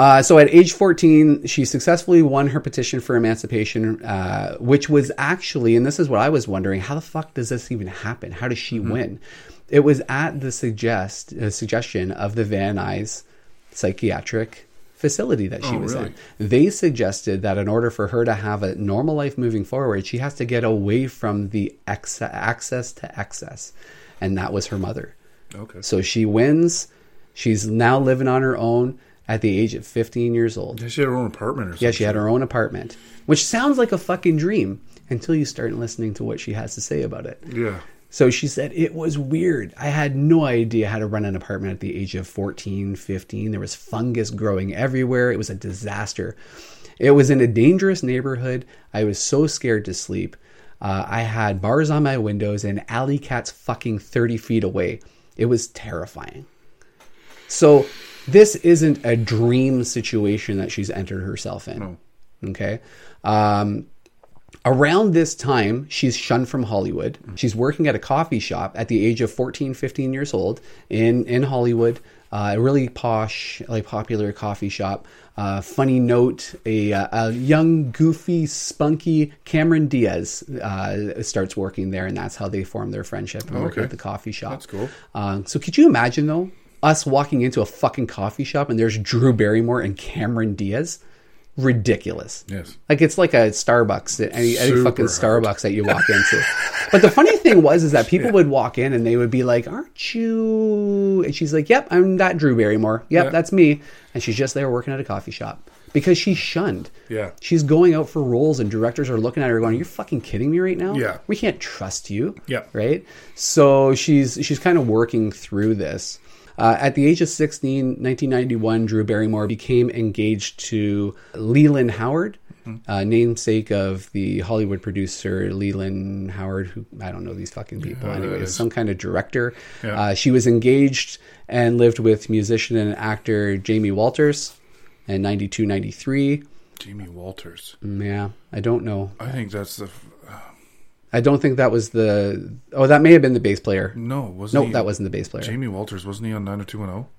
Uh, so at age 14, she successfully won her petition for emancipation, uh, which was actually, and this is what I was wondering, how the fuck does this even happen? How does she win? It was at the suggest uh, suggestion of the Van Nuys psychiatric facility that she Oh, was really? in. They suggested that in order for her to have a normal life moving forward, she has to get away from the ex- access to excess, and that was her mother. okay So she wins. She's now living on her own at the age of 15 years old. Yeah, she had her own apartment or something Yeah, she had her own apartment, which sounds like a fucking dream until you start listening to what she has to say about it. yeah So she said, It was weird. I had no idea how to run an apartment at the age of 14, 15. There was fungus growing everywhere. It was a disaster. It was in a dangerous neighborhood. I was so scared to sleep. Uh, I had bars on my windows and alley cats fucking 30 feet away. It was terrifying. So this isn't a dream situation that she's entered herself in. Okay. Um, around this time, she's shunned from Hollywood. She's working at a coffee shop at the age of 14, 15 years old in, in Hollywood. Uh, a really posh, like popular coffee shop. Uh, funny note: a, uh, a young, goofy, spunky Cameron Diaz uh, starts working there, and that's how they form their friendship and work okay. at the coffee shop. That's cool. Um, so could you imagine though us walking into a fucking coffee shop and there's Drew Barrymore and Cameron Diaz? Ridiculous. Yes. Like it's like a Starbucks, any, any fucking. Starbucks that you walk [laughs] into. But the funny thing was, is that people would walk in and they would be like, "Aren't you?" And she's like, "Yep, I'm that Drew Barrymore. Yep, Yeah. that's me." And she's just there working at a coffee shop because she's shunned. Yeah. she's going out for roles, and directors are looking at her going, "You're fucking kidding me right now. Yeah. we can't trust you. Yeah. right." So she's she's kind of working through this. Uh, at the age of 16, 1991, Drew Barrymore became engaged to Leland Howard, uh, namesake of the Hollywood producer Leland Howard, who I don't know these fucking people. Yeah, that Anyways, some kind of director. Yeah. Uh, she was engaged and lived with musician and actor Jamie Walters in 92, 93. Jamie Walters. Yeah, I don't know. I think that's the. I don't think that was the. Oh, that may have been the bass player. No, wasn't No, he? that wasn't the bass player. Jamie Walters wasn't he on 90210?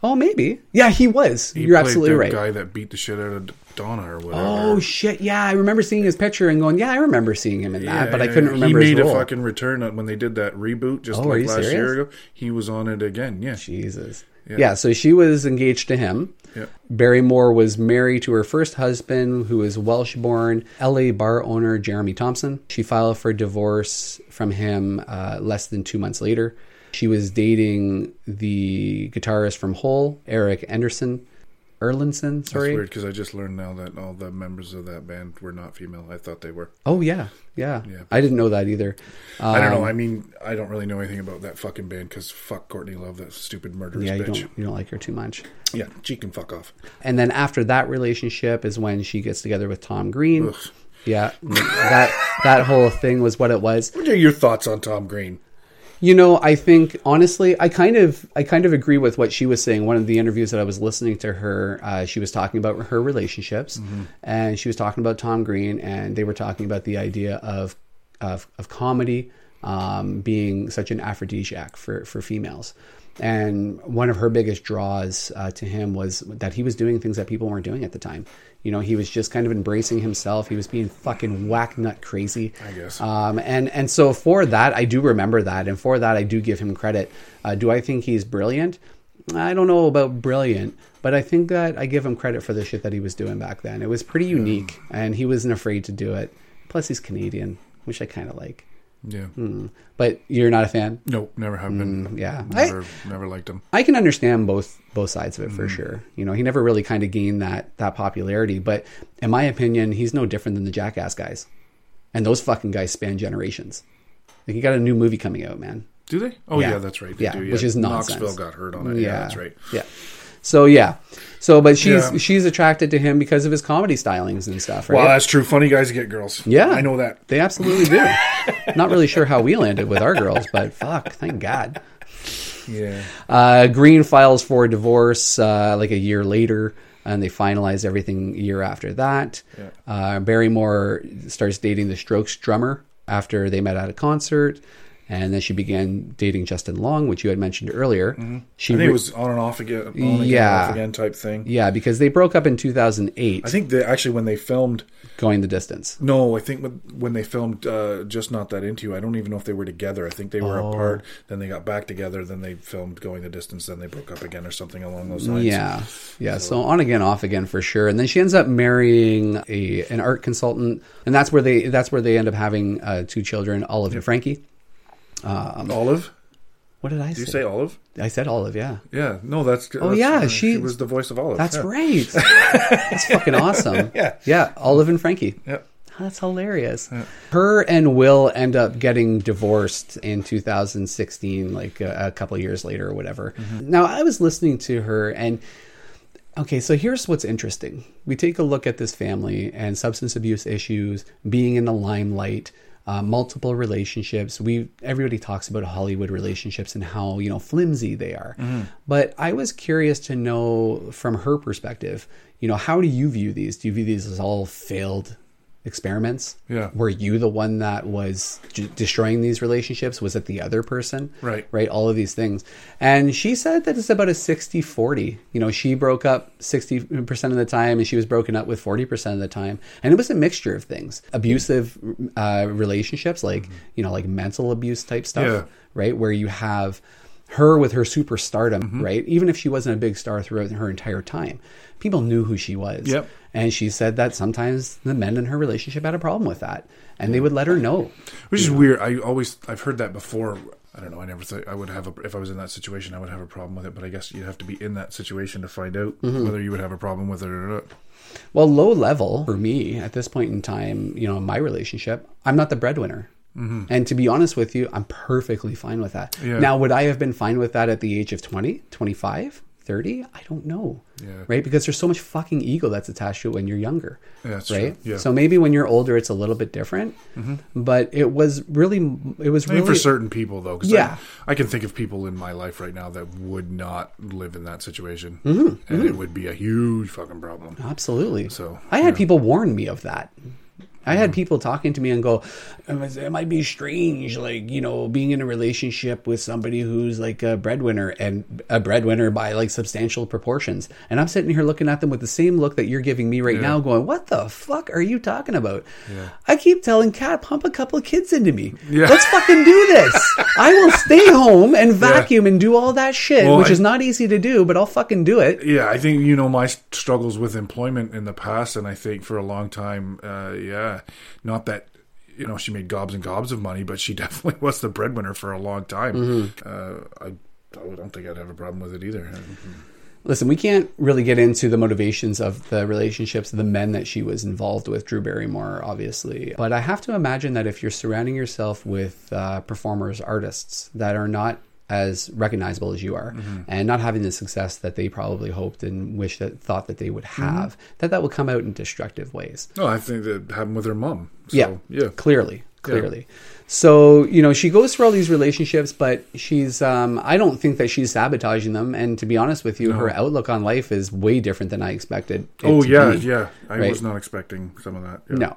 Oh, maybe. Yeah, he was. He You're absolutely the right. guy that beat the shit out of Donna or whatever. Oh shit! Yeah, I remember seeing his picture and going, "Yeah, I remember seeing him in that," Yeah, but I couldn't remember He made his a fucking return when they did that reboot just Oh, like last serious? year ago. He was on it again. Yeah. Jesus. Yeah. Yeah. so she was engaged to him. Yeah. Barrymore was married to her first husband, who is Welsh born LA bar owner Jeremy Thompson. She filed for divorce from him uh, less than two months later. She was dating the guitarist from Hole, Eric Anderson. Erlandson, That's sorry. weird because I just learned now that all the members of that band were not female. I thought they were. Oh, yeah, yeah. Yeah. I didn't know that either. I don't know. Um, I mean, I don't really know anything about that fucking band because fuck Courtney Love, that stupid murderous Yeah, you bitch. don't, you don't like her too much. Yeah, she can fuck off. And then after that relationship is when she gets together with Tom Green. Ugh. Yeah, that that whole thing was what it was. What are your thoughts on Tom Green? You know, I think honestly, I kind of I kind of agree with what she was saying. One of the interviews that I was listening to her, uh, she was talking about her relationships, and she was talking about Tom Green, and they were talking about the idea of of, of comedy um, being such an aphrodisiac for for females. And one of her biggest draws uh, to him was that he was doing things that people weren't doing at the time. You know, he was just kind of embracing himself. He was being fucking whack nut crazy. I guess. Um, and and so for that, I do remember that, and for that, I do give him credit. Uh, do I think he's brilliant? I don't know about brilliant, but I think that I give him credit for the shit that he was doing back then. It was pretty unique, and he wasn't afraid to do it. Plus, he's Canadian, which I kind of like. Yeah. Mm. But you're not a fan. Nope, never have been. Yeah, Never, never liked him. I can understand both both sides of it for sure. You know, he never really kind of gained that that popularity, but in my opinion, he's no different than the Jackass guys, and those fucking guys span generations. Like, he got a new movie coming out, man. Do they? Oh Yeah. yeah, that's right. They Yeah, do, which is nonsense. Knoxville got hurt on it. Yeah, that's right. Yeah. So yeah. So, but she's Yeah. she's attracted to him because of his comedy stylings and stuff, right? Well, that's true. Funny guys get girls. Yeah. I know that. They absolutely do. Not really sure how we landed with our girls, but fuck, thank God. Yeah. Uh, Green files for divorce uh, like a year later, and they finalize everything a year after that. Yeah. Uh, Barrymore starts dating the Strokes drummer after they met at a concert, and then she began dating Justin Long, which you had mentioned earlier. She Mm-hmm. I think re- it was on and off again, on again, Yeah. off again type thing. yeah, because they broke up in 2008, I think that actually when they filmed, going the distance. no, I think when, when they filmed uh, just not that into you. I don't even know if they were together. I think they were Oh. apart. Then they got back together. Then they filmed going the distance. Then they broke up again or something along those lines. Yeah, yeah. So on again, off again for sure. And then she ends up marrying a an art consultant, and that's where they that's where they end up having uh, two children, Olive and Frankie. Olive. What did I say? Did you say? Olive? I said Olive. Yeah, Yeah. No, that's. Oh, that's- yeah, uh, she- was the voice of Olive. that's yeah. right. [laughs] that's fucking awesome. [laughs] Yeah. yeah. Olive and Frankie. Yeah. That's hilarious. Her and Will end up getting divorced in 2016, like a, a couple years later or whatever. Now, I was listening to her, and okay, so here's what's interesting. We take a look at this family and substance abuse issues, being in the limelight. Uh, multiple relationships. We everybody talks about Hollywood relationships and how you know flimsy they are. But I was curious to know from her perspective. You know, how do you view these? Do you view these as all failed experiments? Yeah. Were you the one that was j- destroying these relationships? Was it the other person? Right. Right. All of these things. And she said that it's about a 60 40. You know, she broke up 60% of the time and she was broken up with 40% of the time. And it was a mixture of things abusive uh, relationships, like, you know, like mental abuse type stuff. Yeah. Right. Where you have her with her superstardom, Mm-hmm. right? Even if she wasn't a big star throughout her entire time, people knew who she was. Yep. And she said that sometimes the men in her relationship had a problem with that, and they would let her know. Which is weird. I always I've heard that before. I don't know. I never thought I would have a if I was in that situation. I would have a problem with it. But I guess you'd have to be in that situation to find out Mm-hmm. whether you would have a problem with it or not. Well, low level for me at this point in time, you know, in my relationship, I'm not the breadwinner. And to be honest with you, I'm perfectly fine with that. Yeah. Now, would I have been fine with that at the age of 20, 25, 30? I don't know. Yeah. Right? Because there's so much fucking ego that's attached to it when you're younger. Yeah, right? Yeah. Mm-hmm. So maybe when you're older, it's a little bit different. But it was really, it was I really. for certain people though, Yeah. I, I can think of people in my life right now that would not live in that situation, Mm-hmm. and it would be a huge fucking problem. Absolutely. So, I had people warn me of that. I had people talking to me and go, it might be strange, like, you know, being in a relationship with somebody who's like a breadwinner and a breadwinner by like substantial proportions. And I'm sitting here looking at them with the same look that you're giving me right now, going, what the fuck are you talking about? I keep telling Kat, pump a couple of kids into me. Yeah. Let's fucking do this. [laughs] I will stay home and vacuum and do all that shit, Well, which I- is not easy to do, but I'll fucking do it. Yeah, I think you know my struggles with employment in the past, and I think for a long time, uh, yeah, not that you know she made gobs and gobs of money, but she [laughs] definitely was the breadwinner for a long time. Mm-hmm. Uh, I, I don't think I'd have a problem with it either. Listen, we can't really get into the motivations of the relationships of the men that she was involved with, Drew Barrymore, obviously. But I have to imagine that if you're surrounding yourself with uh, performers, artists that are not as recognizable as you are and not having the success that they probably hoped and wish that thought that they would have that that will come out in destructive ways No, I think that happened with her mom. So, yeah, yeah, clearly, clearly. So you know, she goes through all these relationships, but she's. Um, I don't think that she's sabotaging them. And to be honest with you, her outlook on life is way different than I expected. Oh yeah, be. yeah. I right? was not expecting some of that. Yeah. No.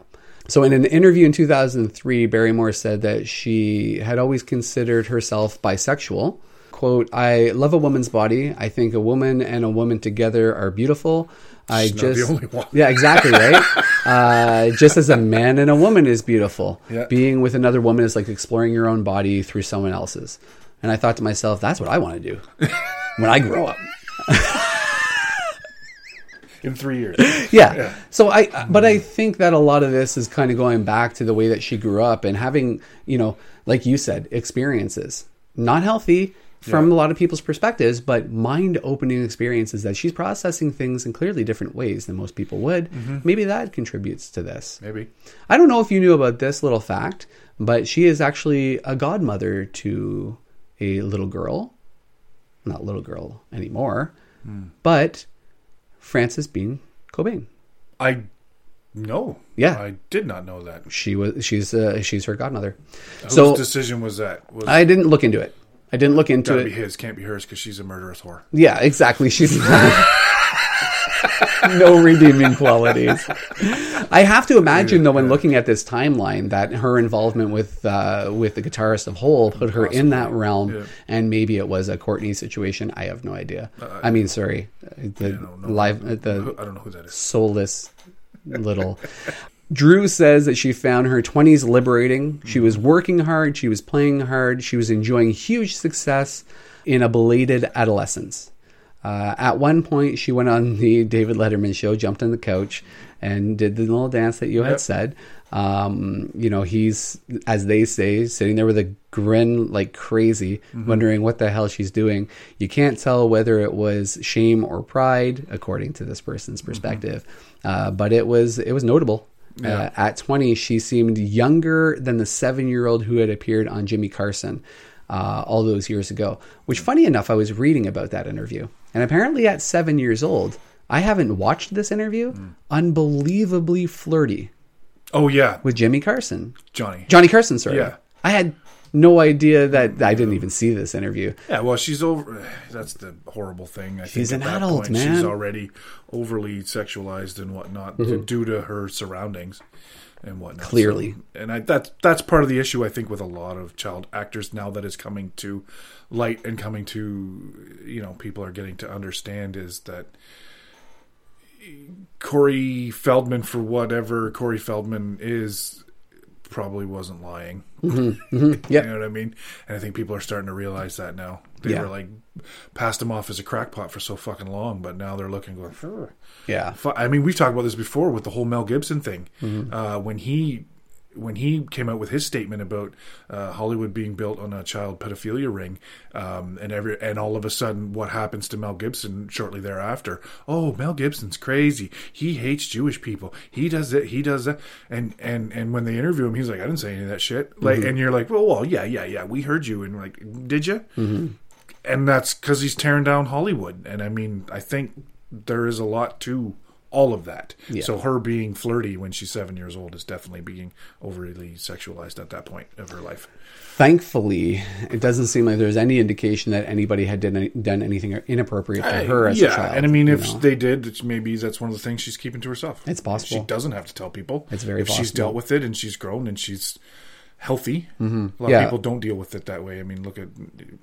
So in an interview in 2003, Barrymore said that she had always considered herself bisexual. "Quote: I love a woman's body. I think a woman and a woman together are beautiful. I She's just only one. yeah, exactly right. [laughs] uh, just as a man and a woman is beautiful, Yeah. being with another woman is like exploring your own body through someone else's. And I thought to myself, that's what I want to do when I grow up. [laughs] In three years. [laughs] yeah. So I, but I think that a lot of this is kind of going back to the way that she grew up and having, you know, like you said, experiences, not healthy from a lot of people's perspectives, but mind opening experiences that she's processing things in clearly different ways than most people would. Mm-hmm. Maybe that contributes to this. Maybe. I don't know if you knew about this little fact, but she is actually a godmother to a little girl. Not little girl anymore, hmm. but Frances Bean Cobain. I no. Yeah. I did not know that. She was she's uh, she's her godmother. Whose So decision was that? Was I didn't look into it. I didn't look into it. be his, can't be hers, because she's a murderous whore. Yeah, exactly. She's [laughs] [laughs] no redeeming qualities. [laughs] I have to imagine, though, when looking at this timeline, that her involvement with uh, with the guitarist of Hole put her in that realm, yeah. and maybe it was a Courtney situation. I have no idea. I mean, sorry, the no, no, live uh, the I don't know who that is. soulless little. Drew says that she found her 20s liberating. She was working hard, she was playing hard, she was enjoying huge success in a belated adolescence. Uh, at one point, she went on the David Letterman show, jumped on the couch, and did the little dance that you had Yep. said. Um, you know, he's, as they say, sitting there with a grin like crazy, wondering what the hell she's doing. You can't tell whether it was shame or pride, according to this person's perspective. Uh, but it was it was notable. Uh, at 20, she seemed younger than the seven year old who had appeared on Jimmy Carson uh, all those years ago. Which, funny enough, I was reading about that interview. And apparently, at seven years old, I haven't watched this interview, unbelievably flirty Oh yeah, with Jimmy Carson. Johnny. Johnny Carson, sorry. Yeah. I had no idea that I didn't even see this interview. Yeah, well, she's over. That's the horrible thing. I She's think an adult, point, man. She's already overly sexualized and whatnot Mm-hmm. due to her surroundings and whatnot. Clearly. So- and I, that's that's part of the issue I think with a lot of child actors now that is coming to light and coming to you know people are getting to understand is that Corey Feldman for whatever Corey Feldman is probably wasn't lying. Mm-hmm. [laughs] You know what I mean? And I think people are starting to realize that now. They Yeah. were like passed him off as a crackpot for so fucking long, but now they're looking going. "Sure." Yeah. I mean, we've talked about this before with the whole Mel Gibson thing. Mm-hmm. Uh, when he when he came out with his statement about uh, Hollywood being built on a child pedophilia ring, um, and every and all of a sudden, what happens to Mel Gibson shortly thereafter? Oh, Mel Gibson's crazy. He hates Jewish people. He does it. He does that. And and and when they interview him, he's like, I didn't say any of that shit. Like, and you're like, well, well, yeah, yeah, yeah. We heard you. And like, did you? and that's because he's tearing down Hollywood. And I mean, I think there is a lot to all of that. Yeah. So her being flirty when she's seven years old is definitely being overly sexualized at that point of her life. Thankfully, it doesn't seem like there's any indication that anybody had done, done anything inappropriate to her as yeah, a child. and I mean, if know? they did, maybe that's one of the things she's keeping to herself. It's possible. She doesn't have to tell people. It's very if she's dealt with it and she's grown and she's healthy. Mm-hmm. A lot Yeah. of people don't deal with it that way. I mean, look at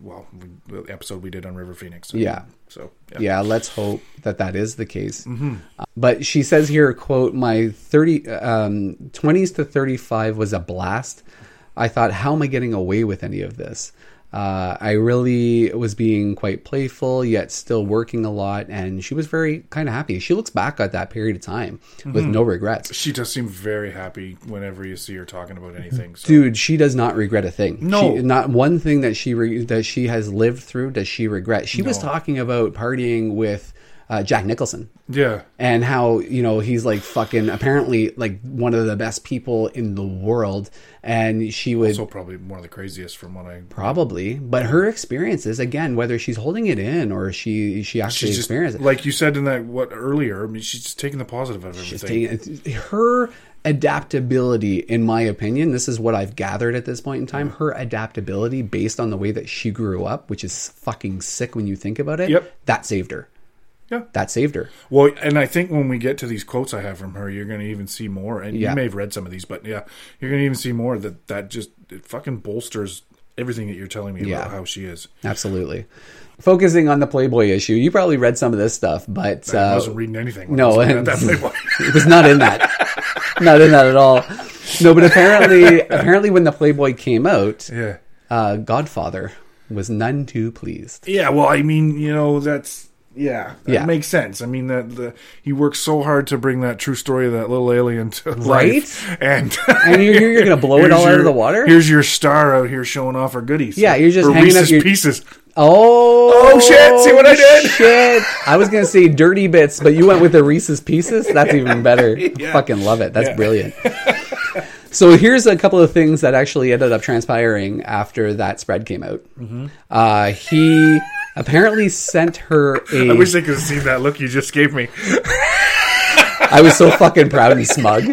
well, we, the episode we did on River Phoenix. Yeah. So yeah let's hope that that is the case Mm-hmm. Uh, but she says here quote my 30 um, 20s to 35 was a blast i thought how am i getting away with any of this uh, i really was being quite playful yet still working a lot and she was very kind of happy she looks back at that period of time with Mm-hmm. no regrets She does seem very happy whenever you see her talking about anything. So. dude she does not regret a thing No. She- not one thing that she re- that she has lived through does she regret she was talking about partying with uh, jack nicholson Yeah, and how you know he's like fucking apparently like one of the best people in the world and she would so probably one of the craziest from what I. probably but her experiences again whether she's holding it in or she she actually just experienced it like you said in that what earlier. I mean, she's just taking the positive out of She's everything. taking- her adaptability in my opinion this is what i've gathered at this point in time her adaptability based on the way that she grew up which is fucking sick when you think about it Yep. that saved her Yeah. that saved her Well, and I think when we get to these quotes I have from her, you're going to even see more. And Yeah. you may have read some of these, but yeah, you're going to even see more that that just it fucking bolsters everything that you're telling me Yeah. about how she is. absolutely focusing on the playboy issue you probably read some of this stuff but I uh, wasn't reading anything. When no, I was and- [laughs] that Playboy. it was not in that. not in that at all. No, but apparently, [laughs] apparently, when the Playboy came out, yeah. uh, Godfather was none too pleased. Yeah, well, I mean, you know, that's yeah, that Yeah. makes sense. I mean, that the he worked so hard to bring that true story of that little alien to Right? life, and And you're, you're going to blow it all out of the water? Here's your star out here showing off her goodies. Yeah, you're just hanging up your- pieces. Oh, Oh, shit, see what I did? Shit. I was going to say dirty bits, but you went with the Reese's Pieces? That's even [laughs] better. Yeah. Fucking love it. That's Yeah. brilliant. [laughs] So here's a couple of things that actually ended up transpiring after that spread came out. Mm-hmm. Uh, he apparently sent her a. I wish they could have seen that look you just gave me. I was so fucking proud and smug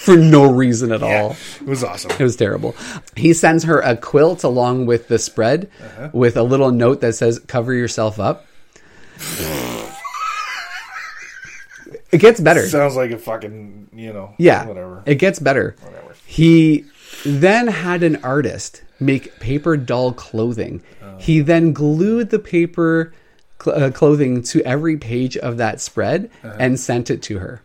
for no reason at all. It was awesome. It was terrible. He sends her a quilt along with the spread Uh-huh. with a little note that says, cover yourself up. it gets better. Sounds like a fucking, you know, yeah. whatever. It gets better. Whatever. He then had an artist make paper doll clothing. Oh. He then glued the paper cl- uh, clothing to every page of that spread Uh-huh. and sent it to her.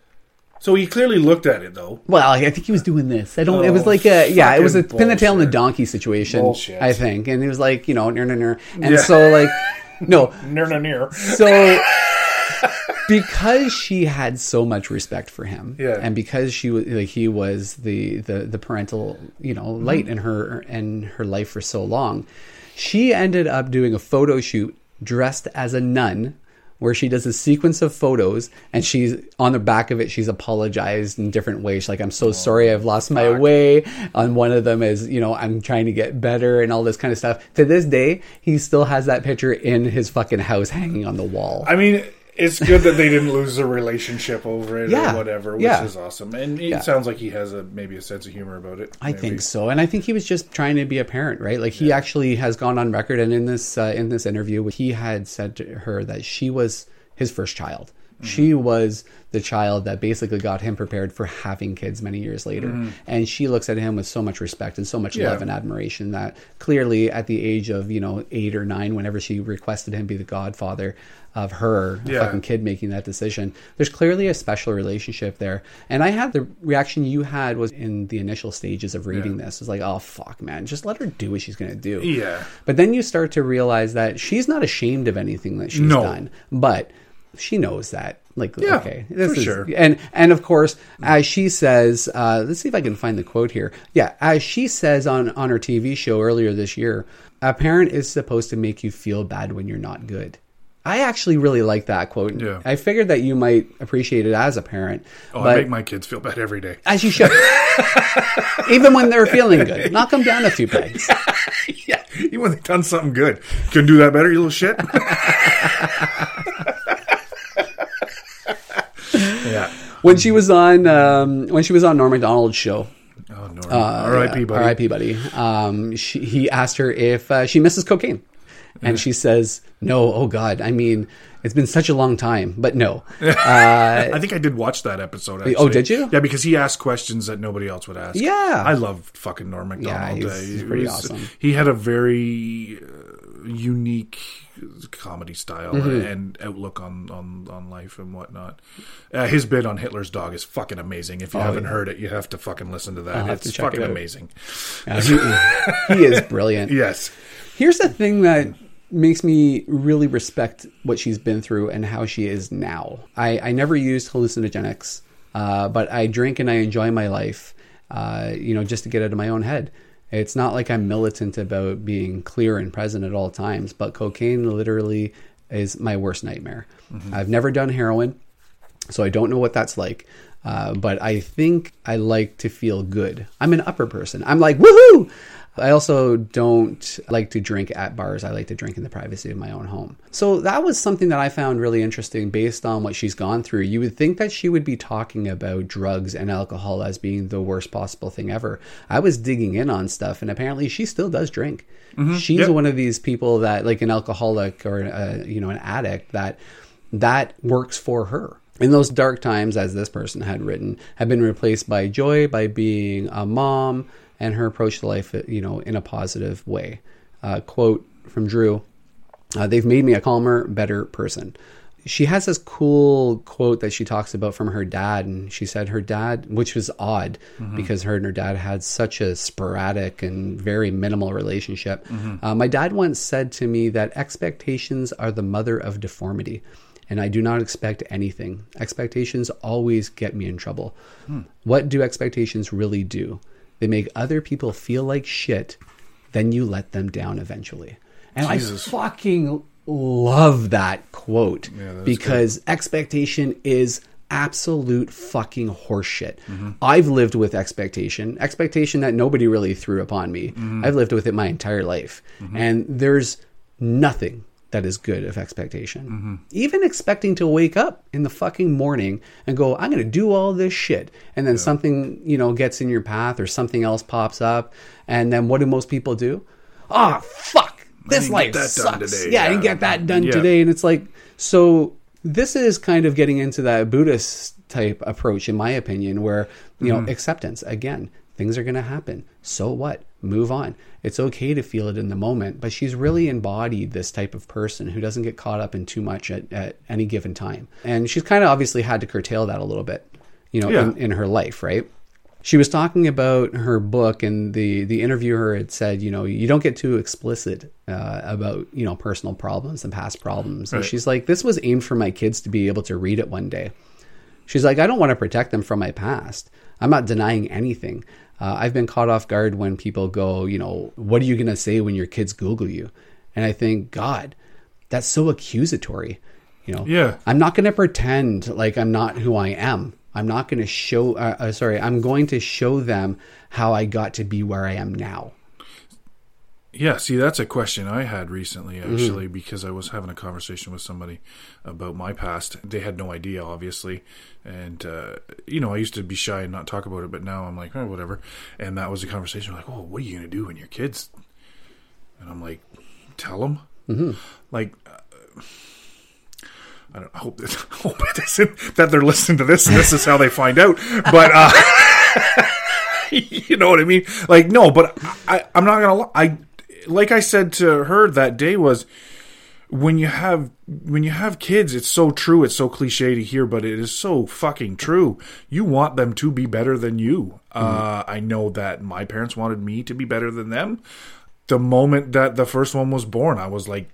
So he clearly looked at it though. Well, I think he was doing this. I don't. it was Oh, like a yeah. It was a pin the tail on the donkey situation. Bullshit. I think, and he was like, you know, ner, ner, ner. and Yeah. so like, no, [laughs] Near, near, near. so because she had so much respect for him, Yeah. and because she was like he was the the the parental you know mm-hmm. light in her in her life for so long, she ended up doing a photo shoot dressed as a nun. Where she does a sequence of photos, and she's on the back of it. She's apologized in different ways. She's like, "I'm so oh, sorry, I've lost my way." On one of them is, you know, I'm trying to get better, and all this kind of stuff. To this day, he still has that picture in his fucking house, hanging on the wall. I mean, it's good that they didn't lose a relationship over it Yeah. or whatever, which Yeah. is awesome. And it Yeah. sounds like he has a maybe a sense of humor about it. I think so, and I think he was just trying to be a parent, right? Like he actually has gone on record, and in this uh, in this interview, he had said to her that she was his first child. She was the child that basically got him prepared for having kids many years later. Mm-hmm. And she looks at him with so much respect and so much Yeah. love and admiration that clearly at the age of, you know, eight or nine, whenever she requested him be the godfather of her Yeah. fucking kid making that decision, there's clearly a special relationship there. And I had the reaction you had was in the initial stages of reading this. It's like, oh fuck, man, just let her do what she's gonna do. Yeah. But then you start to realize that she's not ashamed of anything that she's No. done. But she knows that. Like, Yeah, okay, this for is sure. and and of course, as she says, uh, let's see if I can find the quote here. Yeah, as she says on on her TV show earlier this year, a parent is supposed to make you feel bad when you're not good. I actually really like that quote. Yeah. I figured that you might appreciate it as a parent, Oh, but I make my kids feel bad every day. as you should, [laughs] even when they're feeling good, knock them down a few pegs. [laughs] yeah, even when they've done something good. Couldn't do that better, you little shit. [laughs] yeah. When she was on, um, when she was on Norm Macdonald's show, Oh, no. R.I.P. buddy. R.I.P. buddy. Um, she, he asked her if uh, she misses cocaine, and she says, "No. Oh God. I mean, it's been such a long time, but no." [laughs] I think I did watch that episode. Actually. Oh, did you? Yeah, because he asked questions that nobody else would ask. Yeah. I loved fucking Norm Macdonald. he's- Uh, he's pretty was- awesome. He had a very uh, unique comedy style Mm-hmm. and outlook on, on, on life and whatnot. Uh, his bit on Hitler's dog is fucking amazing. If you haven't heard it, you have to fucking listen to that. Oh, it's to check it fucking amazing. He, he is brilliant. [laughs] Yes. Here's the thing that makes me really respect what she's been through and how she is now. I, I never used hallucinogenics, uh, but I drink and I enjoy my life, uh, you know, just to get out of my own head. It's not like I'm militant about being clear and present at all times, but cocaine literally is my worst nightmare. I've never done heroin, so I don't know what that's like. Uh, but I think I like to feel good. I'm an upper person. I'm like, woohoo! I also don't like to drink at bars. I like to drink in the privacy of my own home. So that was something that I found really interesting based on what she's gone through. You would think that she would be talking about drugs and alcohol as being the worst possible thing ever. I was digging in on stuff, and apparently she still does drink. Mm-hmm. She's Yep. one of these people that, like an alcoholic or a, you know an addict, that that works for her. In those dark times, as this person had written, have been replaced by joy, by being a mom, and her approach to life, you know, in a positive way. Uh, quote from Drew: uh, "They've made me a calmer, better person." She has this cool quote that she talks about from her dad, and she said her dad, which was odd because her and her dad had such a sporadic and very minimal relationship. Uh, my dad once said to me that expectations are the mother of deformity and I do not expect anything. Expectations always get me in trouble. What do expectations really do? They make other people feel like shit, then you let them down eventually. And Jesus. I fucking love that quote that's because expectation is absolute fucking horseshit. Mm-hmm. I've lived with expectation, expectation that nobody really threw upon me. Mm-hmm. I've lived with it my entire life. Mm-hmm. And there's nothing that is good of expectation. Even expecting to wake up in the fucking morning and go, I'm going to do all this shit. And then something, you know, gets in your path or something else pops up. And then what do most people do? Ah, fuck. This life get that done sucks. today. Yeah, I didn't get that done Yeah. today. And it's like, so this is kind of getting into that Buddhist type approach, in my opinion, where, you Mm-hmm. know, acceptance again, things are going to happen. So what? Move on. It's okay to feel it in the moment, but she's really embodied this type of person who doesn't get caught up in too much at, at any given time. And she's kind of obviously had to curtail that a little bit, you know, Yeah. in, in her life, right? She was talking about her book, and the the interviewer had said, you know, you don't get too explicit uh, about you know personal problems and past problems. And she's like, this was aimed for my kids to be able to read it one day. She's like, I don't want to protect them from my past. I'm not denying anything. Uh, I've been caught off guard when people go, you know, what are you going to say when your kids Google you? And I think, God, that's so accusatory. You know, Yeah. I'm not going to pretend like I'm not who I am. I'm not going to show, uh, uh, sorry, I'm going to show them how I got to be where I am now. Yeah, see, that's a question I had recently, Mm-hmm. actually, because I was having a conversation with somebody about my past. They had no idea, obviously. And, uh, you know, I used to be shy and not talk about it, but now I'm like, oh, whatever. And that was a conversation like, oh, what are you going to do when your kids? And I'm like, tell them? Mm-hmm. Like, uh, I don't I hope that [laughs] I hope it isn't that they're listening to this and this is how they find out. But uh, [laughs] you know what I mean? Like no, but I, I'm not gonna. lie. I like I said to her that day was when you have when you have kids it's so true it's so cliche to hear but it is so fucking true you want them to be better than you uh, i know that my parents wanted me to be better than them the moment that the first one was born i was like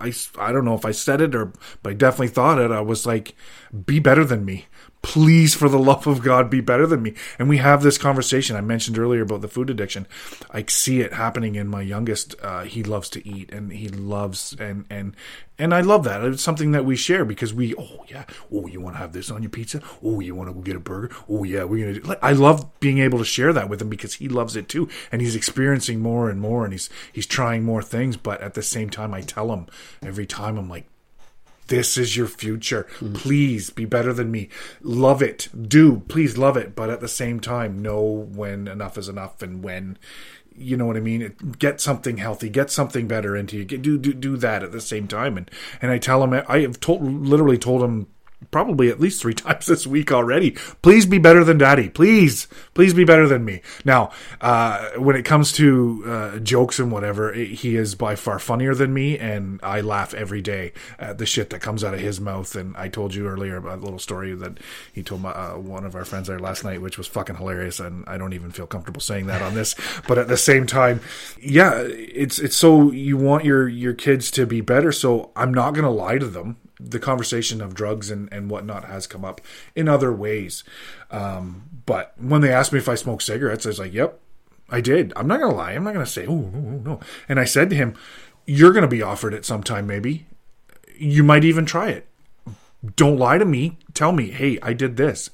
I, I don't know if I said it or but I definitely thought it. I was like, be better than me. Please, for the love of God, be better than me. And we have this conversation I mentioned earlier about the food addiction. I see it happening in my youngest. Uh, he loves to eat and he loves and and and I love that. It's something that we share because we. Oh yeah. Oh, you want to have this on your pizza? Oh, you want to go get a burger? Oh yeah, we're gonna. Do, I love being able to share that with him because he loves it too, and he's experiencing more and more, and he's he's trying more things. But at the same time, I tell him every time, I'm like, this is your future. Mm. Please be better than me. Love it. Do please love it. But at the same time, know when enough is enough and when you know what I mean. Get something healthy. Get something better into you. Get, do do do that at the same time. And and I tell him I have told literally told him probably at least three [laughs] times this week already. Please be better than daddy. Please, please be better than me. Now, uh, when it comes to uh, jokes and whatever, it, he is by far funnier than me, and I laugh every day at the shit that comes out of his mouth. And I told you earlier about a little story that he told my, uh, one of our friends there last night, which was fucking hilarious. And I don't even feel comfortable saying that on this, [laughs] but at the same time, yeah, it's it's so you want your your kids to be better. So I'm not gonna lie to them the conversation of drugs and, and whatnot has come up in other ways. Um, but when they asked me if I smoke cigarettes, I was like, yep, I did. I'm not going to lie. I'm not going to say, oh, no, no. And I said to him, you're going to be offered it sometime, maybe. You might even try it. Don't lie to me. Tell me, hey, I did this.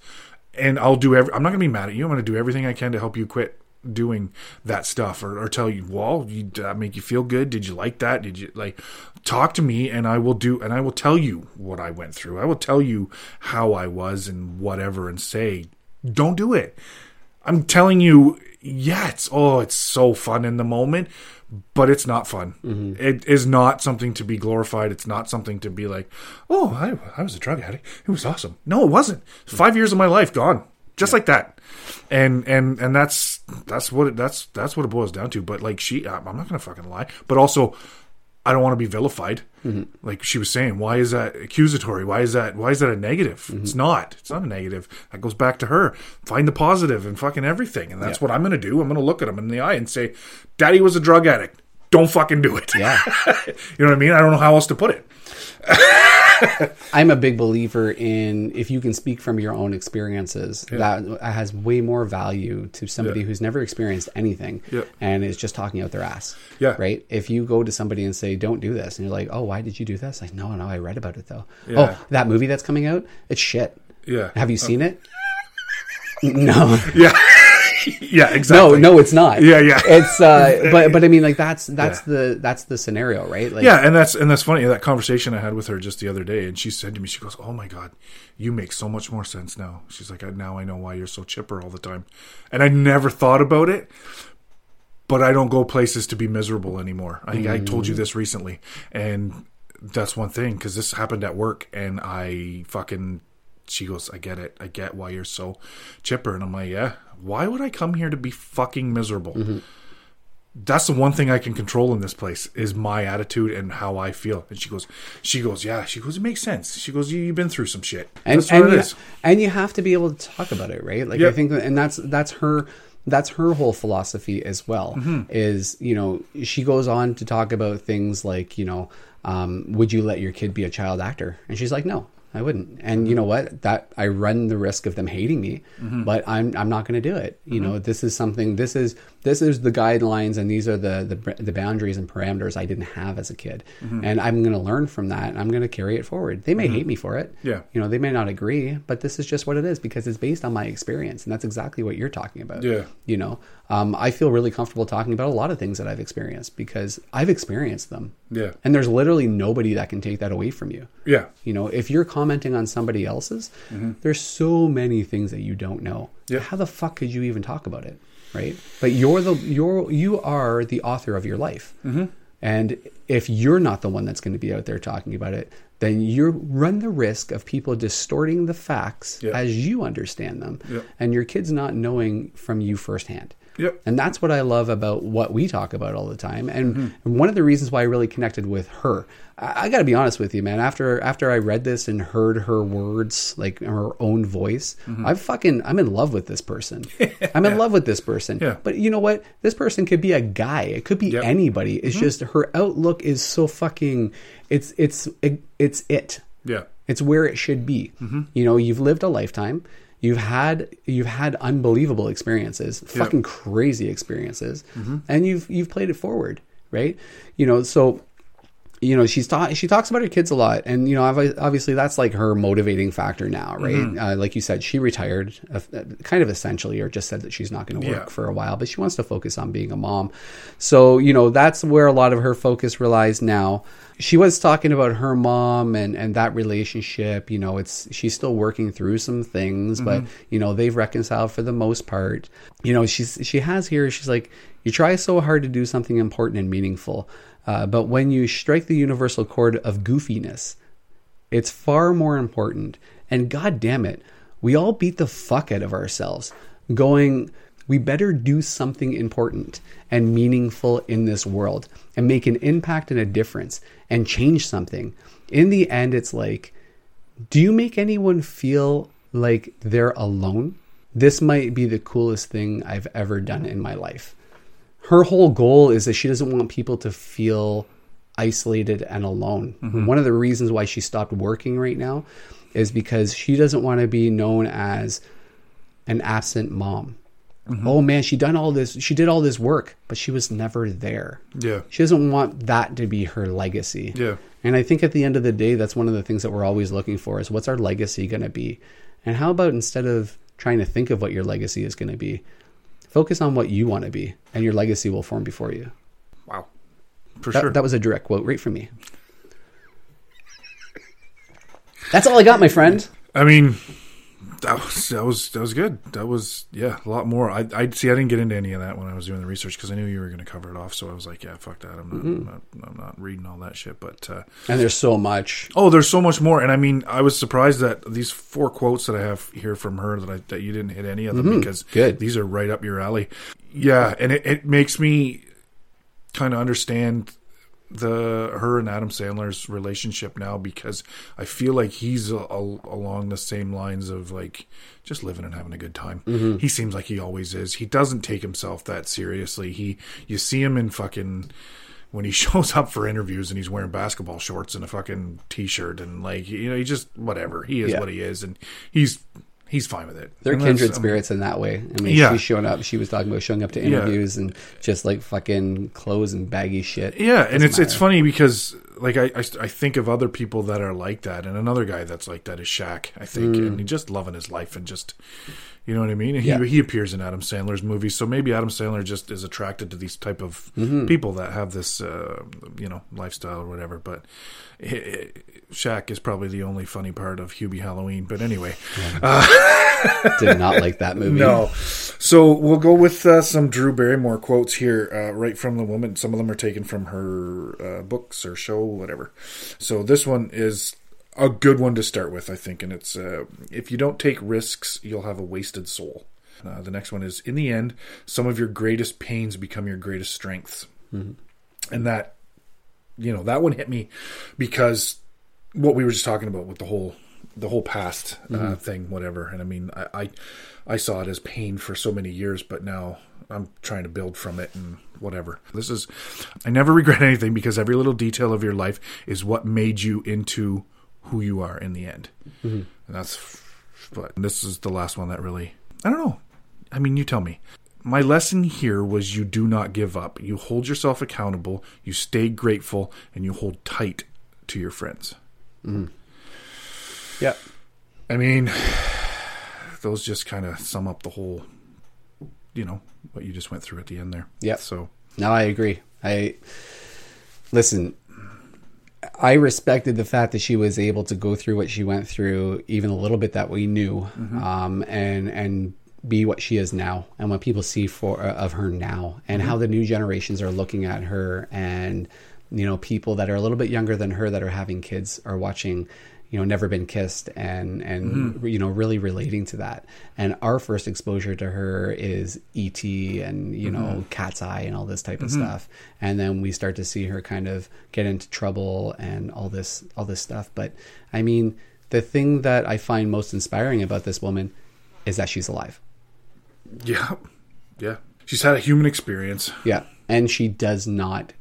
And I'll do every, I'm not going to be mad at you. I'm going to do everything I can to help you quit doing that stuff or, or tell you, well, you, did that make you feel good? Did you like that? Did you like talk to me and I will do, and I will tell you what I went through. I will tell you how I was and whatever and say, don't do it. I'm telling you, yeah, it's, oh, it's so fun in the moment, but it's not fun. Mm-hmm. It is not something to be glorified. It's not something to be like, oh, I, I was a drug addict. It was awesome. No, it wasn't. Five years of my life gone just like that and and and that's that's what it, that's that's what it boils down to. But like she i'm not gonna fucking lie. But also i don't want to be vilified. Mm-hmm. like she was saying why is that accusatory? Why is that why is that a negative? Mm-hmm. it's not. It's not a negative. That goes back to her. Find the positive in fucking everything. And that's Yeah. what i'm gonna do. I'm gonna look at him in the eye and say daddy was a drug addict. Don't fucking do it. Yeah. [laughs] you know what i mean? I don't know how else to put it [laughs] [laughs] I'm a big believer in if you can speak from your own experiences, that has way more value to somebody Yeah. who's never experienced anything Yeah. and is just talking out their ass. Yeah. Right? If you go to somebody and say, don't do this, and you're like, oh, why did you do this? Like, no, no, I read about it though. Yeah. Oh, that movie that's coming out? It's shit. yeah Have you seen it? [laughs] no. yeah [laughs] yeah exactly no, no, it's not. Yeah, yeah. It's uh, [laughs] but but I mean, like that's that's the that's the scenario, right? Like, Yeah, and that's and that's funny. That conversation I had with her just the other day, and she said to me, she goes, "Oh my god, you make so much more sense now." She's like, "I- "Now I know why you're so chipper all the time," and I never thought about it. But I don't go places to be miserable anymore. I, I told you this recently, and that's one thing because this happened at work, and I fucking. She goes, I get it. I get why you're so chipper, and I'm like, yeah. Why would I come here to be fucking miserable? that's the one thing I can control in this place is my attitude and how I feel. And she goes, she goes, yeah. She goes, it makes sense. She goes, you, you've been through some shit. and That's and it you, is. and you have to be able to talk about it, right? Like I think, and that's that's her that's her whole philosophy as well. Mm-hmm. Is you know she goes on to talk about things like you know um, would you let your kid be a child actor? And she's like, no. I wouldn't, and you know what? That I run the risk of them hating me, Mm-hmm. but I'm I'm not going to do it. You know, this is something. This is this is the guidelines, and these are the the, the boundaries and parameters I didn't have as a kid, Mm-hmm. and I'm going to learn from that. and I'm going to carry it forward. They may hate me for it, Yeah. you know they may not agree but this is just what it is because it's based on my experience and that's exactly what you're talking about Yeah. you know um, i feel really comfortable talking about a lot of things that i've experienced because i've experienced them Yeah. and there's literally nobody that can take that away from you Yeah. you know if you're commenting on somebody else's there's so many things that you don't know Yeah. how the fuck could you even talk about it right but you're the you're you are the author of your life mm-hmm. And if you're not the one that's going to be out there talking about it, then you run the risk of people distorting the facts Yeah. as you understand them, Yeah. and your kids not knowing from you firsthand. Yep. And that's what I love about what we talk about all the time. And Mm-hmm. one of the reasons why I really connected with her, I, I got to be honest with you, man. After after I read this and heard her words, like her own voice, Mm-hmm. I'm fucking I'm in love with this person. [laughs] I'm in love with this person. Yeah. But you know what? This person could be a guy. It could be Yep. anybody. It's Mm-hmm. just her outlook is so fucking. It's it's it, it's it. Yeah. It's where it should be. Mm-hmm. You know, you've lived a lifetime. You've had you've had unbelievable experiences, fucking crazy experiences, Mm-hmm. and you've you've played it forward, right? You know, so you know she's ta- she talks about her kids a lot, and you know, obviously that's like her motivating factor now, right? Mm-hmm. Uh, like you said, she retired, uh, kind of essentially, or just said that she's not going to work Yeah. for a while, but she wants to focus on being a mom. So you know, that's where a lot of her focus relies now she was talking about her mom and and that relationship you know it's she's still working through some things but you know they've reconciled for the most part you know she's she has here she's like you try so hard to do something important and meaningful uh, but when you strike the universal chord of goofiness it's far more important. And god damn it, we all beat the fuck out of ourselves going, we better do something important and meaningful in this world and make an impact and a difference and change something. In the end, it's like, do you make anyone feel like they're alone? This might be the coolest thing I've ever done in my life. Her whole goal is that she doesn't want people to feel isolated and alone. Mm-hmm. One of the reasons why she stopped working right now is because she doesn't want to be known as an absent mom. Mm-hmm. Oh man, she done all this she did all this work, but she was never there. Yeah. She doesn't want that to be her legacy. Yeah. And I think at the end of the day, that's one of the things that we're always looking for is what's our legacy going to be? And how about instead of trying to think of what your legacy is going to be, focus on what you want to be, and your legacy will form before you. Wow. For That, sure. that was a direct quote right from me. That's all I got, my friend. I mean, that was that was that was good. That was yeah, a lot more. I I see. I didn't get into any of that when I was doing the research because I knew you were going to cover it off. So I was like, yeah, fuck that. I'm not, Mm-hmm. I'm not, I'm not reading all that shit. But uh, And there's so much. oh, there's so much more. And I mean, I was surprised that these four quotes that I have here from her that I that you didn't hit any of them because Mm-hmm. Good. these are right up your alley. Yeah, and it, it makes me kind of understand the her and Adam Sandler's relationship now because I feel like he's a, a- along the same lines of like just living and having a good time. Mm-hmm. He seems like he always is. He doesn't take himself that seriously. He you see him in fucking when he [laughs] shows up for interviews and he's wearing basketball shorts and a fucking t-shirt and like you know he just whatever he is Yeah. what he is and he's he's fine with it. They're And kindred um, spirits in that way. I mean, Yeah. she's showing up. She was talking about showing up to interviews and just like fucking clothes and baggy shit. Yeah, and Doesn't it's it's matter. funny because like I, I I think of other people that are like that, and another guy that's like that is Shaq. I think, and he's just loving his life and just you know what I mean. He Yeah. he appears in Adam Sandler's movies, so maybe Adam Sandler just is attracted to these type of Mm-hmm. people that have this uh, you know lifestyle or whatever. But eh, eh, Shaq is probably the only funny part of Hubie Halloween. But anyway. [laughs] Did not like that movie. No. So we'll go with uh, some Drew Barrymore quotes here, uh, right from the woman. Some of them are taken from her uh, books or show, whatever. So this one is a good one to start with, I think. And it's uh, if you don't take risks, you'll have a wasted soul. Uh, the next one is in the end, some of your greatest pains become your greatest strengths. And that, you know, that one hit me because what we were just talking about with the whole the whole past uh, thing, whatever. And I mean, I, I I saw it as pain for so many years, but now I'm trying to build from it and whatever. This is I never regret [laughs] anything because every little detail of your life is what made you into who you are in the end. Mm-hmm. And that's but this is the last one that really I don't know. I mean, you tell me. My lesson here was you do not give up. You hold yourself accountable, you stay grateful, and you hold tight to your friends. Mm-hmm. Yeah. I mean, those just kind of sum up the whole, you know, what you just went through at the end there. Yeah. So, No, I agree. I listen. I respected the fact that she was able to go through what she went through, even a little bit that we knew, um, and and be what she is now, and what people see for uh, of her now, and how the new generations are looking at her, and you know people that are a little bit younger than her that are having kids are watching you know never been kissed and and mm-hmm. you know really relating to that. And our first exposure to her is et and you know mm-hmm. cat's eye and all this type of mm-hmm. stuff. And then we start to see her kind of get into trouble and all this all this stuff. But i mean the thing that i find most inspiring about this woman is that she's alive. Yeah. Yeah. She's had a human experience. yeah. And she does not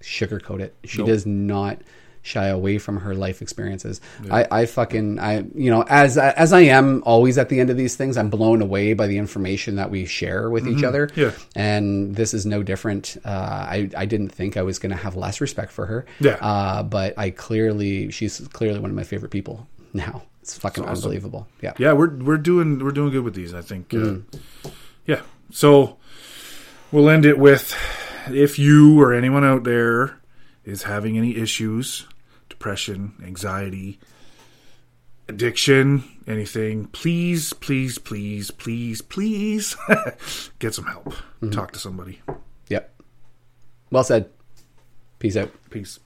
sugarcoat it. She Nope. does not shy away from her life experiences I, I fucking i you know as as i am always at the end of these things i'm blown away by the information that we share with each other Mm-hmm. Yeah. and this is no different uh, I, I didn't think i was going to have less respect for her Yeah. uh, but i clearly she's clearly one of my favorite people now it's fucking awesome. unbelievable yeah Yeah, we're we're doing we're doing good with these. I think. Mm. Uh, yeah. So we'll end it with if you or anyone out there is having any issues, depression, anxiety, addiction, anything, please, please, please, please, please [laughs] get some help. Mm-hmm. Talk to somebody. yep well said peace out Peace.